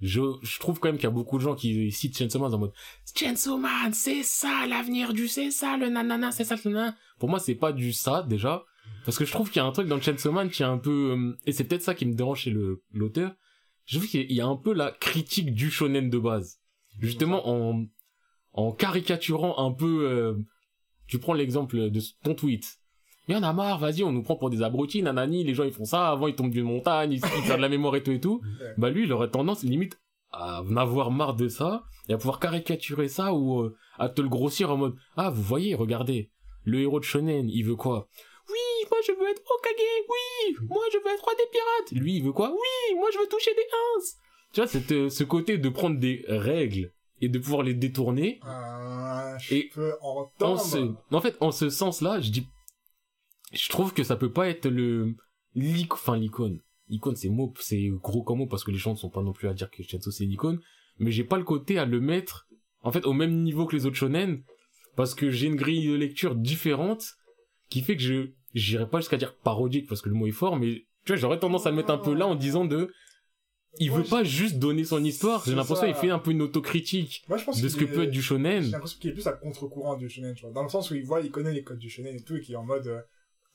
je, je trouve quand même qu'il y a beaucoup de gens qui citent Chainsaw Man en mode Chainsaw Man c'est ça l'avenir du c'est ça le nanana c'est ça le nanana. Pour moi c'est pas du ça déjà parce que je trouve qu'il y a un truc dans Chainsaw Man qui est un peu euh, et c'est peut-être ça qui me dérange chez le l'auteur. Je trouve qu'il y a un peu la critique du shonen de base. Justement en en caricaturant un peu euh, tu prends l'exemple de ton tweet. Il y en a marre vas-y on nous prend pour des abrutis nanani les gens ils font ça avant ils tombent d'une montagne ils, ils perdent la mémoire et tout et tout. Bah lui il aurait tendance limite à en avoir marre de ça et à pouvoir caricaturer ça ou euh, à te le grossir en mode ah vous voyez regardez le héros de shonen il veut quoi? Oui moi je veux être Okage oui moi je veux être roi des pirates. Lui il veut quoi? Oui moi je veux toucher des ins tu vois cette, euh, ce côté de prendre des règles et de pouvoir les détourner
Ah, je
Et
peux
en
entendre.
ce, en fait, en ce sens-là, je dis, je trouve que ça peut pas être le, l'ic- enfin, l'icône. Icône, c'est mot, c'est gros comme mot parce que les gens ne sont pas non plus à dire que Chainsaw c'est une icône. Mais j'ai pas le côté à le mettre, en fait, au même niveau que les autres shonen. Parce que j'ai une grille de lecture différente qui fait que je, j'irai pas jusqu'à dire parodique parce que le mot est fort, mais tu vois, j'aurais tendance à le mettre un peu là en disant de, il
Moi,
veut pas juste donner son histoire. J'ai l'impression qu'il fait un peu une autocritique
Moi, je pense
de ce que
est-
peut être du
J'ai
shonen.
l'impression qu'il est plus à contre-courant du shonen, tu vois. Dans le sens où il voit, il connaît les codes du shonen et tout, et qu'il est en mode, euh,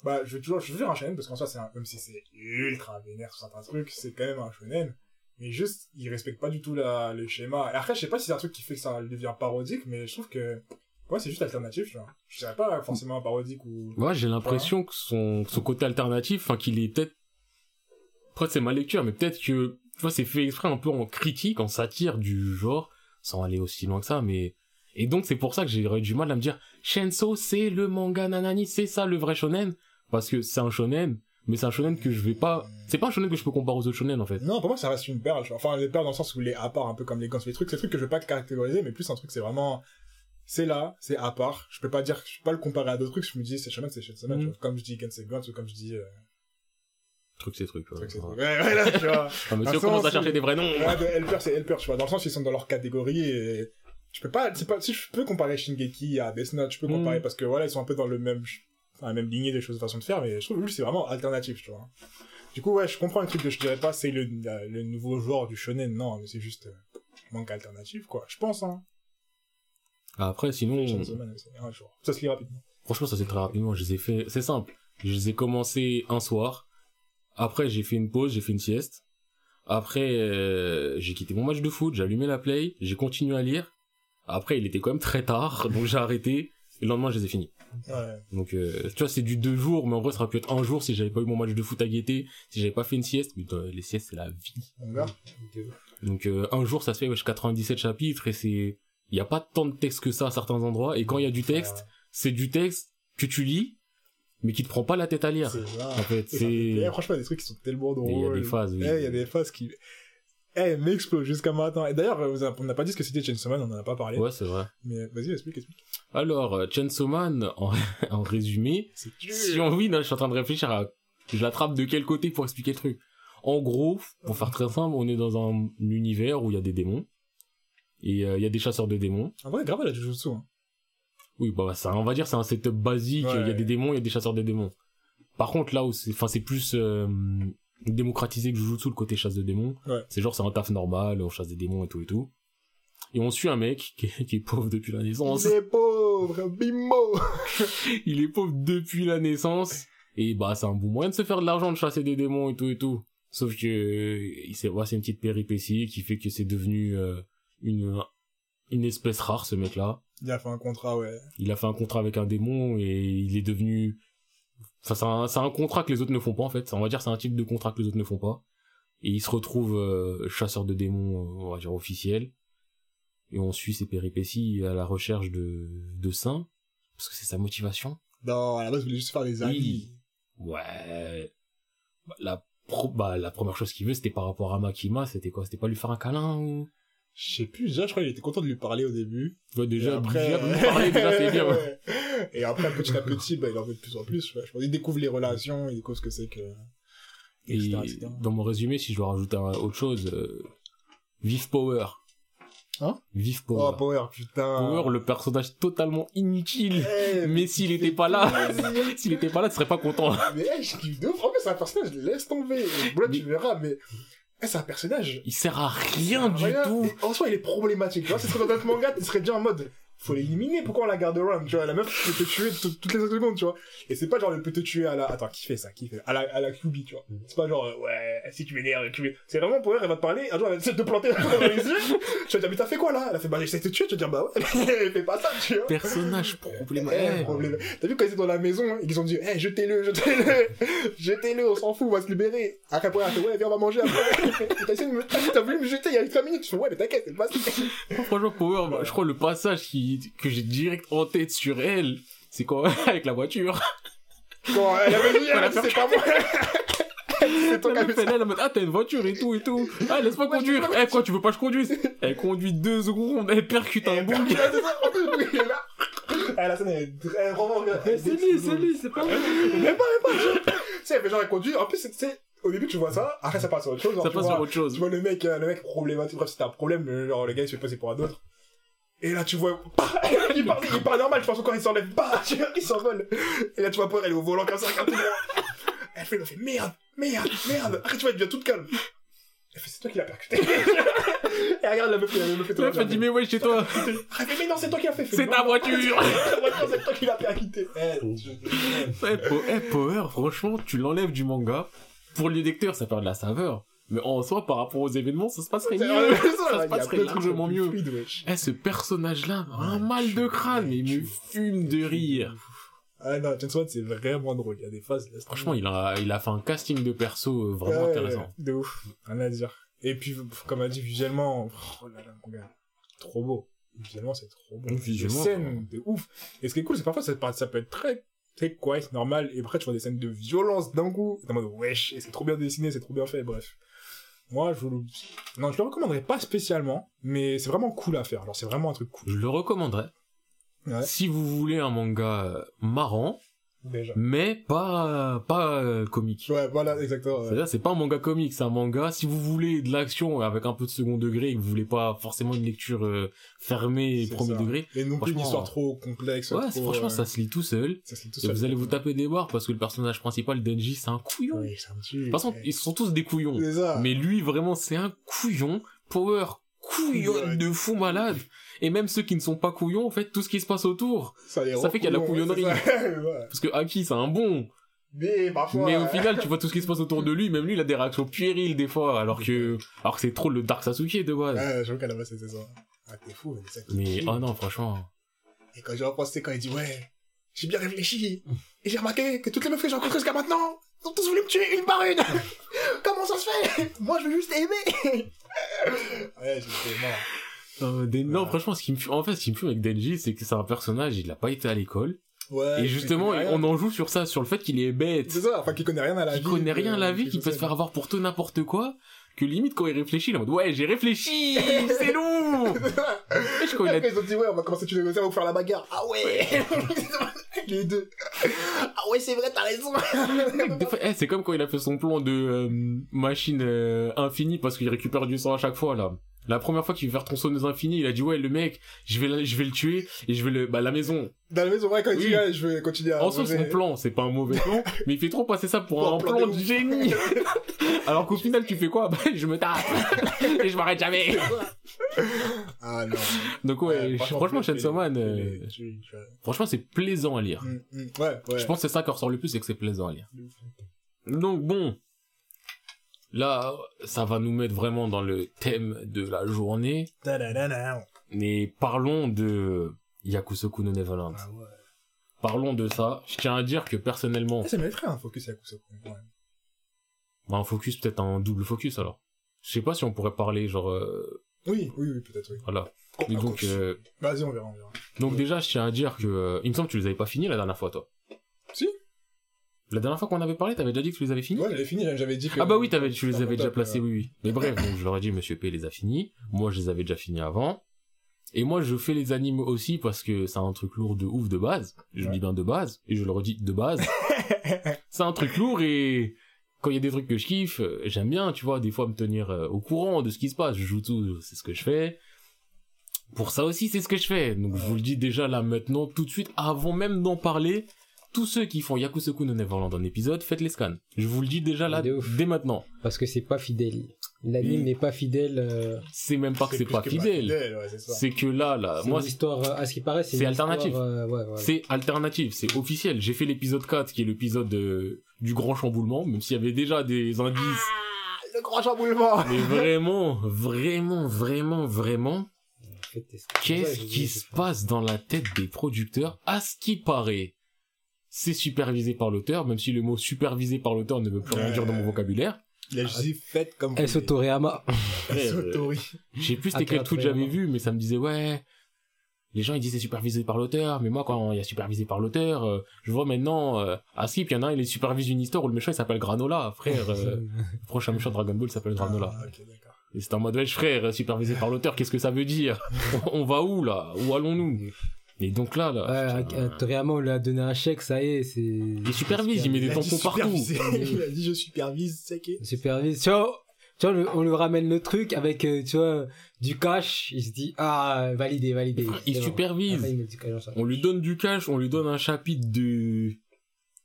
bah, je veux toujours, je veux faire un shonen, parce qu'en soi, c'est un, même si c'est ultra vénère sur certains trucs, c'est quand même un shonen. Mais juste, il respecte pas du tout la, le schéma. Et après, je sais pas si c'est un truc qui fait que ça devient parodique, mais je trouve que, ouais, c'est juste alternatif, tu vois. Je dirais pas forcément parodique ou...
Moi, j'ai l'impression que son, son côté alternatif, enfin, qu'il est peut-être, après, c'est ma lecture, mais peut-être que, tu vois, c'est fait exprès un peu en critique, en satire du genre, sans aller aussi loin que ça, mais, et donc, c'est pour ça que j'aurais du mal à me dire, Shenso, c'est le manga nanani, c'est ça le vrai shonen, parce que c'est un shonen, mais c'est un shonen que je vais pas, c'est pas un shonen que je peux comparer aux autres shonen, en fait.
Non, pour moi, ça reste une perle. Enfin, les perles dans le sens où il est à part, un peu comme les Gans, les trucs, c'est des trucs que je vais pas catégoriser, mais plus un truc, c'est vraiment, c'est là, c'est à part. Je peux pas dire, je peux pas le comparer à d'autres trucs, je me dis, c'est shonen, c'est shonen, vois. Comme je dis Gans, c'est Gans, ou comme je dis, euh,
Truc, c'est truc. ouais.
truc, c'est
Ouais.
truc. Ouais, ouais, là, tu vois.
Ah, mais si on
Dans le
commence à chercher des vrais noms.
Ouais, de Helper, c'est Helper, tu vois. Dans le sens où ils sont dans leur catégorie et je peux pas, c'est pas, si je peux comparer Shingeki à Death Note, je peux
Mhm.
comparer parce que voilà, ils sont un peu dans le même, enfin, la même lignée des choses, de façon de faire, mais je trouve que lui, c'est vraiment alternatif, tu vois. Du coup, ouais, je comprends le truc que je dirais pas, c'est le, le nouveau genre du shonen, non, mais c'est juste, euh, manque alternatif, quoi. Je pense, hein.
Après, sinon,
un. Ça se lit rapidement.
Franchement, ça c'est très rapidement. Je les ai fait. C'est simple. Je les ai commencé un soir. Après, j'ai fait une pause, j'ai fait une sieste. Après, euh, j'ai quitté mon match de foot, j'ai allumé la play, j'ai continué à lire. Après, il était quand même très tard, donc j'ai arrêté. Et le lendemain, je les ai finis.
Ouais.
Donc, euh, tu vois, c'est du deux jours, mais en vrai, ça aurait pu être un jour si j'avais pas eu mon match de foot à guetter, si j'avais pas fait une sieste. Mais euh, les siestes, c'est la vie. Donc, euh, un jour, ça se fait wesh, 97 chapitres et c'est. Il y a pas tant de texte que ça à certains endroits. Et quand il y a du texte, c'est du texte que tu lis, mais qui te prend pas la tête à lire. En fait, c'est.
plaît. franchement, il y a des trucs qui sont tellement drôles.
Il y a des phases, oui.
Eh, il y a des phases qui, elle m'explose jusqu'à maintenant. Et d'ailleurs, on n'a pas dit ce que c'était Chainsaw Man, on en a pas parlé.
Ouais, c'est vrai.
Mais vas-y, explique, explique.
Alors, euh, Chainsaw Man, en, en résumé, si on oui, là, je suis en train de réfléchir à, je l'attrape de quel côté pour expliquer le truc. En gros, pour faire très simple, on est dans un univers où il y a des démons. Et euh, il y a des chasseurs de démons.
En vrai, grave, elle a Jujutsu. Hein.
Oui, bah, ça, on va dire, c'est un setup basique. Il y a des démons, il y a des chasseurs de démons. Par contre, là où c'est, enfin, c'est plus euh, démocratisé que Jujutsu, le côté chasse de démons.
Ouais.
C'est genre, c'est un taf normal, on chasse des démons et tout et tout. Et on suit un mec qui est, qui est pauvre depuis la naissance.
Il est pauvre, bimbo
il est pauvre depuis la naissance et bah c'est un bon moyen de se faire de l'argent de chasser des démons et tout et tout sauf que il s'est ouais, c'est une petite péripétie qui fait que c'est devenu euh, une une espèce rare ce mec là
Il a fait un contrat, ouais.
il a fait un contrat avec un démon et il est devenu enfin c'est un, un contrat que les autres ne font pas en fait. On va dire c'est un type de contrat que les autres ne font pas. Et il se retrouve euh, chasseur de démons euh, on va dire officiel. Et on suit ses péripéties à la recherche de de saints parce que c'est sa motivation.
Non, à la base, je voulais juste faire des amis.
Ouais. Bah, La, pro- bah, la première chose qu'il veut, c'était par rapport à Makima, c'était quoi? C'était pas lui faire un câlin ou?
Je sais plus, déjà, je crois qu'il était content de lui parler au début.
Ouais,
Et
déjà,
après,
déjà, parler, déjà, c'est bien. ouais.
Et après, petit à petit, bah, il en veut de plus en plus. ouais. Je pense qu'il découvre les relations, il découvre ce que c'est que...
Et
etc., etc.
dans mon résumé, si je dois rajouter autre chose, euh, Vive Power.
Hein?
Vive Power.
Oh, Power, putain.
Power, le personnage totalement inutile.
Eh,
Mais s'il
il
était pas là, s'il était pas là, tu serais pas content.
mais eh, je kiffe de ouf. En plus, c'est un personnage, laisse tomber. Là, tu verras, mais eh, c'est un personnage.
Il sert à rien du
Rien.
tout.
Et En soi, il est problématique. Tu vois, ce serait dans notre manga, tu serais déjà en mode. Faut l'éliminer, pourquoi on la garde around, tu vois, la meuf peut te tuer tout- toutes les secondes, tu vois. Et c'est pas genre, elle peut te tuer à la, attends, qui fait ça, qui fait, à la, à la QB, tu vois. C'est pas genre, euh, ouais, si tu m'énerves, QB. C'est vraiment pour elle, elle va te parler, un jour, elle va essayer de te planter dans les yeux. Tu vas dire, mais t'as fait quoi, là? Elle a fait, bah, j'essaie de te tuer, tu vas dire, bah ouais, fais pas ça, tu vois.
Personnage
Eh,
problématique.
problème. T'as vu quand ils étaient dans la maison hein, et qu'ils ont dit eh jetez-le, jetez-le, jetez-le, on s'en fout, on va se libérer. Après, après, elle a fait ouais, viens, on va manger après. T'as essayé de me- t'as voulu me jeter il y a 5 minutes. Je fais ouais, mais t'inquiète, c'est pas
Franchement, Power, bah, je crois le passage qui, que j'ai direct en tête sur elle, c'est quand, avec la voiture.
Quand elle avait dit, elle c'est pas moi.
elle est en mode, ah, t'as une voiture et tout et tout. Ah, laisse-moi conduire. Eh, quoi, tu veux pas que je conduise? Elle conduit deux secondes, elle percute un
Et
bon
puis, là, c'est ça, en plus, le mec, il est là. Eh, la scène, elle est vraiment, elle-
C'est lui, c'est lui, c'est pas moi.
Même pas, même pas. Tu sais, elle fait genre, elle conduit. En plus, c'est- c'est, au début, tu vois ça. Après, ça passe sur autre chose. genre,
Ça
tu
passe
vois-
sur autre chose.
Tu vois le mec, euh, le mec problématique, bref, c'était un problème, genre le gars il se fait passer pour un autre. Et là tu vois, bah, il parle normal, je pense encore il s'enlève, bah, il s'envole. Et là tu vois elle est au volant comme ça, regarde tout droit. Elle fait, elle fait merde, merde, merde. Après tu vois, elle devient toute calme. Elle fait, c'est toi qui l'as percuté. Et regarde la meuf, la meuf fait
meuf, elle dit, mais ouais, chez toi.
Elle fait, mais non, c'est toi qui l'as fait.
C'est ta voiture.
Ta voiture, c'est toi qui l'as percuté. Eh,
Eh, eh, Power, franchement, tu l'enlèves du manga. Pour les lecteurs, ça perd de la saveur. Mais en soi, par rapport aux événements, ça se passerait
C'est
mieux. Ça
y
se
a
passerait largement mieux. Eh, ce personnage-là, un mal de crâne, mais il me fume de rire.
Ah non, Chainsaw Man, c'est vraiment drôle. Il y a des phases.
Franchement, il a, il a fait un casting de perso euh, vraiment
Ouais,
intéressant.
De ouf, rien à dire. Et puis, comme a dit, visuellement, oh là là, mon gars, trop beau. Visuellement, c'est trop beau.
Visuellement,
Des scènes de ouf. Et ce qui est cool, c'est que parfois, ça, peut- ça peut être très, très quiet, normal, et après, tu vois des scènes de violence d'un coup. T'es en mode, wesh, et c'est trop bien dessiné, c'est trop bien fait, bref. Moi, je le... Non, je le recommanderais pas spécialement, mais c'est vraiment cool à faire. Alors, c'est vraiment un truc cool.
Je le recommanderais.
Ouais.
Si vous voulez un manga euh, marrant,
Déjà.
mais pas, pas euh, comique.
Ouais, voilà, exactement. ouais.
C'est-à-dire, c'est pas un manga comique, c'est un manga. Si vous voulez de l'action avec un peu de second degré et que vous voulez pas forcément une lecture euh, fermée premier
ça.
degré,
Et non plus une histoire trop complexe.
ouais,
trop,
franchement,
euh,
ça se lit tout seul.
ça se lit tout
Et
seul.
vous allez vous taper des barres parce que le personnage principal, Denji, c'est un couillon.
Oui, c'est un petit...
De toute façon, ils sont tous des couillons. Mais lui, vraiment, c'est un couillon. Power, couillon
Ouais.
de fou malade. Et même ceux qui ne sont pas couillons, en fait, tout ce qui se passe autour.
ça,
fait qu'il y a la
rend couillons,
couillonnerie.
c'est.
Parce que Aki, c'est un bon.
Mais parfois...
Mais au final, tu vois tout ce qui se passe autour de lui, même lui, il a des réactions puériles des fois, alors que, alors que c'est trop le Dark Sasuke de base.
Ouais, j'avoue qu'à la base, c'était ça. Ah, t'es fou, mais c'est ça.
Mais, oh non, franchement.
Et quand j'ai repensé, quand il dit, ouais, j'ai bien réfléchi, et j'ai remarqué que toutes les meufs que j'ai rencontrées jusqu'à maintenant, ont tous voulu me tuer une par une. Comment ça se fait? Moi, je veux juste aimer. ouais, j'étais mort.
Euh, Non, franchement, ce qui me fume, en fait, ce qui me fume avec Denji, c'est que c'est un personnage, il a pas été à l'école.
Ouais.
et justement, on en joue sur ça, sur le fait qu'il est bête.
C'est ça, enfin, qu'il connaît rien à la vie.
Qui connaît rien à la vie,
euh,
qui peut se faire avoir pour tout n'importe quoi. que limite quand il réfléchit, il est en mode ouais, j'ai réfléchi, c'est lourd. Et je-
Après, ils ont dit, ouais, on va commencer on va vous faire la bagarre. Ah ouais! Les deux. Ah ouais, c'est vrai, t'as raison.
Eh, c'est comme quand il a fait son plan de euh, machine euh, infinie parce qu'il récupère du sang à chaque fois là. La première fois qu'il veut faire tronçonneuse infinie, il a dit ouais le mec, je vais je vais le tuer et je vais le bah la maison.
Dans la maison, ouais, quand il
Oui.
dit, ouais, je vais continuer à.
En soi son plan, c'est pas un mauvais plan, mais il fait trop passer ça pour un
plan
plan
de
génie. Alors qu'au final tu fais quoi? Bah je me tape et je m'arrête jamais.
Ah non.
Donc ouais, franchement, Chainsaw euh, franchement c'est plaisant à lire.
Mm, mm, Ouais, ouais.
Je pense que c'est ça qui ressort le plus, c'est que c'est plaisant à lire. Donc bon, là, ça va nous mettre vraiment dans le thème de la journée. Mais parlons de Yakusoku no Neverland.
Ah ouais.
Parlons de ça. Je tiens à dire que personnellement,
Eh, Ça mériterait un focus ça. Ouais.
bah, un focus peut-être un double focus alors. Je sais pas si on pourrait parler genre euh,
Oui, oui, oui, peut-être, oui.
voilà.
Oh,
Mais
un
donc euh,
Vas-y, on verra, on verra.
donc déjà je tiens à dire que euh, il me semble que tu les avais pas finis la dernière fois toi.
Si.
La dernière fois qu'on avait parlé, t'avais déjà dit que tu les avais finis.
Ouais, j'avais fini, j'avais dit que.
Ah bah oui, tu les avais déjà placés, oui, oui. Mais bref, donc je leur ai dit, Monsieur P les a finis. Moi, je les avais déjà finis avant. Et moi, je fais les animes aussi parce que c'est un truc lourd de ouf de base. Je
Ouais.
dis bien de base, et je le redis de base. c'est un truc lourd et quand il y a des trucs que je kiffe, j'aime bien, tu vois, des fois me tenir euh, au courant de ce qui se passe. Je joue tout, c'est ce que je fais. Pour ça aussi, c'est ce que je fais. Donc, je vous le dis déjà là maintenant, tout de suite, avant même d'en parler. Tous ceux qui font Yakusoku no Neverland en épisode, faites les scans. Je vous le dis déjà là, dès maintenant.
Parce que c'est pas fidèle. L'anime
Oui.
n'est pas fidèle. euh,
c'est même pas que c'est pas
que
fidèle.
ouais, c'est
que là, là,
c'est
moi,
histoire, euh, à ce qui paraît, c'est
alternatif.
euh, ouais, ouais.
c'est alternatif, c'est officiel. J'ai fait l'épisode 4, qui est l'épisode euh, du grand chamboulement, même s'il y avait déjà des indices.
Ah, le grand chamboulement
Mais vraiment, vraiment, vraiment, vraiment, qu'est-ce qui se passe dans la tête des producteurs À ce qui paraît, c'est supervisé par l'auteur, même si le mot supervisé par l'auteur ne veut plus rien dire dans mon vocabulaire.
Il a juste dit, faites comme
S. Toriyama.
Sotori.
Je sais plus c'était quel j'avais vu, mais ça me disait ouais. Les gens ils disent c'est supervisé par l'auteur, mais moi quand il y a supervisé par l'auteur, euh, je vois maintenant euh, à Skip, il y en a un il est supervise une histoire où le méchant il s'appelle Granola, frère. euh, le prochain méchant de Dragon Ball s'appelle Granola.
Ah, ok, d'accord.
Et c'est en mode wesh frère, supervisé par l'auteur, qu'est-ce que ça veut dire? On va où là? Où allons-nous? Et donc là là,
Ouais,
putain,
Toriyama, on lui a donné un chèque, ça y est, c'est.
il supervise, il met des tampons partout.
Il a dit, je supervise, c'est qui
supervise. Tu vois, tu vois, on lui ramène le truc avec, euh, tu vois, du cash. Il se dit, ah, validé, validé.
Il
bon.
supervise.
Après, il cash
On lui donne du cash, on lui donne un chapitre de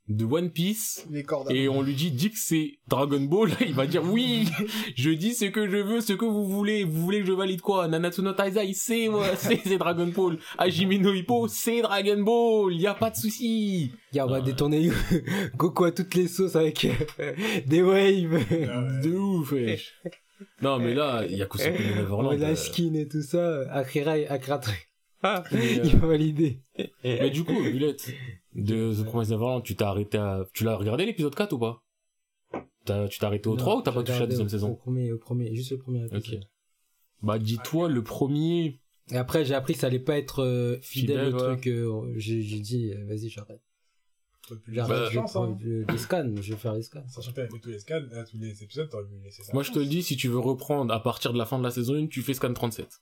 de One Piece.
Les cordes.
et on lui dit dis que c'est Dragon Ball, il va dire oui, je dis ce que je veux, ce que vous voulez, vous voulez que je valide quoi? Nanatsu no Taizai, c'est moi, c'est Dragon Ball. Hajime no Hippo, c'est Dragon Ball, y a pas de souci.
Gars, on va détourner Goku à toutes les sauces avec euh, des waves.
Ah ouais.
De ouf, wesh. Non mais là, Yakusoku no Neverland.
la
euh,
skin et tout ça. Akira, Akira,
mais, euh,
il va valider.
mais du coup, Villette, de The Promised Neverland, tu t'es arrêté à... Tu l'as regardé l'épisode 4 ou pas? T'as- Tu t'es arrêté au 3 ou t'as pas touché à la deuxième
Au
saison
premier, au premier, juste le premier
Ok.
épisode.
Bah dis-toi, le premier...
Et après, j'ai appris que ça allait pas être euh, fidèle,
Fidèle,
le
ouais.
truc. euh, j'ai dit, euh, vas-y, j'arrête. J'arrête,
Bah,
je vais
hein.
prendre le- les scans, je vais faire les scans.
Sachant que avec tous les scans, à tous les épisodes, t'aurais pu laisser ça.
Moi je te le dis, si tu veux reprendre à partir de la fin de la saison 1, tu fais scan 37.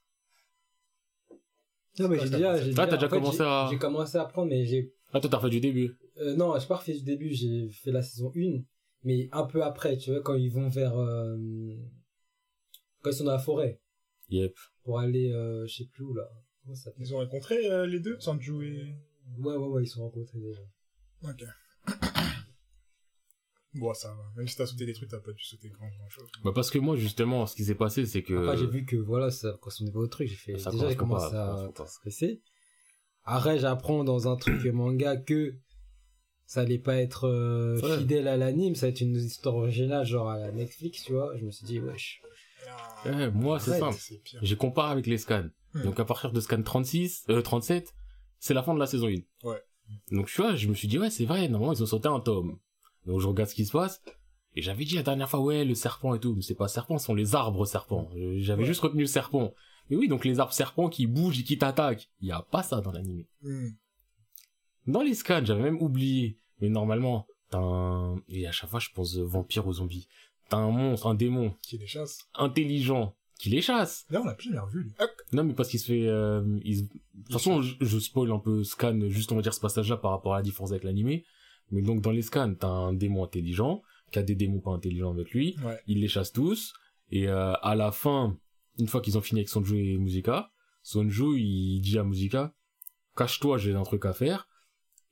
Non, mais j'ai déjà, j'ai
Ah, t'as
déjà,
déjà
en fait,
commencé
j'ai-
à-
J'ai commencé à apprendre, mais j'ai,
Ah toi t'as fait du début.
euh, non, j'ai pas refait du début, j'ai fait la saison 1, mais un peu après, tu vois, quand ils vont vers, euh, quand ils sont dans la forêt,
Yep.
pour aller, euh, je sais plus où, là. Comment ça s'appelle?
Ils ont rencontré euh, les deux, Sanju et.
Ouais, ouais, ouais, ils se sont rencontrés déjà.
Ok. bon, ça va. Même si t'as sauté des trucs, t'as pas dû sauter grand, grand chose.
Bah parce que moi justement, ce qui s'est passé c'est que...
Après, j'ai vu que, voilà, ça correspondait pas au truc, j'ai fait,
Ça
déjà, j'ai commencé à stresser. Après, j'apprends dans un truc manga que ça allait pas être euh,
Ouais.
fidèle à l'anime, ça va être une histoire originale, genre à la Netflix, tu vois. Je me suis dit, wesh.
Eh, moi c'est simple. J'ai comparé avec les scans.
Hmm.
Donc à partir de scan 36, euh, 37, c'est la fin de la saison 1.
Ouais.
Donc tu vois, je me suis dit ouais c'est vrai, normalement ils ont sauté un tome. Donc je regarde ce qui se passe. Et j'avais dit la dernière fois ouais le serpent et tout, mais c'est pas serpent, ce sont les arbres serpents. Euh, J'avais
Ouais.
juste retenu le serpent. Mais oui donc les arbres serpents qui bougent et qui t'attaquent. Il y a pas ça dans l'anime.
Hmm.
Dans les scans, j'avais même oublié. Mais normalement, t'as un... Et à chaque fois, je pense euh, vampire ou zombie. t'as un monstre, un démon
Qui les chasse.
intelligent qui les chasse.
Là, on l'a plus jamais revu, lui.
Non, mais parce qu'il se fait... euh, il se- De toute façon, je, je spoil un peu Scan, juste on va dire ce passage-là par rapport à la différence avec l'animé. Mais donc dans les scans, t'as un démon intelligent, qui a des démons pas intelligents avec lui.
Ouais.
Il les chasse tous. Et euh, à la fin, une fois qu'ils ont fini avec Sonju et Musica, Sonju, il dit à Musica, cache-toi, j'ai un truc à faire.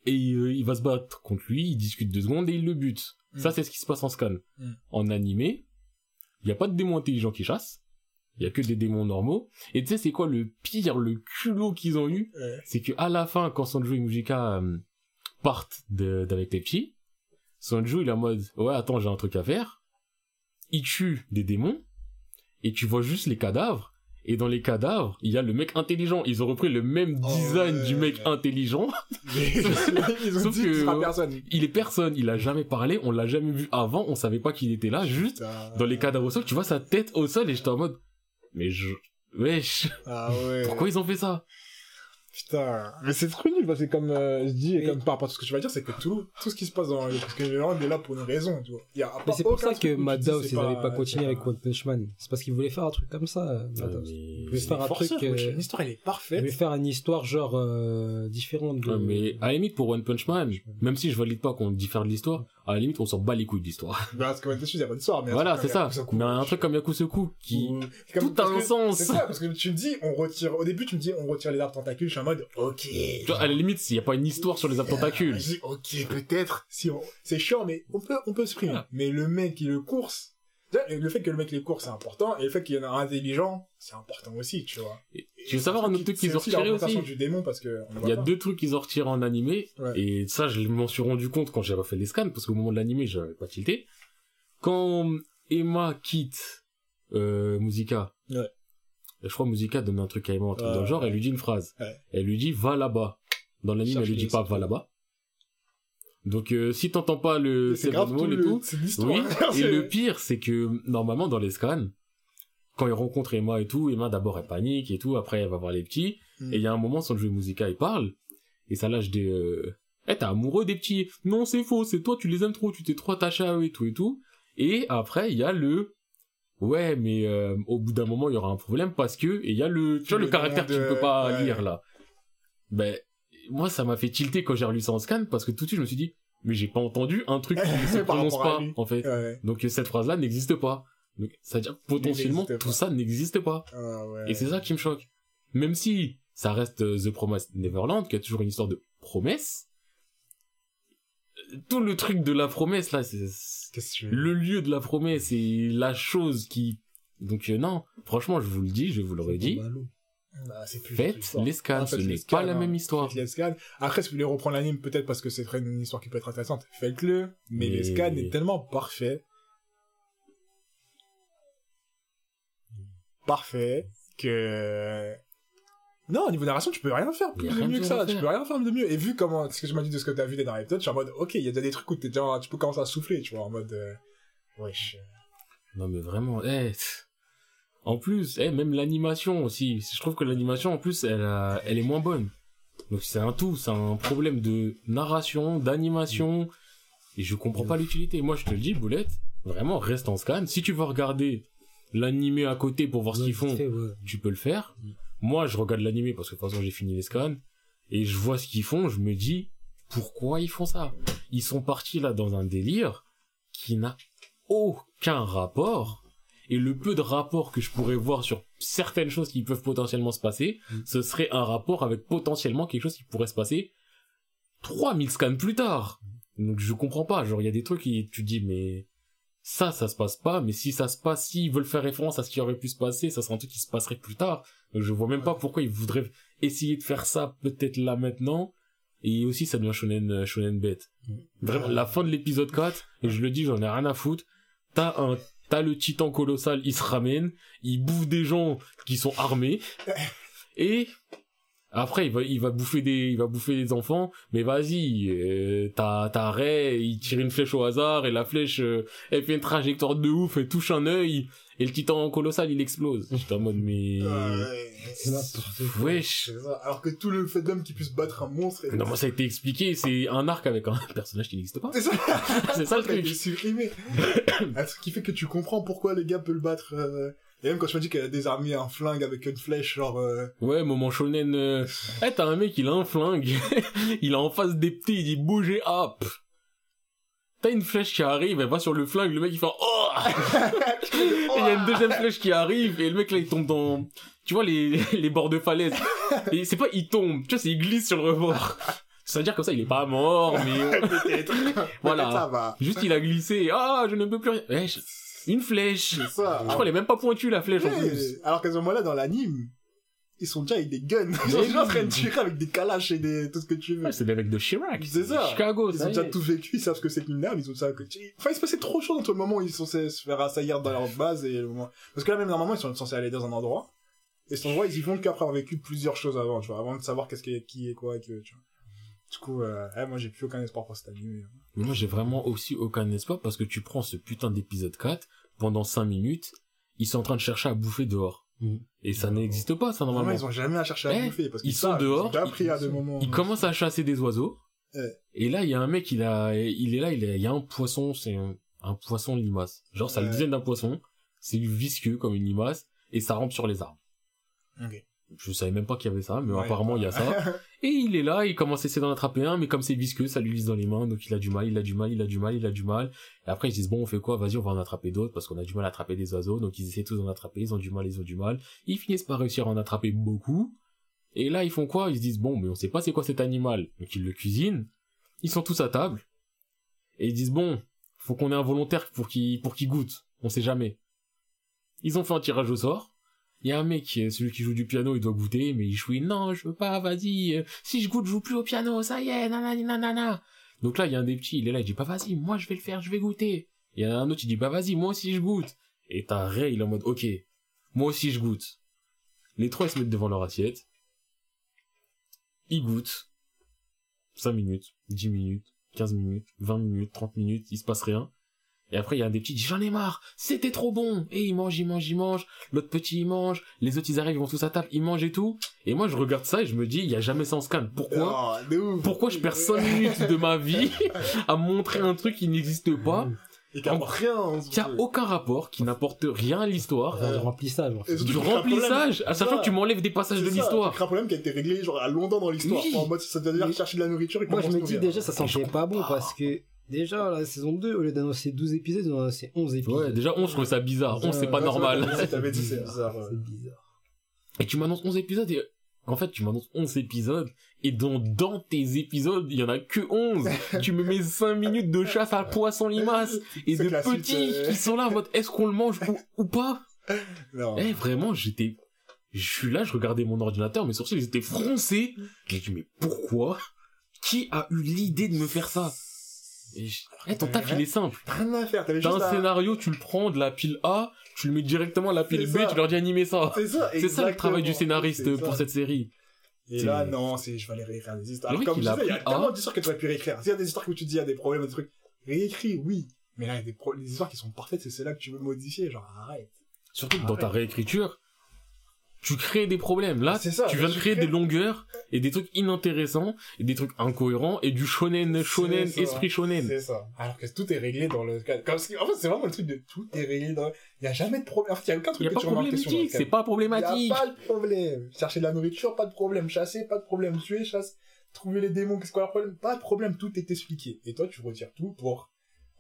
Et euh, il va se battre contre lui, il discute deux secondes et il le bute.
Mm.
Ça, c'est ce qui se passe en scan.
Mm.
En animé, il y a pas de démons intelligents qui chassent. Il y a que des démons normaux. Et tu sais, c'est quoi le pire, le culot qu'ils ont eu?
Ouais.
C'est que à la fin, quand Sonju et Musica euh, partent d'avec les petits, Sonju, il est en mode, ouais, attends, j'ai un truc à faire. Il tue des démons, et tu vois juste les cadavres, et dans les cadavres, il y a le mec intelligent. Ils ont repris le même
Oh,
design
ouais.
du mec intelligent.
Ils ont
Sauf
dit
que-
sera personne.
Il est personne, il a jamais parlé, on l'a jamais vu avant, on savait pas qu'il était là, juste
Putain.
dans les cadavres au sol, tu vois sa tête au sol, et j'étais en mode, mais je, wesh,
Ah ouais.
pourquoi ils ont fait ça?
Putain, mais c'est trop nul parce que comme euh, je dis et comme par rapport à tout ce que tu vas dire, c'est que tout, tout ce qui se passe dans le parce que généralement on est là pour une raison, tu vois. Il y a
Mais c'est pour ça que
c'est
ils n'avaient pas continué avec One Punch Man. C'est parce qu'ils voulaient faire un truc comme ça,
Euh,
Madhouse.
mais-
Ils voulaient faire un
forceur,
truc,
wesh,
euh,
l'histoire elle est
Ils voulaient
parfaite.
faire une histoire genre euh, différente de...
Ouais, mais à la limite pour One Punch Man, même si je valide pas qu'on diffère de l'histoire, à la limite on s'en bat les couilles de l'histoire.
Bah, parce que il y a pas d'histoire, mais
Voilà, c'est ça. Mais un truc comme Yakusoku qui
Ou- c'est comme-
tout a un
que-
sens.
C'est ça, parce que tu me dis, on retire, au début tu me dis, on retire les arbres tentacules, je suis en mode, ok.
Tu vois, à la limite, s'il y a pas une histoire sur les arbres tentacules.
Je dis, ok, peut-être, si on, c'est chiant, mais on peut, on peut se primer. Mais le mec qui le course, le fait que le mec le course, c'est important, et le fait qu'il y en a un intelligent, c'est important aussi, tu vois.
Tu veux savoir un autre truc qu'ils ont retiré aussi
du démon, parce que, on le
Il y a
pas.
deux trucs qu'ils ont retirés en animé,
Ouais.
et ça, je m'en suis rendu compte quand j'ai refait les scans, parce qu'au moment de l'animé, j'avais pas tilté. Quand Emma quitte euh, Musica,
Ouais.
je crois Musica donne un truc à Emma, un truc
Ouais,
dans le genre, elle lui dit une phrase. Elle lui dit, va là-bas. Dans l'anime, elle lui dit
les
pas, va là-bas. Donc, euh, si t'entends pas le
C'est
Seven Wall et
le,
tout,
l'histoire.
Oui, et le pire, c'est que normalement dans les scans, quand il rencontre Emma et tout, Emma d'abord elle panique et tout, après elle va voir les petits,
Mm.
et il y a un moment sans jouer Musica, il parle, et ça lâche des... Euh... Eh, t'es amoureux des petits Non, c'est faux, c'est toi, tu les aimes trop, tu t'es trop attaché à eux et tout et tout. Et après, il y a le... Ouais, mais euh, au bout d'un moment, il y aura un problème parce que... Et il y a le... Tu vois, le
Le
caractère que tu
de-
peux pas
ouais.
lire, là. Ben, moi, ça m'a fait tilter quand j'ai relu ça en scan, parce que tout de suite, je me suis dit, mais j'ai pas entendu un truc qui ne se prononce pas, en fait.
Ouais.
Donc euh, cette phrase-là n'existe pas. Donc, c'est-à-dire potentiellement tout
pas.
ça n'existe pas.
Ah ouais.
Et c'est ça qui me choque. Même si ça reste euh, The Promised Neverland, qui a toujours une histoire de promesse, euh, tout le truc de la promesse là, c'est le lieu de la promesse et la chose qui. Donc euh, non, franchement, je vous le dis, je vous l'aurais dit,
Bah, plus
faites
l'histoire.
les scans,
Ah,
ce n'est pas la
hein.
même histoire.
Faites les scans. Après, si vous voulez reprendre l'anime, peut-être parce que c'est une histoire qui peut être intéressante, faites-le. Mais,
Mais-
les scans est tellement parfait. Parfait que... Non, au niveau narration, tu peux rien faire plus de mieux que ça. Tu peux rien faire de mieux. Et vu comment, ce que tu m'as dit de ce que t'as vu des dans l'épisode, je suis en mode, ok, il y a déjà des trucs où t'es déjà, tu peux commencer à souffler, tu vois, en mode, euh, wesh.
Non mais vraiment, eh, tch. En plus, eh, même l'animation aussi. Je trouve que l'animation en plus, elle, a- elle est moins bonne. Donc c'est un tout, c'est un problème de narration, d'animation, et je comprends pas l'utilité. Moi je te le dis, Boulette, vraiment reste en scan. Si tu veux regarder l'animé à côté pour voir ce qu'ils font, tu peux le faire.
Mm.
Moi je regarde l'animé parce que de toute façon j'ai fini les scans, et je vois ce qu'ils font, je me dis, pourquoi ils font ça? Ils sont partis là dans un délire qui n'a aucun rapport. Et le peu de rapport que je pourrais voir sur certaines choses qui peuvent potentiellement se passer,
Mm.
ce serait un rapport avec potentiellement quelque chose qui pourrait se passer 3000 scans plus tard. Donc je comprends pas, genre il y a des trucs qui tu dis mais ça ça se passe pas, mais si ça se passe, s'ils veulent faire référence à ce qui aurait pu se passer, ça serait un truc qui se passerait plus tard. Donc je vois même pas pourquoi ils voudraient essayer de faire ça peut-être là maintenant. Et aussi ça devient shonen, shonen bête.
Mm.
Vraiment, la fin de l'épisode 4, et je le dis, j'en ai rien à foutre. T'as un, t'as le titan colossal, il se ramène, il bouffe des gens qui sont armés, et Après, il va, il va bouffer des, il va bouffer des enfants, mais vas-y, euh, t'as, t'as Ray, il tire une flèche au hasard, et la flèche, euh, elle fait une trajectoire de ouf, elle touche un œil, et le titan colossal, il explose. J'étais en mode, mais...
Ouais,
C'est.
Wesh.
Alors que tout le fait d'homme qui puisse battre un monstre.
Non, moi, ça a été expliqué, c'est un arc avec un personnage qui n'existe pas.
C'est ça.
C'est ça le truc.
supprimé. un truc qui fait que tu comprends pourquoi les gars peuvent le battre. euh, Et même quand tu m'as dit qu'elle a désarmé un flingue avec une flèche, genre. euh,
Ouais, moment shonen, euh... eh, t'as un mec, il a un flingue, il a en face des petits, il dit bougez, hop. T'as une flèche qui arrive, elle va sur le flingue, le mec il fait oh Et il y a une deuxième flèche qui arrive, et le mec là il tombe dans, tu vois, les, les bords de falaise. Et c'est pas il tombe, tu vois, c'est il glisse sur le rebord. C'est-à-dire comme ça, il est pas mort, mais
Peut-être.
Voilà.
Ça va.
juste il a glissé, ah, je ne peux plus rien. Eh, je- Une flèche.
C'est ça.
Je crois qu'elle est même pas pointue la flèche en plus.
Alors qu'à ce moment-là, dans l'anime, ils sont déjà avec des guns. Ils sont déjà en train de tirer avec des calaches et des... tout ce que tu veux.
Ouais, c'est des mecs de Chirac.
C'est ça.
Chicago,
Ils ont déjà tout vécu, ils savent ce que c'est qu'une arme, ils ont ça que... Enfin, il se passait trop de choses entre le moment où ils sont censés se faire assaillir dans leur base et le moment... Parce que là, même normalement, ils sont censés aller dans un endroit. Et cet endroit, ils y vont qu'après avoir vécu plusieurs choses avant, tu vois, avant de savoir qu'est-ce qui est, qui est quoi, et que, tu vois. Du coup, euh, ouais, moi, j'ai plus aucun espoir pour cet anime.
Mais moi, j'ai vraiment aussi aucun espoir parce que tu prends ce putain d'épisode 4, pendant 5 minutes, ils sont en train de chercher à bouffer dehors.
Mm.
Et ça n'existe pas, ça,
Normalement, ils ont jamais à chercher à
Eh,
bouffer, parce
ils
qu'ils
sont dehors,
Ils à des moments.
Ils commencent à chasser des oiseaux. Et là, il y a un mec, il a, il est là, il, y a un poisson, c'est un, un poisson limace. Genre, ça le design d'un poisson. C'est visqueux comme une limace. Et ça rampe sur les arbres. Je savais même pas qu'il y avait ça, mais
Ouais,
apparemment, il y a ça. Et il est là, il commence à essayer d'en attraper un, mais comme c'est visqueux, ça lui glisse dans les mains, donc il a du mal, il a du mal, il a du mal, il a du mal. Et après, ils se disent, bon, on fait quoi? Vas-y, on va en attraper d'autres, parce qu'on a du mal à attraper des oiseaux, donc ils essaient tous d'en attraper, ils ont du mal, ils ont du mal. Ils finissent par réussir à en attraper beaucoup. Et là, ils font quoi? Ils se disent, bon, mais on sait pas c'est quoi cet animal. Donc ils le cuisinent. Ils sont tous à table. Et ils disent, bon, faut qu'on ait un volontaire pour qu'il, pour qu'il goûte. On sait jamais. Ils ont fait un tirage au sort. Il y a un mec, celui qui joue du piano, il doit goûter, mais il chouine, non, je veux pas, vas-y, euh, si je goûte, je joue plus au piano, ça y est, nanani, nanana. Donc là, il y a un des petits, il est là, il dit, bah vas-y, moi je vais le faire, je vais goûter. Il y en a un autre, il dit, bah vas-y, moi aussi je goûte. Et t'as Ray, il est en mode, ok, moi aussi je goûte. Les trois, ils se mettent devant leur assiette. Ils goûtent. 5 minutes, 10 minutes, 15 minutes, 20 minutes, 30 minutes, il se passe rien. Et après, il y a un des petits qui dit, j'en ai marre, c'était trop bon. Et il mange, il mange, il mange. L'autre petit, il mange. Les autres, ils arrivent, ils vont tous à table, ils mangent et tout. Et moi, je regarde ça et je me dis, il y a jamais sans scan. Pourquoi?
Oh.
Pourquoi je perds 5 minutes de ma vie à montrer un truc qui n'existe pas,
Et qui rien. se
qui a aucun rapport, qui n'apporte rien à l'histoire,
du remplissage, en fait.
Du remplissage, à sachant
Ça.
que tu m'enlèves des passages
C'est
de l'histoire.
crée un problème qui a été réglé genre à longtemps dans l'histoire.
Oui.
En mode, ça veut dire chercher de la nourriture et
Moi, je me dis déjà, ça sentait pas bon parce que déjà, la saison 2, au lieu d'annoncer 12 épisodes, ils ont annoncé 11 épisodes.
Ouais, déjà 11, je trouvais ça bizarre. 11, c'est pas normal.
ouais, T'avais dit, c'est bizarre. ouais.
C'est bizarre.
Et tu m'annonces 11 épisodes et, en fait, tu m'annonces 11 épisodes et dans, dans tes épisodes, il y en a que 11. tu me mets 5 minutes de chasse à poisson limace et de
suite,
petits
euh,
qui sont là en mode est-ce qu'on le mange ou, ou pas?
Non.
Eh, vraiment, j'étais, je suis là, je regardais mon ordinateur, mes sourcils, ils étaient froncés. J'ai dit, mais pourquoi? Qui a eu l'idée de me faire ça? Et je- Eh, ton taf, il est simple.
T'as rien à faire,
T'as un
à...
scénario, tu le prends de la pile A, tu le mets directement à la pile B,
ça.
tu leur dis animer ça.
C'est ça,
ça le travail du scénariste pour cette série.
Et là, non, c'est, je vais aller réécrire des histoires. Alors, comme
il
je disais, il y a tellement d'histoires que tu aurais pu réécrire. S'il y a des histoires où tu dis, il y a des problèmes, des trucs, réécris, oui. Mais là, il y a des, pro- des histoires qui sont parfaites, c'est là que tu veux modifier, genre, arrête.
Surtout que dans ta réécriture, tu crées des problèmes. Là,
ça,
tu viens de créer des longueurs et des trucs inintéressants et des trucs incohérents et du shonen, shonen,
ça.
esprit shonen.
C'est ça. Alors que tout est réglé dans le cadre. Comme, en fait, c'est vraiment le truc de tout est réglé dans, il y a jamais de problème. En fait, il y a aucun truc
y a
que
pas
tu
problématique, c'est pas
Il y
problématique.
a pas de problème. Chercher de la nourriture, pas de problème. Chasser, pas de problème. Tuer, chasse. Trouver les démons, qu'est-ce qu'on a le problème? Pas de problème, tout est expliqué. Et toi, tu retires tout pour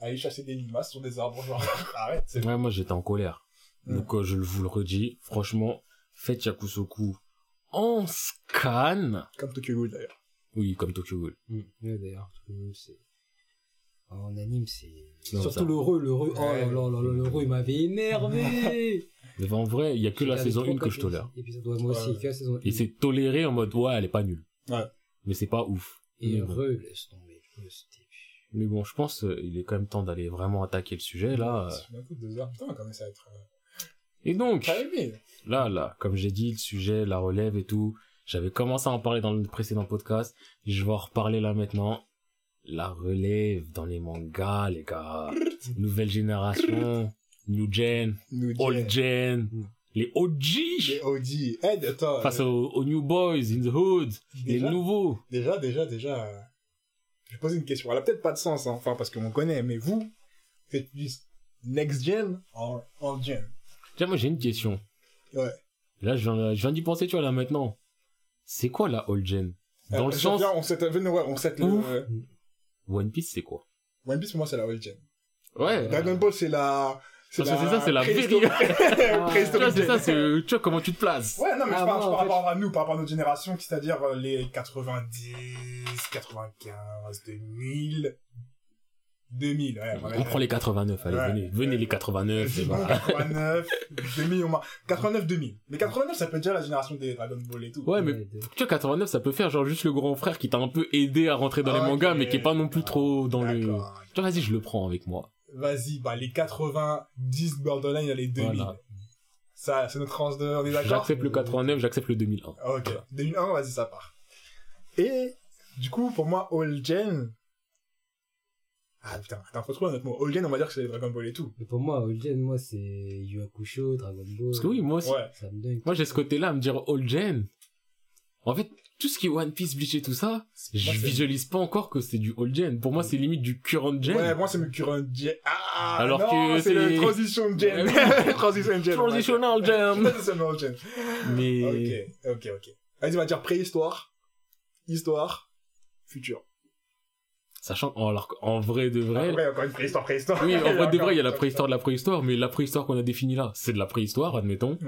aller chasser des limaces sur des arbres, genre, arrête,
Ouais, moi j'étais en colère.
Mm.
Donc euh, je vous le redis, franchement, faites Yakusoku en scan.
comme Tokyo Ghoul, d'ailleurs.
Oui, comme Tokyo Ghoul.
Mm. Ouais, d'ailleurs, euh, c'est. En anime, c'est. Surtout
ça-
l'heureux, l'heureux. Oh là là là là, l'heureux, il m'avait énervé!
Mais en vrai, il y a que la saison
trop
1 que je tolère.
épisode. Ouais, moi aussi,
Ouais.
que la saison
Et
1.
c'est toléré en mode, ouais, elle est pas nulle.
Ouais.
Mais c'est pas ouf.
Et
Mais bon.
heureux, laisse tomber.
Mais bon, je pense euh, il est quand même temps d'aller vraiment attaquer le sujet là.
C'est coup deux heures. Putain, on a commencé à être, euh,
Et donc,
aimé?
là, là, comme j'ai dit, le sujet, la relève et tout, J'avais commencé à en parler dans le précédent podcast. Je vais en reparler là maintenant. La relève dans les mangas, les gars. Nouvelle génération. New gen. Old gen. Les OG.
les OG. Attends.
Face
euh,
aux, aux new boys in the hood. Les
déjà,
nouveaux.
déjà, déjà, déjà, euh, je vais poser une question. Elle a peut-être pas de sens, hein, enfin, parce qu'on connaît, mais vous, êtes plus next gen ou old gen?
Tiens, moi j'ai une question.
Ouais.
Là, je viens, je viens d'y penser, tu vois, là maintenant. C'est quoi la old gen? Dans
Euh,
le sens,
viens, on s'est, ouais, euh,
One Piece, c'est quoi?
One Piece, pour moi, c'est la old gen.
Ouais.
Dragon Ball, c'est la,
c'est ça, c'est la
préhistorique
vois, c'est ça, c'est, tu vois, comment tu te places
Ouais, non, mais
Ah,
je parle,
moi,
je
en
parle
fait,
par rapport à nous, par rapport à notre génération, qui c'est-à-dire euh, les 90, 95, 2000, 2000, ouais. voilà.
On prend les 89, allez,
Ouais.
venez, venez les 89, c'est
C'est
bon.
bon, 89, 2000 au moins. 89, 2000. Mais 89, ça peut être déjà la génération des Dragon Ball et tout.
Ouais, mais
Ouais,
tu vois, 89, ça peut faire genre juste le grand frère qui t'a un peu aidé à rentrer dans les mangas, mais qui est pas non plus trop dans le... Tu vois, vas-y, je le prends avec moi.
Vas-y, bah, les 90 borderline, il y a les 2000.
Voilà.
Ça, c'est notre tranche de, on est d'accord?
J'accepte le 89, j'accepte le 2001.
Ok. 2001, vas-y, ça part. Et, du coup, pour moi, All Gen. Ah putain, attends, faut trouver un autre mot. On va dire que c'est les Dragon Ball et tout.
Mais pour moi, Old Gen, moi, c'est Yu Hakusho, Dragon Ball.
Parce que oui, moi aussi,
Ouais.
Ça me donne.
moi j'ai ce côté-là à me dire old gen. En fait, tout ce qui est One Piece, Bleach et tout ça, je visualise pas encore que c'est du old gen. Pour moi, c'est limite du current gen.
Ouais, moi, c'est le current gen. Ah,
Alors
non,
que
c'est
c'est-
le transition gen. transition gen.
Transitional gen.
Transitional gen.
Mais
Ok, ok, ok. Vas-y, on va dire préhistoire, histoire, futur.
Sachant qu'en alors qu'en vrai de vrai,
Après, encore une préhistoire, préhistoire.
oui, en vrai de vrai, il y a la préhistoire de la préhistoire, mais la préhistoire qu'on a définie là, c'est de la préhistoire, admettons.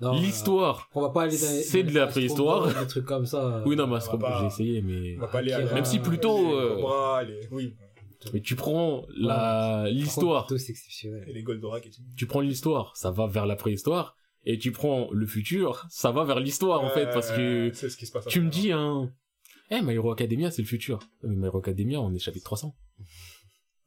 Non,
L'histoire,
euh, on va pas aller dans les-
c'est de la préhistoire.
Des trucs comme ça.
oui, non, mais Astro j'ai essayé, mais
On va pas aller à
Même si plutôt,
les
euh,
Cobra, les... Oui,
mais tu prends la l'histoire,
contre, plutôt, c'est exceptionnel.
et les Goldorak et tout.
tu prends l'histoire, ça va vers la préhistoire, et tu prends le futur, ça va vers l'histoire en fait, parce que
Ouais, C'est ce qui se passe.
tu me dis un, eh, My Hero Academia, c'est le futur. Mais My Hero Academia, on est chapitre 300.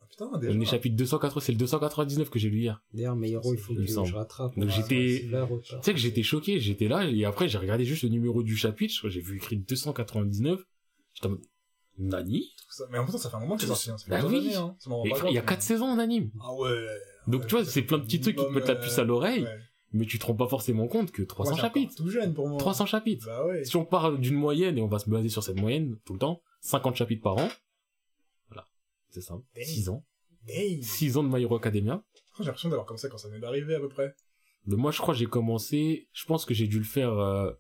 Ah, Putain, déjà.
On est chapitre 280, c'est le 299 que j'ai lu hier.
D'ailleurs, mes héros, il faut que je rattrape.
Donc
Ah,
j'étais-. Tu sais que j'étais choqué, j'étais là, et après j'ai regardé juste le numéro du chapitre, j'ai vu écrit 299. J'étais en mode, Nani?
Mais en même temps, ça fait un moment que c'est sorti. hein. Ça fait
Bah
plusieurs
oui.
années, hein. Ça
frère, il y a
compte,
4
mais-
saisons en anime.
Ah ouais.
Donc
Ouais,
tu vois, c'est plein de petits trucs qui te mettent la puce à l'oreille,
ouais.
Mais tu te rends pas forcément compte que 300
Moi, c'est encore
chapitres.
Tout jeune pour moi.
300 chapitres.
Bah ouais.
Si on parle d'une moyenne, et on va se baser sur cette moyenne tout le temps, 50 chapitres par an. Voilà. C'est.
Damn.
6 ans.
Damn.
6 ans de My Hero Academia.
J'ai l'impression d'avoir comme ça quand ça venait d'arriver à peu près.
Mais moi, je crois que j'ai commencé, je pense que j'ai dû le faire, euh,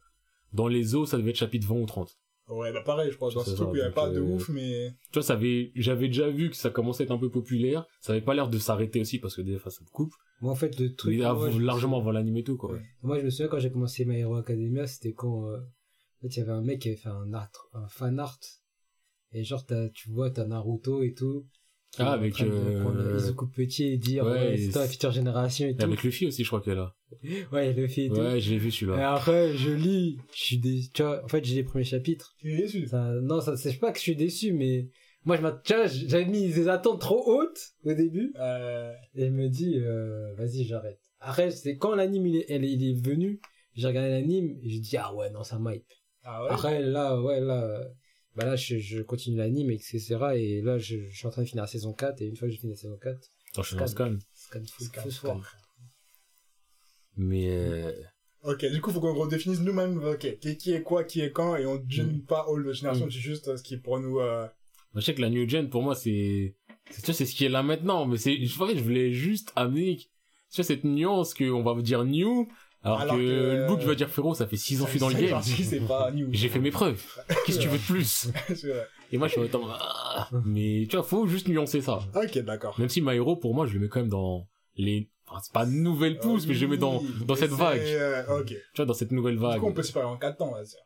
dans les eaux, ça devait être chapitre 20 ou 30.
Ouais, bah pareil, je crois. Dans ce truc il y avait pas de
euh,
ouf, mais.
Tu vois, ça avait, j'avais déjà vu que ça commençait à être un peu populaire. Ça avait pas l'air de s'arrêter aussi parce que des fois ça me coupe.
Moi, en fait, le truc. Moi, me
largement avant l'anime et tout, quoi.
Ouais.
Moi, je me souviens quand j'ai commencé My Hero Academia, c'était quand, euh, en fait, il y avait un mec qui avait fait un art, un fan art. Et genre, t'as, tu vois, t'as Naruto et tout. qui
Ah, avec, euh,
prendre Izuku petit et dire,
ouais,
ouais,
et
c'est toi la future génération et
Et
tout.
avec Luffy aussi, je crois qu'elle est là.
Ouais, le fait et tout.
Ouais, je l'ai vu
Et
celui-là.
après, je lis, je suis déçu. Tu vois, en fait, j'ai les premiers chapitres.
Tu es déçu.
Ça, non, ça, c'est pas que je suis déçu, mais moi, je m'a, tu vois, j'avais mis des attentes trop hautes au début.
Euh,
Et je me dis, euh, vas-y, j'arrête. Après, c'est quand l'anime, il est, elle, il est venu, j'ai regardé l'anime, et je dis, ah ouais, non, ça m'hype.
Ah ouais?
Après, là, ouais, là, bah là, je, je continue l'anime, etc. Et là, je, je suis en train de finir la saison 4, et une fois que j'ai fini la saison 4,
Attends, je suis dans Scan.
scan full,
Scan,
feu
scan.
soir.
Mais, euh,
Ok, du coup, faut qu'on redéfinisse nous-mêmes, ok, qui, qui est quoi, qui est quand, et on ne gêne
Mm.
pas all génération,
Mm.
c'est juste euh, ce qui est pour nous, euh,
je sais que la New Gen, pour moi, c'est, c'est, tu vois, c'est ce qui est là maintenant. Mais c'est, en fait, je voulais juste amener, tu vois, cette nuance qu'on va dire new, alors,
Alors
que,
que-
le book va dire frérot, ça fait 6 ans que je suis dans le game. J'ai fait mes preuves. Qu'est-ce que tu veux de plus? Et moi, je suis autant, ah, mais, tu vois, faut juste nuancer ça.
Ok, d'accord.
Même si My Hero, pour moi, je le mets quand même dans les, enfin, c'est pas nouvelle pousse, mais je le mets dans, dans cette vague.
euh.
Tu vois, dans cette nouvelle
Du
vague.
coup, on peut séparer en 4 temps, on va dire.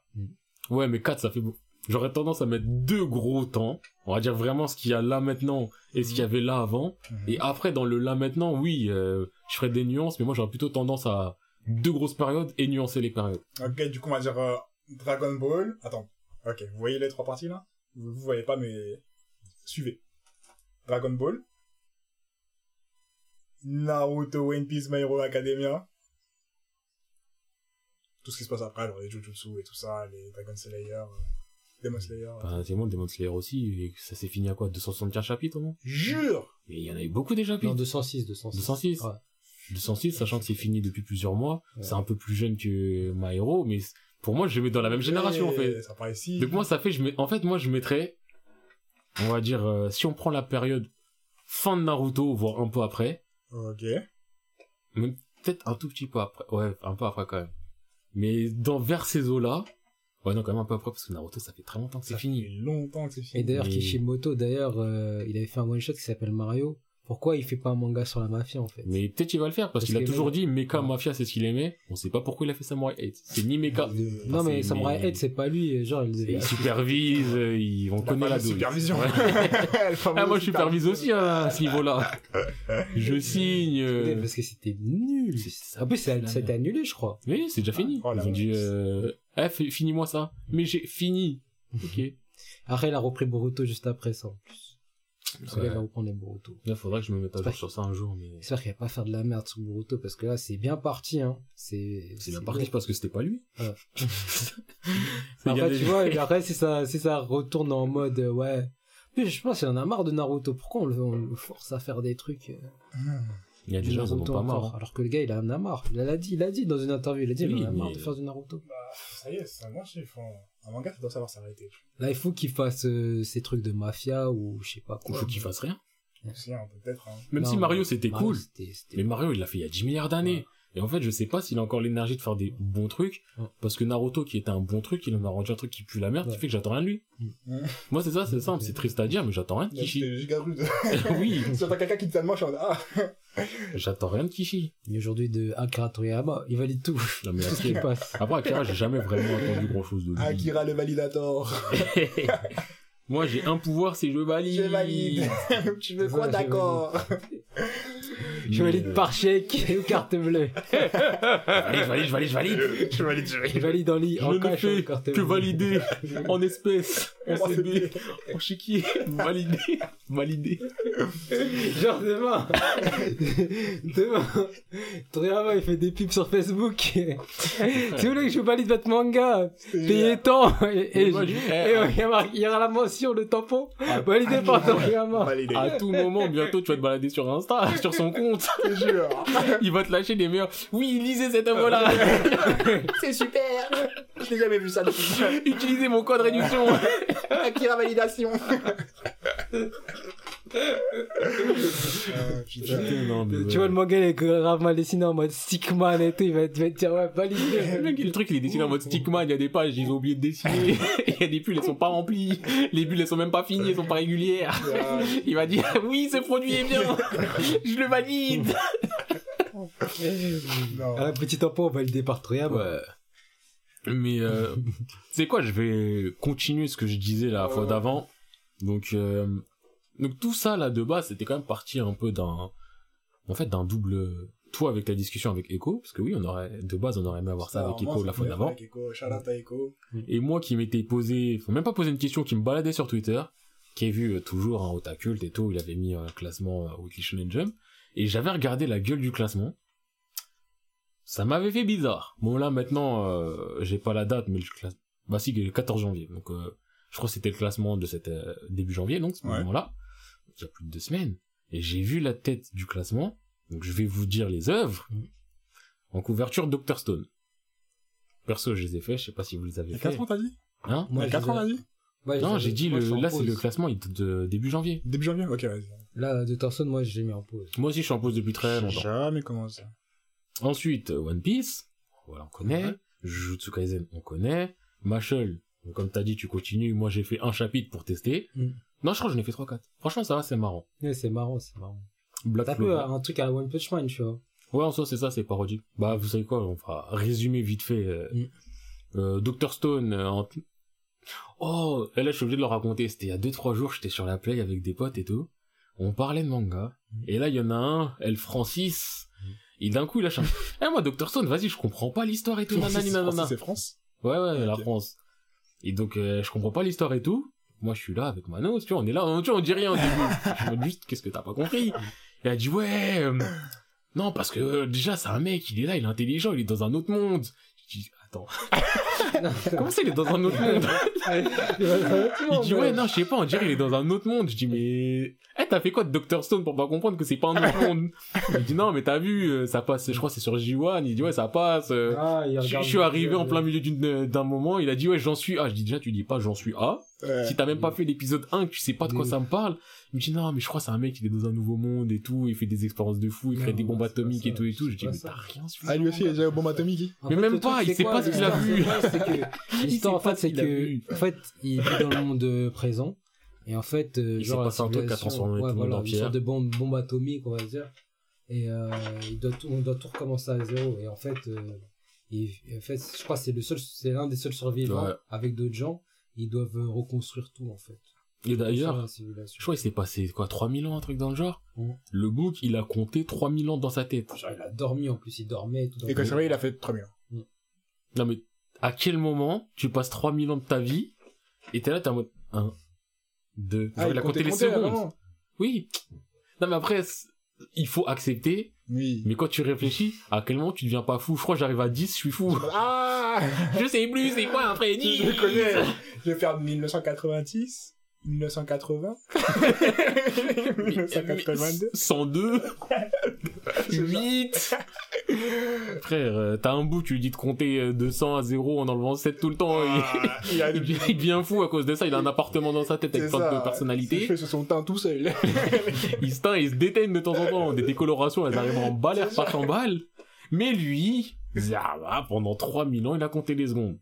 Ouais, mais 4, ça fait beaucoup. J'aurais tendance à mettre deux gros temps. On va dire vraiment ce qu'il y a là maintenant et ce qu'il y avait là avant. Et après, dans le là maintenant, oui, euh, je ferais des nuances, mais moi, j'aurais plutôt tendance à deux grosses périodes et nuancer les périodes.
Ok, du coup, on va dire euh, Dragon Ball. Attends. Ok, vous voyez les trois parties là? Vous, vous voyez pas, mais suivez. Dragon Ball. Naruto, One Piece, My Hero Academia. tout ce qui se passe après, les Jujutsu et tout ça, les Dragon Slayer, euh, Demon Slayer.
Enfin, c'est moi, Demon Slayer aussi, et ça s'est fini à quoi 275 chapitres, non
Jure
Et il y en a eu beaucoup des chapitres.
Non, 206, 206.
206.
Ouais.
206, sachant que c'est fini depuis plusieurs mois.
Ouais.
C'est un peu plus jeune que My Hero, mais pour moi, je mets dans la même génération, en fait.
Ça paraît ici.
Donc moi, ça fait, je mets, en fait, moi, je mettrais, on va dire, euh, si on prend la période fin de Naruto, voire un peu après,
Ok.
même peut-être un tout petit peu après, ouais, un peu après quand même. Mais dans, vers ces eaux-là, ouais, non, quand même un peu après, parce que Naruto, ça fait très longtemps que c'est
Ça
fini.
fait longtemps que c'est
Et
fini.
d'ailleurs,
Mais-
Kishimoto, d'ailleurs, euh, il avait fait un one shot qui s'appelle Mario. Pourquoi il fait pas un manga sur la mafia, en fait?
Mais peut-être il va le faire, parce
Parce
qu'il a toujours dit, Mecha
Ouais.
Mafia, c'est ce qu'il aimait. On sait pas pourquoi il a fait Samurai 8. C'est ni Mecha.
Non, mais Samurai
mais-
Head, c'est pas lui. Genre, il
Il supervise, euh, il, on
La
connaît la douille.
supervision.
Ouais. Ah, moi, je supervise aussi hein, à ce niveau-là. Je signe. euh,
Parce que c'était nul.
C'est-
En plus,
c'est
ça, ça a été annulé, je crois.
Oui, c'est déjà fini.
Oh, la
Ils ont dit, euh, eh, finis-moi ça. Mais j'ai fini. Ok.
Après, il a repris Boruto juste après ça, en plus. Parce que là, il va reprendre les Boruto.
Là, faudrait que je me mette à jour sur ça un jour, mais
J'espère qu'il va pas faire de la merde sur Boruto, parce que là, c'est bien parti, hein. C'est,
c'est bien parti parce que c'était pas lui.
Ouais.
Il y
Après, tu vois, et après, si ça, si ça retourne en mode, euh, ouais. Puis, je pense qu'il en a marre de Naruto. Pourquoi on le, on le force à faire des trucs, euh,
Il y a des
du
gens qui en ont
Naruto
pas
encore
marre. hein.
Alors que le gars, il en a marre. Il l'a dit, il a dit dans une interview, il a dit,
Oui,
il en a marre
mais-
de faire du Naruto.
Bah, ça y est, ça marche, ils font... Un manga, ça doit savoir s'arrêter.
Là, il faut qu'il fasse euh, ces trucs de mafia ou je sais pas
Il
quoi.
faut qu'il fasse rien.
Hein, peut-être. Hein.
Même
Non,
si Mario c'était
Mario,
cool. Mais Mario, il l'a fait il y a 10 milliards d'années. Et en fait, je sais pas s'il a encore l'énergie de faire des bons trucs.
Ouais.
Parce que Naruto, qui était un bon truc, il en a rendu un truc qui pue la merde,
Ouais.
qui fait que j'attends rien de lui.
Mm.
Moi, c'est ça, c'est simple. C'est triste à dire, mais j'attends rien de Kishi.
C'était giga rude.
oui,
Si t'as quelqu'un qui te mode, ah,
j'attends rien de Kishi.
Et aujourd'hui de Akira Toriyama, il valide tout.
Non, mais Akira-
passe.
Après, Akira, j'ai jamais vraiment attendu grand chose de lui.
Akira le validator.
Moi, j'ai un pouvoir, c'est je valide.
Je valide. tu veux quoi,
Ouais, je
d'accord.
Je valide
Mais,
par chèque ou carte bleue.
euh, Je valide, je valide, je valide.
Je valide, je
Je
valide.
valide en lit,
Je
en
ne
cash en carte
que
bleue.
valider en espèces, en CB, en chéquier. Validé, validé.
Genre demain, demain, Toriyama il fait des pubs sur Facebook. si vous voulez que je valide votre manga, payez tant. Et, euh, il y aura- il y aura la mention, le tampon, validé par Toriyama.
À tout moment, bientôt, tu vas te balader sur Insta, sur son compte.
Je te jure.
Il va te lâcher des meilleurs. Oui, lisez cette œuvre-là.
C'est super. Je n'ai jamais vu ça depuis.
Utilisez mon code réduction.
Akira validation. Ah, putain.
Non, mais
Tu vois le manga il est grave mal dessiné en mode stickman et tout, il va, te- il va te dire ouais validé.
Le truc, il est dessiné en mode stickman, il y a des pages, ils ont oublié de dessiner. Il y a des pulls, elles sont pas remplies. Les bulles, elles sont même pas finies, elles sont pas régulières. Il va dire, oui, ce produit est bien. Je le valide.
non.
Un petit tampon validé par Toriyama.
Ouais. Mais, euh, c'est quoi, je vais continuer ce que je disais la fois d'avant. Donc, euh, donc tout ça, là, de base, c'était quand même parti un peu d'un, en fait, d'un double, toi avec la discussion avec Echo, parce que oui, on aurait, de base, on aurait aimé avoir ça avec Echo la fois d'avant.
à.
Et moi qui m'étais posé, enfin même pas posé une question, qui me baladait sur Twitter, qui a vu euh, toujours un Otakult et tout, il avait mis un classement euh, Weekly Shonen Jump, et j'avais regardé la gueule du classement. Ça m'avait fait bizarre. Bon là maintenant, euh, j'ai pas la date, mais le classement, bah si, le 14 janvier. Donc euh, je crois que c'était le classement de cette euh, début janvier, donc ce
Ouais.
moment-là, il y a plus de deux semaines. Et j'ai vu la tête du classement, donc je vais vous dire les œuvres.
Mm.
En couverture, Dr Stone. Perso, je les ai fait, je sais pas si vous les avez
Il y a
fait.
4 ans, t'as dit
Hein?
Il y a
je
4 ans, t'as dit
Ouais,
non, j'ai dit
moi,
le, là c'est le classement il de début janvier.
Début janvier Ok, vas-y.
Là, de Thorson, moi, je l'ai mis en pause.
Moi aussi je suis en pause depuis très
J'ai
longtemps.
jamais commencé.
Ensuite euh, One Piece, voilà on connaît.
Ouais.
Jujutsu Kaisen on connaît. Machel, comme t'as dit tu continues. Moi j'ai fait un chapitre pour tester.
Mm.
Non je crois que j'en ai fait 3-4. Franchement ça va c'est marrant.
Ouais, c'est marrant, c'est marrant.
Black
T'as un peu un truc à la One Punch Man, tu vois?
Ouais en soi c'est ça c'est parodique. Bah vous savez quoi on va résumer vite fait. Euh,
Mm.
euh, Dr Stone euh, en... Oh et là je suis obligé de le raconter. C'était il y a 2-3 jours j'étais sur la play avec des potes et tout. On parlait de manga.
Mm.
Et là, il y en a un, elle Francis. Et d'un coup, il lâche un. Eh, moi, Dr. Stone, vas-y, je comprends pas l'histoire et tout. nanani, nanana.
C'est France
Ouais, ouais, la. France. Et donc, euh, je comprends pas l'histoire et tout. Moi, je suis là avec Manos, tu vois, on est là, on, tu vois, on dit rien au début. je me dis juste, qu'est-ce que t'as pas compris? Et elle a dit, ouais, euh, non, parce que, euh, déjà, c'est un mec, il est là, il est intelligent, il est dans un autre monde. Je dis, attends. Comment ça, il est dans un autre monde? Il dit, ouais, non, je sais pas, on dirait il est dans un autre monde. Je dis, mais, eh, t'as fait quoi de Dr. Stone pour pas comprendre que c'est pas un autre monde? Il dit, non, mais t'as vu, euh, ça passe, je crois que c'est sur J1. Il dit, ouais, ça passe. euh,
Ah,
je, suis arrivé en plein milieu d'un moment, il a dit, ouais, j'en suis A. Je dis, déjà, tu dis pas j'en suis A.
Ouais.
Si t'as même pas fait l'épisode 1, que tu sais pas de quoi ça me parle, il me dit, non, mais je crois que c'est un mec, il est dans un nouveau monde et tout, il fait des expériences de fou, il crée des bombes atomiques et tout et tout. Je dis, mais
ça.
t'as rien suivi.
Ah, lui aussi, il a déjà une bombe atomique.
En
Mais même pas, il sait pas ce qu'il a vu.
l'histoire, en fait,
ce
c'est que, en fait, il vit dans le monde euh, présent. Et en fait, euh,
Il
genre,
passé un truc qui a transformé tout le monde en
une sorte de bombe, bombe atomique, on va dire. Et, euh, il doit tout, on doit tout recommencer à zéro. Et en fait, euh, il- en fait, je crois que c'est le seul, c'est l'un des seuls survivants
Ouais.
avec d'autres gens. Ils doivent euh, reconstruire tout, en fait.
Et d'ailleurs, je crois qu'il s'est passé, quoi, 3000 ans, un truc dans le genre?
Mhm.
Le book, il a compté 3000 ans dans sa tête.
Genre, il a dormi, en plus, il dormait et tout. dans
Et quand il s'est il a fait très bien.
Non, mais, à quel moment, tu passes 3000 ans de ta vie, et t'es là, t'es en mode, 1, 2,
Ah,
il a compté les secondes. Oui. Non, mais après, il faut accepter,
Oui.
mais quand tu réfléchis, à quel moment tu deviens pas fou? Je crois que j'arrive à 10, je suis fou.
Ah
je sais plus, c'est quoi après 10?
Je connais. Je vais faire 1986, 1980, 1982.
102 8 Frère, euh, t'as un bout, tu lui dis de compter euh, 200 à 0 en enlevant 7 tout le temps. il-
Ah, il
devient- il devient fou à cause de ça. Il a un appartement dans sa tête avec plein de personnalités.
Il fait sur son teint tout seul.
Il se teint, il se déteigne de temps en temps. Des décolorations, elles arrivent en balle, elles repartent en balle. Mais lui, pendant 3000 ans, il a compté les secondes.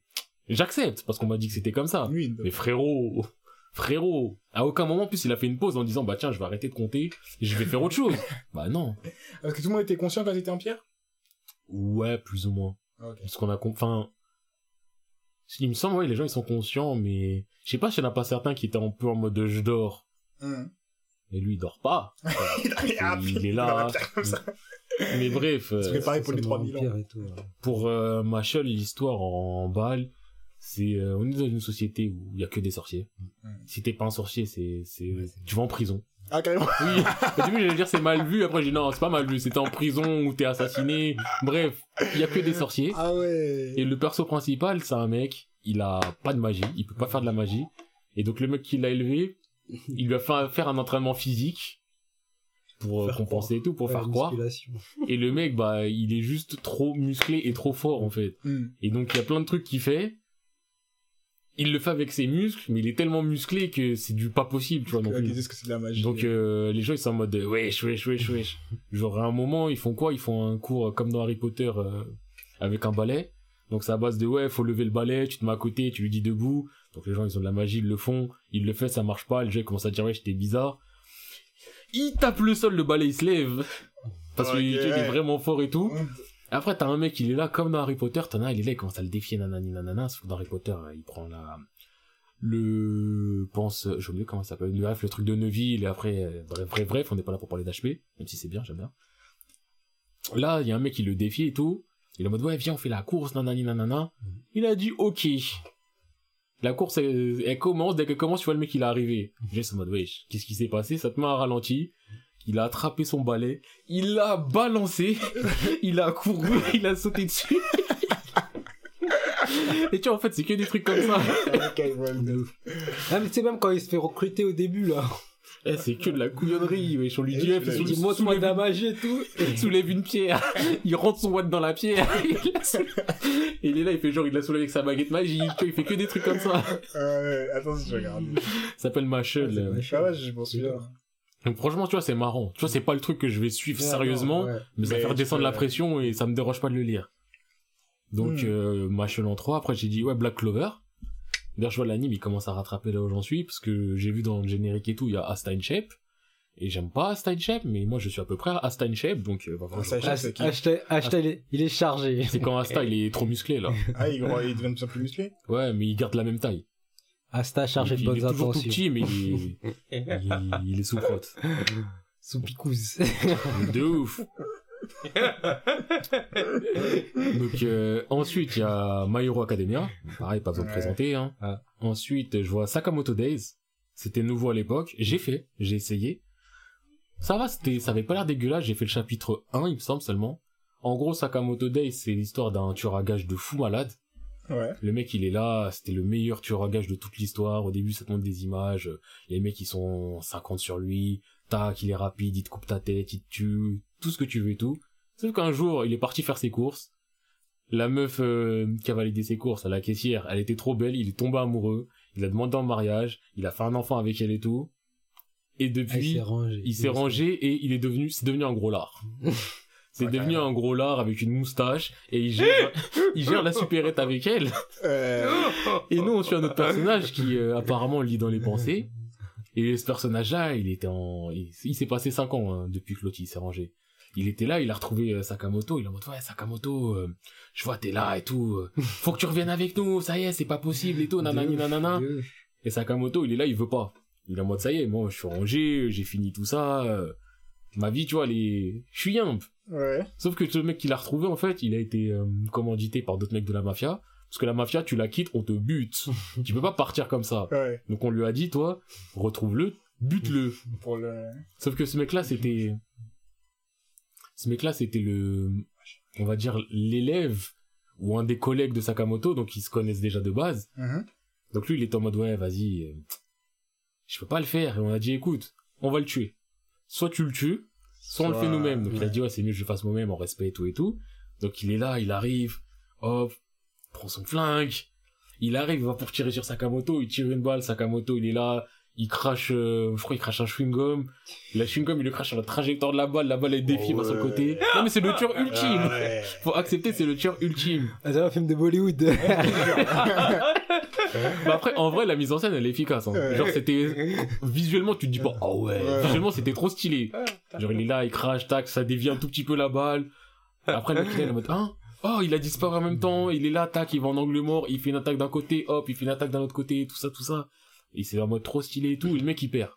J'accepte, parce qu'on m'a dit que c'était comme ça.
Oui.
Mais frérot, frérot, à aucun moment en plus il a fait une pause en disant bah tiens je vais arrêter de compter et je vais faire autre chose. bah non.
Parce que tout le monde était conscient quand c'était en pierre?
Ouais, plus ou moins.
Ok.
Parce qu'on a, enfin, il me semble ouais les gens ils sont conscients mais je sais pas s'il y en a pas certains qui étaient un peu en mode je dors.
Hum.
Et lui il dort pas.
Ah,
il est là.
pierre comme ça.
Mais bref, euh,
Se préparer pour les
Ça,
3000 ans.
tout, ouais.
pour euh, Machel l'histoire en balle, c'est euh, on est dans une société où il y a que des sorciers.
Mm.
Si t'es pas un sorcier, c'est c'est
Ouais,
tu vas en prison.
Ah, carrément.
Oui, au début j'allais dire c'est mal vu, après j'ai dit non, c'est pas mal vu, c'était en prison ou t'es assassiné. Bref, il y a que des sorciers.
Ah ouais.
Et le perso principal, c'est un mec, il a pas de magie, il peut pas faire de la magie. Et donc le mec qui l'a élevé, il lui a fait faire un entraînement physique pour euh,
Faire
compenser et tout, pour
Ouais,
faire croire. Et le mec, bah, il est juste trop musclé et trop fort en fait.
Hum.
Et donc il y a plein de trucs qu'il fait. Il le fait avec ses muscles, mais il est tellement musclé que c'est du pas possible, tu vois. plus.
disent que c'est de la magie.
Donc euh, les gens ils sont en mode euh, wesh wesh wesh wesh. Genre à un moment ils font quoi? Ils font un cours euh, comme dans Harry Potter euh, avec un balai. Donc c'est à base de ouais faut lever le balai, tu te mets à côté, tu lui dis debout. Donc les gens ils ont de la magie, ils le font, ils le font, ça marche pas. Le jeu il commence à dire ouais j'étais bizarre. Il tape le sol, le balai il se lève parce
Ok,
qu'il il est vraiment fort et tout. Après, t'as un mec, il est là, comme dans Harry Potter, t'en as il est là, il commence à le défier, nanani, nanana, sauf que dans Harry Potter, euh, il prend la, le, pense, j'ai oublié comment ça s'appelle, bref, le truc de Neville, et après, euh, bref, bref, bref, on n'est pas là pour parler d'HP, même si c'est bien, j'aime bien. Là, il y a un mec qui le défie et tout, il est en mode, ouais, viens, on fait la course, nanani, nanana. Il a dit, ok. La course, elle, elle commence, dès qu'elle commence, tu vois le mec, il est arrivé. J'ai ce mode, wesh, qu'est-ce qui s'est passé? Ça te met un ralenti. Il a attrapé son balai, il l'a balancé, il a couru, il a sauté dessus. Et tu vois, en fait, c'est que des trucs comme ça.
Ouf.
Ah, mais tu sais, même quand il se fait recruter au début, là.
Eh, c'est que de la couillonnerie, wesh. On lui dit,
Eh,
Il montre-moi
soulève,
magie et tout.
une- soulève une pierre. Il rentre son watt dans la pierre. Il la soulève. Et il est là, il fait genre, il l'a soulevé avec sa baguette magique. Tu vois, il fait que des trucs comme ça.
Euh, attends, si je regarde.
Ça s'appelle. Machel.
Ah ouais, je m'en souviens.
Donc franchement, tu vois, c'est marrant. Tu vois, c'est pas le truc que je vais suivre
Ouais,
sérieusement.
non, ouais.
mais ça fait
tu
redescendre
peux-
la pression et ça me dérange pas de le lire. Donc,
Hmm.
euh, Machel en 3, après j'ai dit, ouais, Black Clover. D'ailleurs, je vois l'anime, il commence à rattraper là où j'en suis, parce que j'ai vu dans le générique et tout, il y a Asta Shape. Et j'aime pas Asta Shape, mais moi je suis à peu près à Asta Shape, donc euh, va falloir
Asta qui
hashtag, il est- il est chargé.
C'est quand Asta il est trop musclé là.
Ah, il, devient de plus en plus musclé
Ouais, mais il garde la même taille.
Asta chargé de
il
bonnes
est toujours tout
intentions.
petit, mais il est, il, il est sous prote.
Sous picouse.
De ouf. Donc euh, ensuite il y a My Hero Academia, pareil pas besoin de présenter. Hein.
Ah.
Ensuite je vois Sakamoto Days, c'était nouveau à l'époque, j'ai fait, j'ai essayé. Ça va, c'était, ça avait pas l'air dégueulasse, j'ai fait le chapitre 1 il me semble seulement. En gros Sakamoto Days c'est l'histoire d'un tueur à gages de fou malade.
Ouais.
Le mec, il est là, c'était le meilleur tueur à gage de toute l'histoire. Au début, ça te montre des images. Les mecs, ils sont 50 sur lui. Tac, il est rapide, il te coupe ta tête, il te tue. Tout ce que tu veux et tout. Sauf qu'un jour, il est parti faire ses courses. La meuf euh, qui a validé ses courses, la caissière, elle était trop belle, il est tombé amoureux. Il a demandé en mariage. Il a fait un enfant avec elle et tout. Et
Ah, il
depuis,
s'est rangé.
il s'est rangé et il est devenu, c'est devenu un gros lard. C'est devenu un gros lard avec une moustache et il gère, il gère la supérette avec elle.
Euh,
Et nous, on suit un autre personnage qui, euh, apparemment, lit dans les pensées. Et ce personnage-là, il était en, il, il s'est passé 5 ans, hein, depuis que Lottie s'est rangé. Il était là, il a retrouvé euh, Sakamoto, il est en mode, ouais, Sakamoto, euh, je vois, t'es là et tout, euh, faut que tu reviennes avec nous, ça y est, c'est pas possible et tout, nanani, nanana. Et Sakamoto, il est là, il veut pas. Il est en mode, ça y est, moi, je suis rangé, j'ai fini tout ça, ma vie, tu vois, elle est, je suis yimp.
Ouais.
Sauf que ce mec qui l'a retrouvé, en fait, il a été euh, commandité par d'autres mecs de la mafia. Parce que la mafia, tu la quittes, on te bute. tu peux pas partir comme ça.
Ouais.
Donc on lui a dit, toi, retrouve-le, bute-le.
Pour le.
Sauf que ce mec-là, c'était... Ce mec-là, c'était le... On va dire l'élève ou un des collègues de Sakamoto, donc ils se connaissent déjà de base.
Mhm.
Donc lui, il est en mode, ouais, vas-y, euh, je peux pas le faire. Et on a dit, écoute, on va le tuer. Soit tu le tues, soit on le fait nous-mêmes. Donc il a dit, ouais, c'est mieux que je le fasse moi-même en respect et tout et tout. Donc il est là, il arrive, hop, prend son flingue. Il arrive, il va pour tirer sur Sakamoto, il tire une balle, Sakamoto, il est là, il crache, euh, je crois, il crache un chewing-gum. La chewing-gum, il le crache sur la trajectoire de la balle, la balle, elle défie, sur le
Ouais.
côté. Non, mais c'est le tueur ultime.
Ah ouais.
Faut accepter, c'est le tueur ultime.
Ah, c'est un film de Bollywood.
Bah après, en vrai, la mise en scène, elle est efficace. Hein. Genre, c'était visuellement, tu te dis pas, ah ouais.
Ouais.
Visuellement, c'était trop stylé. Genre, il est là, il crache, tac, ça dévie un tout petit peu la balle. Après, le il est en mode, hein? Oh, il a disparu en même temps, il est là, tac, il va en angle mort, il fait une attaque d'un côté, hop, il fait une attaque d'un autre côté, tout ça, tout ça. Et c'est en mode trop stylé et tout, et le mec, il perd.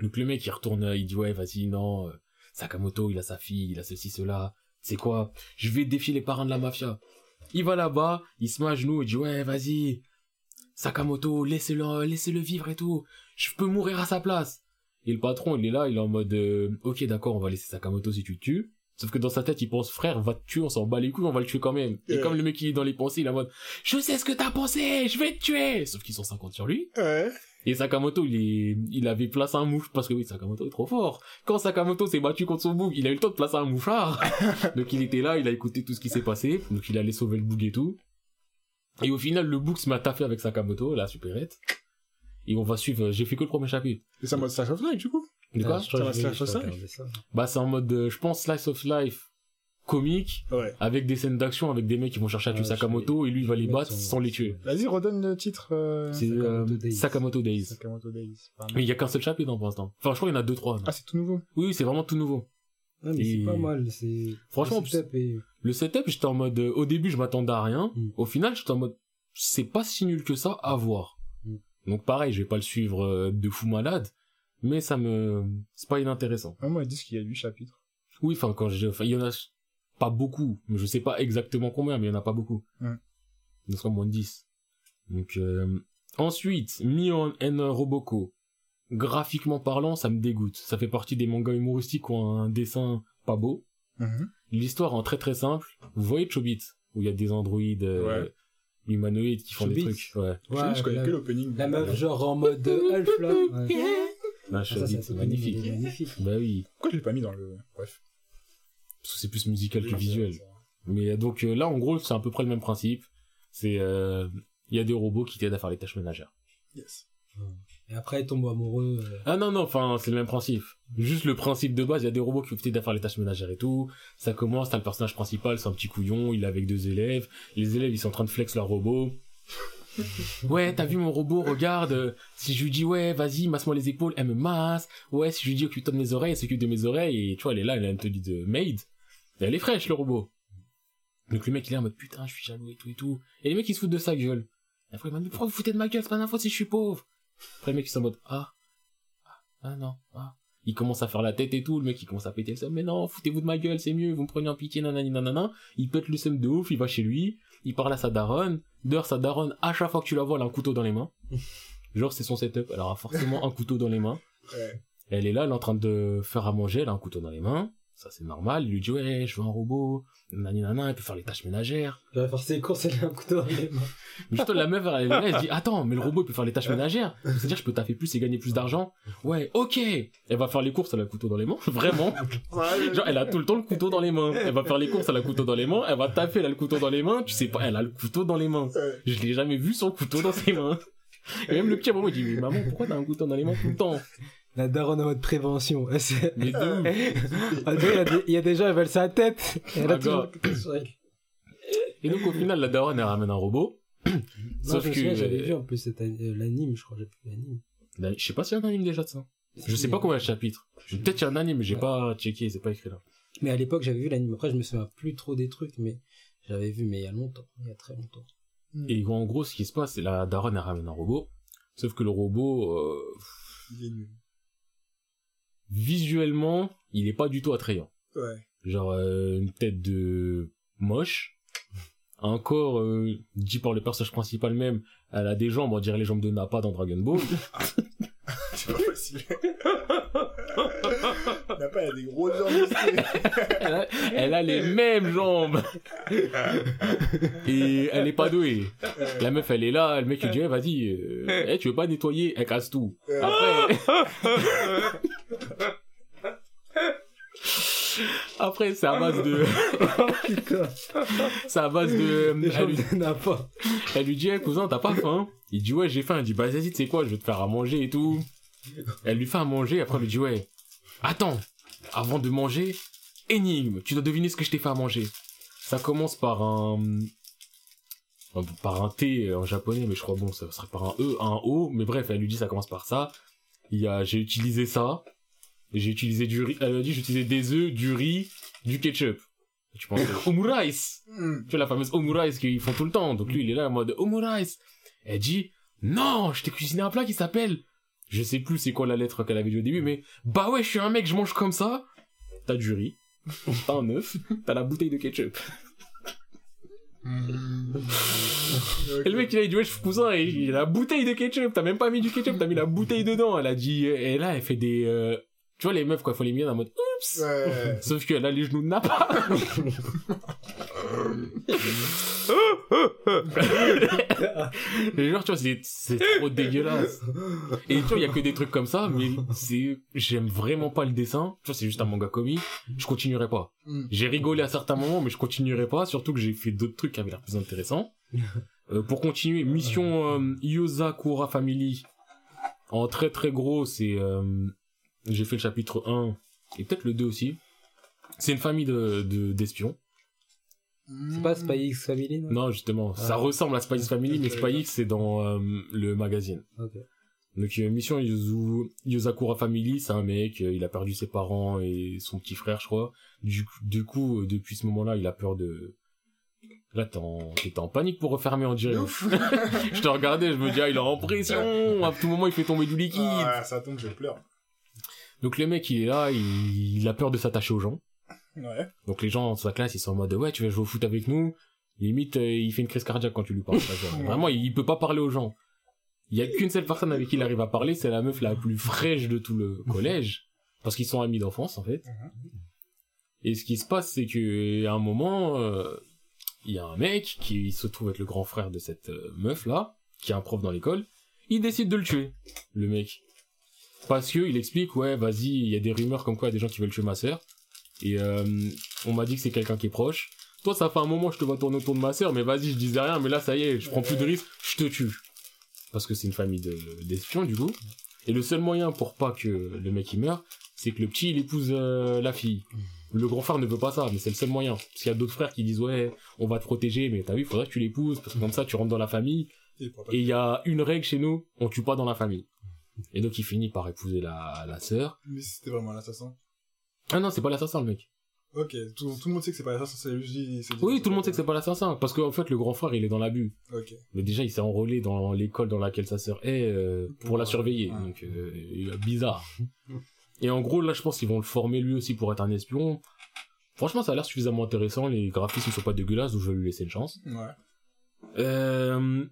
Donc, le mec, il retourne, il dit, ouais, vas-y, non, euh, Sakamoto, il a sa fille, il a ceci, cela. C'est quoi? Je vais défier les parents de la mafia. Il va là-bas, il se met à genoux, il dit, ouais, vas-y, Sakamoto, laissez-le, laissez-le vivre et tout. Je peux mourir à sa place. Et le patron, il est là, il est en mode, euh, ok, d'accord, on va laisser Sakamoto si tu le tues. Sauf que dans sa tête, il pense, frère, va te tuer, on s'en bat les couilles, on va le tuer quand même. Et comme le mec, il est dans les pensées, il est en mode, je sais ce que t'as pensé, je vais te tuer. Sauf qu'ils sont 50 sur lui.
Ouais.
Et Sakamoto, il est, il avait placé un mouche, parce que oui, Sakamoto est trop fort. Quand Sakamoto s'est battu contre son boug, il a eu le temps de placer un mouchard. Donc il était là, il a écouté tout ce qui s'est passé. Donc il allait sauver le boug et tout. Et au final, le boug se met à taffer avec Sakamoto, la supérette. Et on va suivre, j'ai fait que le premier chapitre.
Et c'est en mode Slash of Life, du coup.
De quoi?
Ah, crois
Ça va ça
regarder ça.
Bah c'est en mode, euh, je pense, slice of life comique,
Ouais.
avec des scènes d'action, avec des mecs qui vont chercher à tuer
Ouais,
Sakamoto, et lui il va les battre sans les tuer.
Vas-y, redonne le titre. euh,
C'est
Sakamoto
euh,
Days.
Sakamoto Days.
Sakamoto Days. Pardon.
Mais il y a qu'un seul chapitre hein, pour l'instant. Enfin, je crois qu'il y en a deux, trois.
Ah, c'est tout nouveau.
Oui, c'est vraiment tout nouveau.
Ah, mais
Et-
c'est pas mal. C'est...
Franchement,
le setup est-
Le setup, j'étais en mode, euh, au début, je m'attendais à rien.
Mm.
Au final, j'étais en mode, c'est pas si nul que ça à voir. Donc pareil, je vais pas le suivre euh, de fou malade, mais ça me, c'est pas inintéressant.
Ah, moi, ils disent qu'il y a 8 chapitres.
Oui, enfin, quand je, enfin, il y en a pas beaucoup, mais je sais pas exactement combien, mais il y en a pas beaucoup.
Mm.
Donc c'est moins de 10. Donc, euh, ensuite, Mion and Roboko. Graphiquement parlant, ça me dégoûte. Ça fait partie des mangas humoristiques qui ont un dessin pas beau.
Mhm.
L'histoire en très très simple. Vous voyez Chobit où il y a des androïdes euh,
Ouais.
Humanoïdes qui font des trucs. Ouais.
Je connais
la,
que l'opening.
la meuf, genre en mode là. Ouais.
Là,
Ah, ça,
c'est magnifique. Bah oui.
Pourquoi je l'ai pas mis dans le. Bref.
Parce que c'est plus musical que visuel. Mais donc euh, là, en gros, c'est à peu près le même principe. C'est euh, il y a des robots qui t'aident à faire les tâches ménagères.
Yes.
Et après, il tombe amoureux. euh,
Ah non non, enfin c'est le même principe. Juste le principe de base, il y a des robots qui peuvent t'aider à faire les tâches ménagères et tout. Ça commence, t'as le personnage principal, c'est un petit couillon, il est avec deux élèves. Les élèves, ils sont en train de flex leur robot. Ouais, t'as vu mon robot, regarde. euh, Si je lui dis, ouais, vas-y, masse-moi les épaules, elle me masse. Ouais, si je lui dis, occupe-toi de mes oreilles, elle s'occupe de mes oreilles. Et tu vois, elle est là, elle a une tenue de maid. Et elle est fraîche, le robot. Donc le mec, il est en mode, putain, je suis jaloux et tout et tout. Et les mecs, ils se foutent de sa gueule. Et après, il m'a dit, pourquoi vous foutez de ma gueule, c'est pas ma faute si je suis pauvre. Après, le mec, il est en mode, ah, ah, ah non, ah. Il commence à faire la tête et tout, le mec, il commence à péter le seum. Mais non, foutez-vous de ma gueule, c'est mieux, vous me prenez en pitié, nanani, nanana. Il pète le seum de ouf, il va chez lui, il parle à sa daronne. D'ailleurs, sa daronne, à chaque fois que tu la vois, elle a un couteau dans les mains. Genre, c'est son setup, elle aura forcément un couteau dans les mains.
Ouais.
Elle est là, elle est en train de faire à manger, elle a un couteau dans les mains. Ça, c'est normal. Il lui dit, ouais, je veux un robot. Nani nana, il peut faire les tâches ménagères.
Je vais faire ses courses, elle a un couteau dans les mains.
Mais juste la meuf, elle, elle, elle dit, attends, mais le robot, il peut faire les tâches ménagères. C'est-à-dire, je peux taffer plus et gagner plus d'argent. Ouais, ok. Elle va faire les courses, elle a le couteau dans les mains. Vraiment. Genre, elle a tout le temps le couteau dans les mains. Elle va faire les courses, elle a le couteau dans les mains. Elle va taffer, elle a le couteau dans les mains. Tu sais pas, elle a le couteau dans les mains. Je l'ai jamais vu sans couteau dans ses mains. Et même le petit moment, il dit, mais maman, pourquoi t'as un couteau dans les mains tout le temps?
La daronne en mode prévention.
Mais.
Ah, Il y, a des- il y a des gens, ils veulent sa tête. Et elle a
Ah,
toujours.
Et donc, au final, la daronne, elle ramène un robot.
Non,
Sauf
je me
que,
souviens, j'avais vu en plus cet an- euh, l'anime, je crois, j'ai vu l'anime.
Là, Je sais pas s'il y a un anime déjà de ça. Je sais pas combien de chapitres. Je- Peut-être qu'il y a un anime, mais j'ai pas checké, c'est pas écrit là.
Mais à l'époque, j'avais vu l'anime. Après, je me souviens plus trop des trucs, mais j'avais vu, mais il y a longtemps, il y a très longtemps.
Et en gros, ce qui se passe, c'est la daronne, elle ramène un robot. Sauf que le robot, euh,
Il est nul.
Visuellement, il est pas du tout attrayant.
Ouais.
Genre, euh, une tête de moche. Un corps, euh, dit par le personnage principal même, elle a des jambes, on dirait les jambes de Nappa dans Dragon Ball.
C'est pas facile. N'a pas, il y a des gros jambes
elle, a, elle a les mêmes jambes. Et elle est pas douée. La meuf, elle est là, le mec, il dit, Eh, vas-y, euh, eh, tu veux pas nettoyer? Elle casse tout. Après, après, c'est à base de,
Putain,
c'est à base de,
les gens
elle lui, elle lui dit, Eh, cousin, t'as pas faim? Il dit, ouais, j'ai faim. Elle dit, bah, vas-y, tu sais quoi, je vais te faire à manger et tout. Elle lui fait à manger, après, elle lui dit, ouais, attends, avant de manger, énigme, tu dois deviner ce que je t'ai fait à manger. Ça commence par un, par un T en japonais, mais je crois, bon, ça serait par un E, un O, mais bref, elle lui dit, ça commence par ça. Il y a, j'ai utilisé ça. J'ai utilisé du riz, elle a dit, j'ai utilisé des œufs, du riz, du ketchup. Et tu penses, omurice!
Hmm.
Tu vois, la fameuse omurice qu'ils font tout le temps. Donc lui, il est là en mode omurice. Elle dit, non, je t'ai cuisiné un plat qui s'appelle, je sais plus c'est quoi la lettre qu'elle avait dit au début, mais, bah ouais, je suis un mec, je mange comme ça. T'as du riz, t'as un œuf, t'as la bouteille de ketchup. Et le mec, il a dit, ouais, je suis cousin, et il a la bouteille de ketchup, t'as même pas mis du ketchup, t'as mis la bouteille dedans. Elle a dit, et là, elle fait des, euh, tu vois, les meufs, quoi, faut les miennes en mode, oups.
Ouais.
Sauf qu'elle a les genoux de Napa. Mais genre, tu vois, c'est, c'est trop dégueulasse. Et tu vois, il y a que des trucs comme ça, mais c'est, j'aime vraiment pas le dessin. Tu vois, c'est juste un manga comique. Je continuerai pas.
Hmm.
J'ai rigolé à certains moments, mais je continuerai pas, surtout que j'ai fait d'autres trucs qui avaient l'air plus intéressants. Euh, pour continuer, mission euh, Yozakura Family. En très très gros, c'est... euh, j'ai fait le chapitre 1, et peut-être le 2 aussi. C'est une famille de, de, d'espions.
C'est pas Spy X Family, non
Non, justement, ça
Ah.
ressemble à Spy X Family, mais Spy X, c'est dans euh, le magazine.
Ok.
Donc, euh, mission Yozu, Yozakura Family, c'est un mec, euh, il a perdu ses parents et son petit frère, je crois. Du, coup- du coup, euh, depuis ce moment-là, il a peur de... Là, t'es en, en panique pour refermer, on dirait. Je te regardais, je me dis, ah, il est en pression, à tout moment, il fait tomber du liquide.
Ah, ça tombe, je pleure.
Donc, le mec, il est là, il, il a peur de s'attacher aux gens.
Ouais.
Donc, les gens dans sa classe, ils sont en mode, ouais, tu veux jouer au foot avec nous? Limite, euh, il fait une crise cardiaque quand tu lui parles. Vraiment, il, il peut pas parler aux gens. Il y a qu'une seule personne avec qui il arrive à parler, c'est la meuf la plus fraîche de tout le collège. Parce qu'ils sont amis d'enfance, en fait. Et ce qui se passe, c'est que, à un moment, euh, il y a un mec qui se trouve être le grand frère de cette euh, meuf là, qui est un prof dans l'école. Il décide de le tuer, le mec. Parce que il explique, ouais, vas-y, il y a des rumeurs comme quoi il y a des gens qui veulent tuer ma sœur. Et euh, on m'a dit que c'est quelqu'un qui est proche. Toi, ça fait un moment que je te vois tourner autour de ma sœur, mais vas-y, je disais rien, mais là, ça y est, je prends plus de risques, je te tue. Parce que c'est une famille de- d'espions, du coup. Et le seul moyen pour pas que le mec il meure, c'est que le petit il épouse euh, la fille. Le grand frère ne veut pas ça, mais c'est le seul moyen. Parce qu'il y a d'autres frères qui disent ouais, on va te protéger, mais t'as vu, il faudrait que tu l'épouses, parce que comme ça tu rentres dans la famille. Et il y a une règle chez nous, on tue pas dans la famille. Et donc il finit par épouser la, la sœur.
Mais c'était vraiment l'assassin.
Ah non, c'est pas l'assassin le mec.
Ok, tout, tout le monde sait que c'est pas l'assassin, c'est
Oui, tout le monde sait que c'est pas l'assassin, parce qu'en fait le grand frère il est dans l'abus.
Ok.
Mais déjà il s'est enrôlé dans l'école dans laquelle sa sœur est euh, pour la surveiller,
Ouais.
donc euh, bizarre. Et en gros là je pense qu'ils vont le former lui aussi pour être un espion. Franchement ça a l'air suffisamment intéressant, les graphismes sont pas dégueulasses, donc je vais lui laisser une chance.
Ouais.
Euh,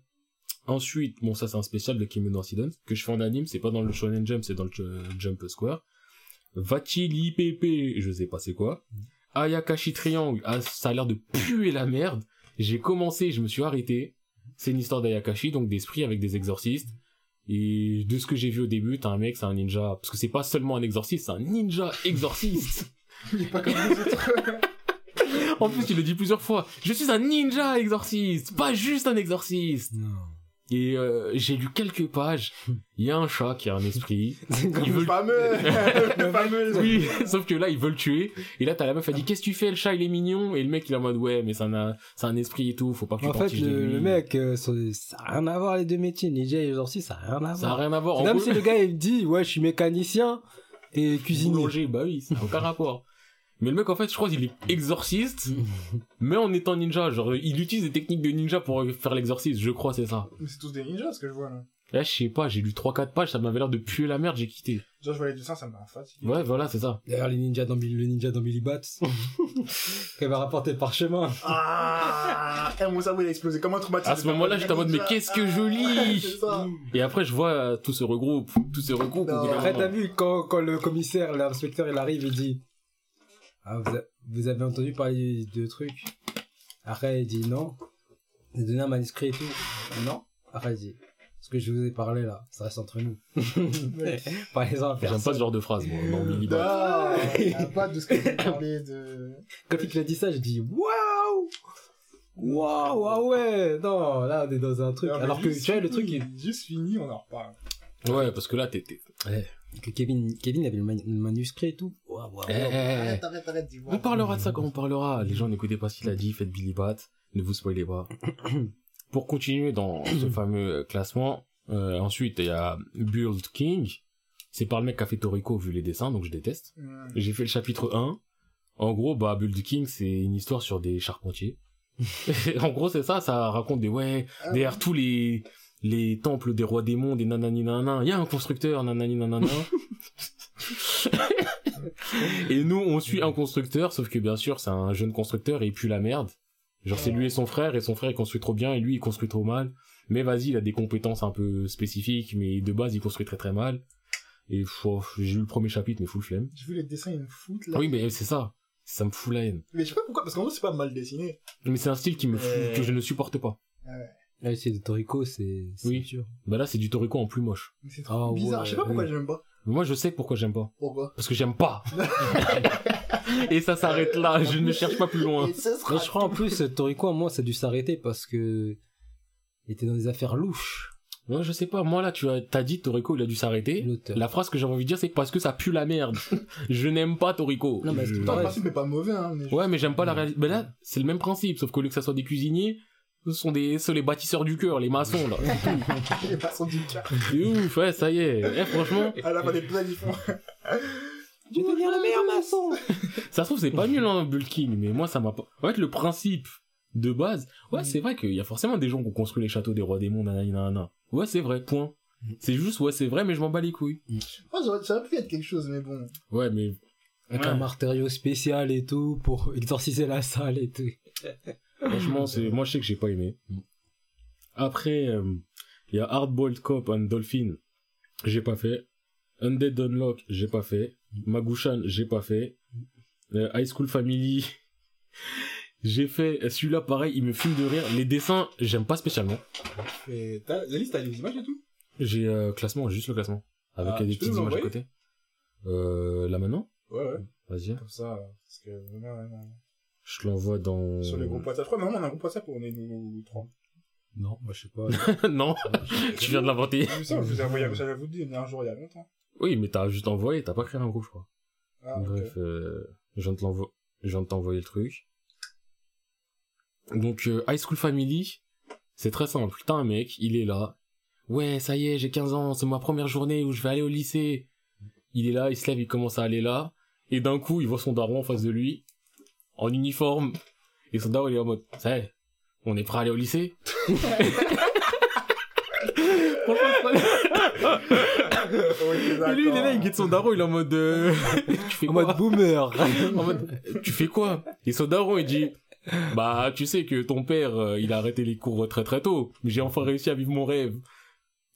ensuite, bon, ça c'est un spécial de Kimi no que je fais en anime, c'est pas dans le Shonen Jump, c'est dans le Ch- Jump Square. va-t-il IPP, je sais pas c'est quoi. Ayakashi Triangle, ah, ça a l'air de puer la merde. J'ai commencé, je me suis arrêté. C'est une histoire d'Ayakashi, donc d'esprit avec des exorcistes. Et de ce que j'ai vu au début, t'as un mec, c'est un ninja. Parce que c'est pas seulement un exorciste, c'est un ninja exorciste.
Il est pas comme les autres.
en plus, il le dit plusieurs fois. Je suis un ninja exorciste, pas juste un exorciste.
Non.
Et euh, j'ai lu quelques pages. Il y a un chat qui a un esprit.
Comme-
Il veut
Le fameux, le fameux.
Oui, sauf que là, ils veulent le tuer. Et là, t'as la meuf, elle dit, qu'est-ce que tu fais, le chat, il est mignon. Et le mec, il est en mode, ouais, mais c'est un, c'est un esprit et tout, faut pas que tu
En fait, le, mec, euh, ça ça a rien à voir les deux métiers. Ninja et exorciste, ça a rien à
Ça a
voir.
rien à voir. Gros,
si le gars, il dit, ouais, je suis mécanicien et cuisinier.
boulanger, bah oui, ça n'a aucun rapport. Mais le mec, en fait, je crois qu'il est exorciste, mais en étant ninja. Genre, il utilise des techniques de ninja pour faire l'exorcisme, je crois, c'est ça.
Mais c'est tous des ninjas, ce que je vois, là.
Là, je sais pas, j'ai lu 3-4 pages, ça m'avait l'air de puer la merde, j'ai quitté.
Déjà, je vois les dessins, ça me rend fatigué.
Ouais, voilà, c'est ça.
D'ailleurs, les ninjas dans Billy- le ninja dans Billy Bats, qui va rapporter le parchemin.
Ah, eh, mon cerveau, il a explosé. Comment traumatisé
À ce moment-là, j'étais en mode, mais qu'est-ce que je lis
C'est ça.
Et après, je vois, tout se regroupe, tout se regroupe.
Après, t'as vu, quand, quand le commissaire, l'inspecteur, il arrive, il dit ah, vous, a- vous avez entendu parler de trucs Après, il dit Non. Il a donné un manuscrit et tout. Non? Après, il dit Ce que je vous ai parlé là, ça reste entre nous. Parlez-en à
J'aime pas ce genre de phrase, moi, Billy.
Ah, a pas de ce que vous parlez de...
Quand il a dit ça, j'ai dit Waouh Waouh, ah ouais Non, là, on est dans un truc.
Non,
Alors que, tu vois, le truc, il-
Juste fini, on en reparle.
Ouais, parce que là, t'es, t'es-
que Kevin, Kevin avait le, manu- le manuscrit et tout.
Eh, eh, eh.
Arrête, arrête, arrête, dis-moi.
On parlera de ça quand on parlera. Les gens n'écoutez pas ce qu'il a dit, faites Billy Bat, ne vous spoilez pas. Pour continuer dans ce fameux euh, classement, euh, ensuite il y a Build King. C'est par le mec qui a fait Toriko vu les dessins, donc je déteste. J'ai fait le chapitre 1. En gros, bah Build King, c'est une histoire sur des charpentiers. en gros, c'est ça, ça raconte des ouais,
Ah,
derrière tous les les temples des rois des mondes et nanani nanana, il y a un constructeur nanani nanana. et nous on suit un constructeur sauf que bien sûr c'est un jeune constructeur et il pue la merde. Genre c'est lui et son frère et son frère il construit trop bien et lui il construit trop mal. Mais vas-y, il a des compétences un peu spécifiques mais de base il construit très très mal. Et pff, j'ai lu le premier chapitre mais full flemme.
J'ai vu les dessins, ils me foutent, là.
Ah oui mais c'est ça. Ça me fout la haine.
Mais je sais pas pourquoi, parce qu'en vrai, c'est pas mal dessiné.
Mais c'est un style qui me fout,
Euh.
que je ne supporte pas.
Là, c'est de Toriko, c'est c'est
Oui.
dur.
Bah là c'est du Toriko en plus moche.
C'est trop
Ah,
bizarre.
ouais,
je sais pas pourquoi
oui.
j'aime pas.
Mais moi je sais pourquoi j'aime pas.
Pourquoi?
Parce que j'aime pas. Et ça s'arrête là, je ne cherche pas plus loin.
Mais je crois en plus, Toriko, moi, ça a dû s'arrêter parce que il était dans des affaires louches,
Moi je sais pas, moi là tu as t'as dit Toriko il a dû s'arrêter. La phrase que j'avais envie de dire c'est parce que ça pue la merde. je n'aime pas Toriko.
Non, mais c'est
Je-
le
Ouais.
principe est pas mauvais, hein. Mais
Ouais mais j'aime pas la réalité. Mais là c'est le même principe, sauf qu'au lieu que ça soit des cuisiniers, ce sont des ce sont les bâtisseurs du cœur, les maçons là.
les façons du cœur.
C'est ouf, ouais ça y est. Eh, franchement,
À la fin des plans, ils font.
Je vais devenir le meilleur maçon.
ça se trouve c'est pas nul hein Bulking, mais moi ça m'a pas. En fait le principe de base, ouais c'est vrai qu'il y a forcément des gens qui ont construit les châteaux des rois des mondes, nanana, nanana. Ouais c'est vrai, point. C'est juste ouais c'est vrai mais je m'en bats les couilles.
Moi, j'aurais- ça aurait pu être quelque chose, mais bon.
Ouais mais
Avec
Ouais.
un marteau spécial et tout pour exorciser la salle et tout.
Franchement, c'est moi je sais que j'ai pas aimé. Après, euh, il y a Hardboiled Cop and Dolphin, j'ai pas fait. Undead Unlock, j'ai pas fait. Magushan, j'ai pas fait. Euh, High School Family, j'ai fait. Celui-là, pareil, il me fume de rire. Les dessins, j'aime pas spécialement.
Et t'as, la liste, t'as les images et tout?
J'ai euh, classement, juste le classement, avec
Ah,
des petites images à côté. Euh, là maintenant,
Ouais, ouais.
vas-y,
Comme ça, parce que.
Je te l'envoie dans.
Sur les groupes WhatsApp. Je crois, normalement, on a un groupe WhatsApp où on est nous, nous trois.
Non, moi je sais pas.
non, tu viens de l'inventer.
Ça, je vous ai envoyé, j'avais vous dit un jour il y a longtemps.
Oui, mais t'as juste envoyé, t'as pas créé un groupe, je crois.
Ah.
Bref, euh, je viens de l'envo- je viens de t'envoyer le truc. Donc, euh, High School Family, c'est très simple. T'as un mec, il est là. Ouais, ça y est, j'ai 15 ans, c'est ma première journée où je vais aller au lycée. Il est là, il se lève, il commence à aller là. Et d'un coup, il voit son daron en face de lui, en uniforme. Et son daron, il est en mode, ça y est, on est prêt à aller au lycée Et lui, il est là, il guette son daron, il est en mode, euh, tu fais
En
quoi
mode boomer.
en mode, tu fais quoi? Et son daron, il dit, bah, tu sais que ton père, euh, il a arrêté les cours très très tôt, mais j'ai enfin réussi à vivre mon rêve.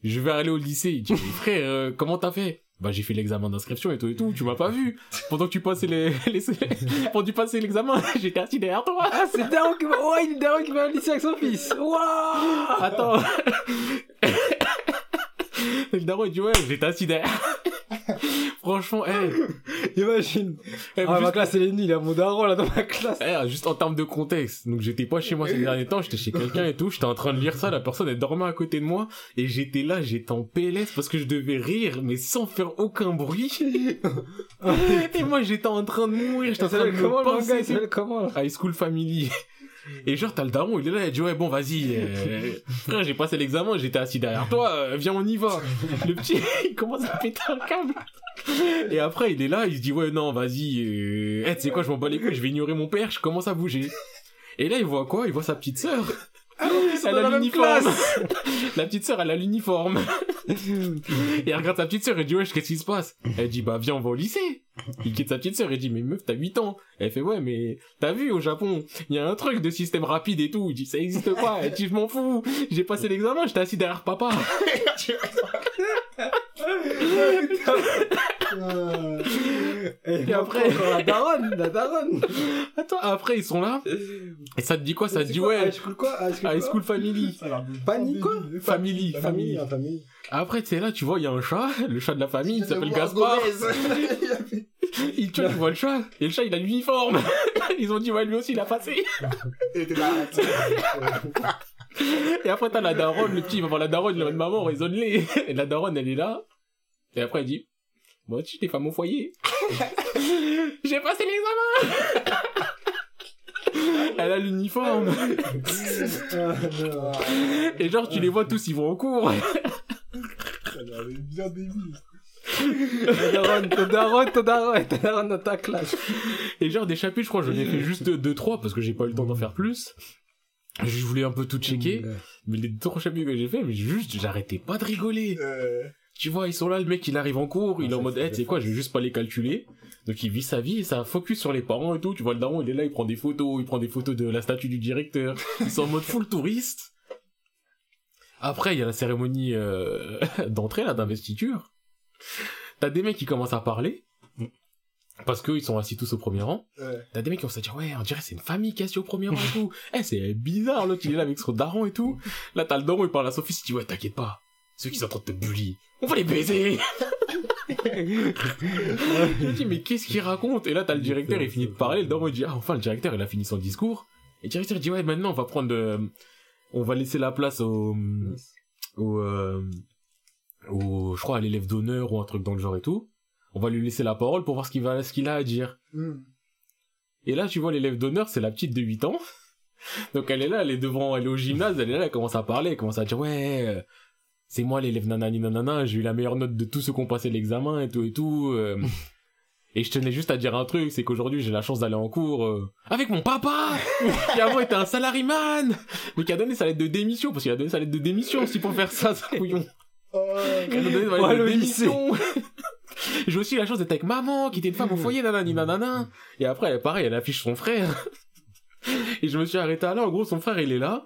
Je vais aller au lycée. Il dit, frère, euh, comment t'as fait? Bah, j'ai fait l'examen d'inscription et tout et tout, tu m'as pas vu. Pendant que tu passais les, les, pendant que tu passais l'examen, j'étais assis derrière toi.
Ah, c'est Daron qui va, ouais, est Daron qui va lycée avec son fils. Waouh!
Attends. le daron, il dit, ouais, j'étais assis derrière. Franchement, eh,
Imagine.
eh,
Ah, ma classe, elle est nulle, il y a mon daron là dans ma classe.
eh, juste en termes de contexte. Donc, j'étais pas chez moi ces derniers temps, j'étais chez quelqu'un et tout, j'étais en train de lire ça, la personne, elle dormait à côté de moi, et j'étais là, j'étais en PLS parce que je devais rire, mais sans faire aucun bruit. et moi, j'étais en train de mourir, j'étais en train de
comment s'appelle comment?
High School Family. Et genre, t'as le daron, il est là, il dit, ouais, bon, vas-y, euh, frère, j'ai passé l'examen, j'étais assis derrière toi, euh, viens, on y va. Le petit, il commence à péter un câble. Et après, il est là, il se dit, ouais, non, vas-y, euh, eh, tu sais quoi, je m'en bats les couilles, je vais ignorer mon père, je commence à bouger. Et là, il voit quoi? Il voit sa petite sœur. Elle
dans la
a l'uniforme. La petite sœur, elle a l'uniforme. Et elle regarde sa petite sœur et dit, wesh, qu'est-ce qui se passe? Elle dit, bah, viens, on va au lycée. Il quitte sa petite sœur et dit, mais meuf, t'as 8 ans. Elle fait, ouais, mais t'as vu, au Japon, il y a un truc de système rapide et tout. Il dit, ça existe pas. Elle dit, je m'en fous. J'ai passé l'examen, j'étais assis derrière papa.
Et
après-
encore la daronne, la daronne.
Attends, après, ils sont là. Et ça te dit quoi? Ça te dit,
quoi,
ouais,
High school quoi? High school
High
quoi?
School Family.
Panique quoi?
Family, family.
Famille, hein, famille.
Après, tu sais, là, tu vois, il y a un chat, le chat de la famille, il s'appelle Gaspard. Il, tu vois, tu vois le chat, et le chat, il a l'uniforme. Ils ont dit, ouais, lui aussi, il a passé. Et après, t'as la daronne, le petit, il va voir la daronne, il va maman, raisonne-les. Et la daronne, elle est là. Et après, elle dit, moi, tu t'es femme au foyer. J'ai passé l'examen. Elle a l'uniforme. Et genre, tu les vois tous, ils vont au cours.
bien débile.
Daronne, ta daronne, ta daronne, ta daronne dans ta classe.
Et genre, des chapitres, je crois, j'en ai fait juste 2-3 parce que j'ai pas eu le temps d'en faire plus. Je voulais un peu tout checker. Mais les deux chapitres que j'ai fait, mais juste, j'arrêtais pas de rigoler.
Euh,
Tu vois, ils sont là, le mec, il arrive en cours, il est en mode,
c'est
eh, tu sais quoi, je vais juste pas les calculer. Donc il vit sa vie ça focus sur les parents et tout. Tu vois, le daron, il est là, il prend des photos, il prend des photos de la statue du directeur. Ils sont en mode full touriste. Après, il y a la cérémonie euh, d'entrée, là, d'investiture. T'as des mecs qui commencent à parler. Parce qu'ils sont assis tous au premier rang. T'as des mecs qui vont se dire, ouais, on dirait c'est une famille qui est assise au premier rang et tout. Eh, c'est bizarre, l'autre, il est là avec son daron et tout. Là, t'as le daron, il parle à Sophie, il dit, ouais, t'inquiète pas. Ceux qui sont en train de te bully, on va les baiser. Je me dis, mais qu'est-ce qu'il raconte? Et là, t'as le directeur, il finit de parler, le daron, il dit, ah, enfin, le directeur, il a fini son discours. Et le directeur, dit, ouais, maintenant, on va prendre, euh, on va laisser la place au, au, euh, au, je crois, à l'élève d'honneur ou un truc dans le genre et tout. On va lui laisser la parole pour voir ce qu'il va, ce qu'il a à dire.
hmm.
Et là, tu vois, l'élève d'honneur, c'est la petite de 8 ans. Donc elle est là, elle est devant, elle est au gymnase, elle est là, elle commence à parler, elle commence à dire, ouais, euh, c'est moi l'élève nanani nanana, j'ai eu la meilleure note de tous ceux qui ont passé l'examen et tout et tout. euh. Et je tenais juste à dire un truc, c'est qu'aujourd'hui j'ai la chance d'aller en cours euh, avec mon papa qui avant était un salariman mais qui a donné sa lettre de démission parce qu'il a donné sa lettre de démission aussi pour faire ça, ce couillon.
Oh,
Il a donné sa lettre
Ouais,
de démission. J'ai aussi la chance d'être avec maman qui était une femme au foyer nanani nanana. Et après elle, pareil, elle affiche son frère. Et je me suis arrêté à là, en gros son frère il est là.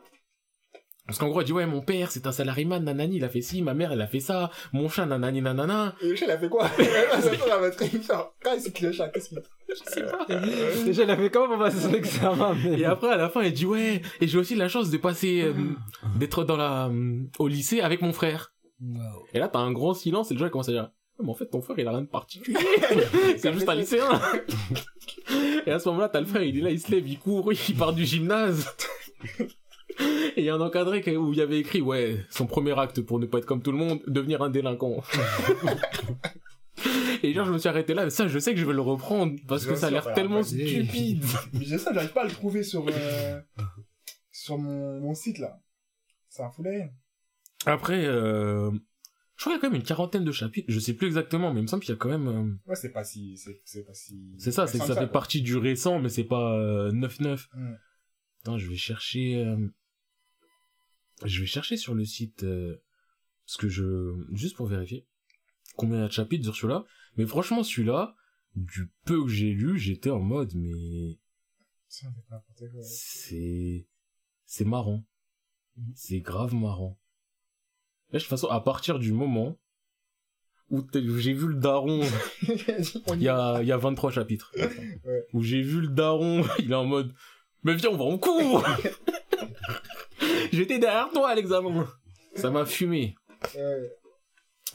Parce qu'en gros, elle dit, ouais, mon père, c'est un salariman, nanani, il a fait ci, ma mère, elle a fait ça, mon chat, nanani, nanana.
Et le chat, il a fait quoi? Quand il s'est qu'il le chat, qu'est-ce qu'il a
Je sais pas.
Déjà, elle a fait comment pour passer son examen, mais...
Et après, à la fin, elle dit, ouais, et j'ai aussi la chance de passer, euh, d'être dans la, euh, au lycée avec mon frère. Et là, t'as un grand silence, et le gens, ils commencent à dire, mais en fait, ton frère, il a rien de particulier. c'est juste un lycéen. et à ce moment-là, t'as le frère, il est là, il se lève, il court, il part du gymnase. Et il y a un encadré où il y avait écrit, ouais, son premier acte pour ne pas être comme tout le monde, devenir un délinquant. Et genre, je me suis arrêté là, mais ça, je sais que je vais le reprendre, parce que ça a l'air
voilà,
tellement stupide.
Mais ça, j'arrive pas à le trouver sur, euh, sur mon, mon site, là. C'est un foulet.
Après, euh, je crois qu'il y a quand même une quarantaine de chapitres, je sais plus exactement, mais il me semble qu'il y a quand même, euh,
Ouais, c'est pas si, c'est, pas si...
c'est ça, c'est que ça fait
pas
partie du récent, mais c'est pas euh, 9-9.
Hmm.
Attends, je vais chercher, je vais chercher sur le site, euh, ce que je, juste pour vérifier combien il y a de chapitres sur celui-là. Mais franchement, celui-là, du peu que j'ai lu, j'étais en mode, mais c'est, c'est marrant. C'est grave marrant. Là, de toute façon, à partir du moment où j'ai vu le daron, il y a, il y a 23 chapitres,
Ouais.
où j'ai vu le daron, il est en mode, mais viens, on va en cours J'étais derrière toi à l'examen. Ça m'a fumé.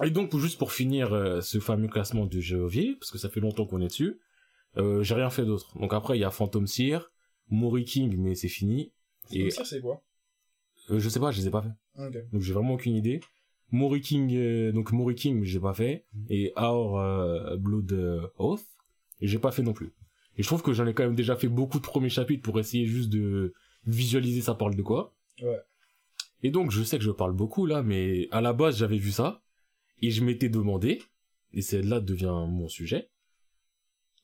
Et donc, juste pour finir euh, ce fameux classement de GOV, parce que ça fait longtemps qu'on est dessus, euh, j'ai rien fait d'autre. Donc après, il y a Phantom Seer, Mori King, mais c'est fini. Et
Et c'est quoi?
Euh, je sais pas, je les ai pas fait. Donc j'ai vraiment aucune idée. Mori King, euh, donc Mori King, je l'ai pas fait. Et Our euh, Blood Oath, j'ai pas fait non plus. Et je trouve que j'en ai quand même déjà fait beaucoup de premiers chapitres pour essayer juste de visualiser ça parle de quoi.
Ouais.
Et donc je sais que je parle beaucoup là, mais à la base j'avais vu ça et je m'étais demandé, et c'est là devient mon sujet.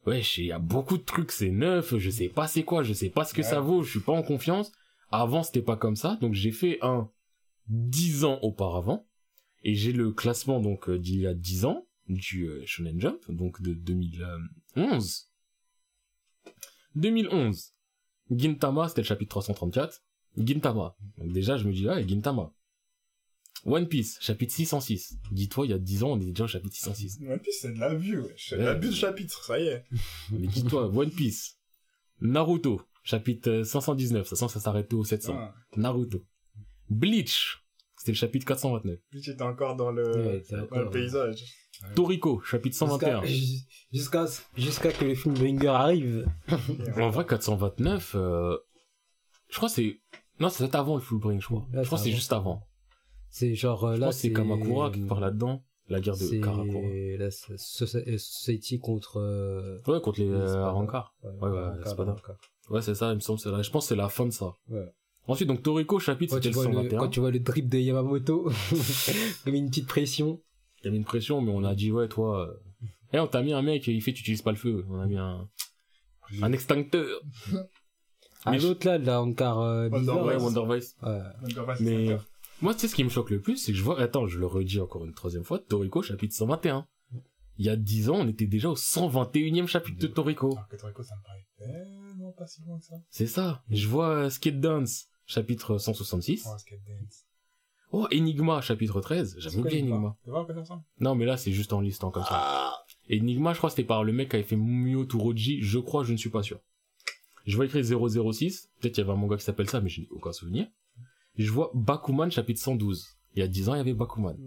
Wesh, il y a beaucoup de trucs, c'est neuf, je sais pas c'est quoi, je sais pas ce que
Ouais.
ça vaut, je suis pas en confiance. Avant c'était pas comme ça, donc j'ai fait un 10 ans auparavant et j'ai le classement donc euh, d'il y a 10 ans du euh, Shonen Jump, donc de 2011. 2011. Gintama, c'était le chapitre 334. Gintama. Donc déjà, je me dis, ah, Gintama. One Piece, chapitre 606. Dis-toi, il y a 10 ans, on est déjà au chapitre 606.
One Piece, c'est de la vue, ouais. C'est de
Ouais.
la vue de chapitre, ça y est.
Mais dis-toi, One Piece. Naruto, chapitre euh, 519. Ça sent ça s'arrêtait au 700.
Ah,
Naruto. Bleach, c'était le chapitre 429.
lui, tu étais encore dans le,
Ouais,
dans
encore-
le paysage.
Toriko, chapitre 121.
Jusqu'à jusqu'à jusqu'à que le film Banger arrive.
En vrai, 429, euh, je crois que c'est... Non, c'est avant le Full Bring, je crois. Je crois que
c'est
juste avant.
C'est genre euh,
Je
là
crois c'est Kamakura qui parle là-dedans. La guerre de
C'est
Karakura.
la Soci- Society contre euh,
Ouais, contre les
les
euh. Arankar.
Ouais,
Ouais, ouais, Spada. Ouais, c'est ça, il me semble. c'est la- Je pense que c'est la fin de ça.
Ouais.
Ensuite, donc Toriko, chapitre,
Quand
c'était
tu,
le
vois le,
121.
quand tu vois le drip de Yamamoto, comme une petite pression.
Il y avait une pression, mais on a dit, ouais, toi... euh, Eh, on t'a mis un mec, il fait, tu utilises pas le feu. On a mis un... Un extincteur.
Ah,
Mais
l'autre là, là, encore euh,
Wonder
bizarre.
Ouais. Wonder Vice.
Ouais.
Mais moi, tu sais ce qui me choque le plus, c'est que je vois, attends, je le redis encore une troisième fois, Toriko chapitre 121. Il y a 10 ans, on était déjà au 121e chapitre de Toriko.
Alors que Toriko, ça me paraît tellement pas si loin que ça.
C'est ça. Je vois euh, Skate Dance chapitre 166.
Oh, Skate Dance.
Oh, Enigma chapitre 13. J'avais oublié Enigma.
Tu vois à quoi ça ressemble?
Non, mais là, c'est juste en listant comme ça. Enigma, je crois que c'était par le mec qui avait fait Mumio Turoji. Je crois, je ne suis pas sûr. Je vois écrit 006. Peut-être qu'il y avait un manga qui s'appelle ça, mais je n'ai aucun souvenir. Je vois Bakuman chapitre 112. Il y a 10 ans, il y avait Bakuman.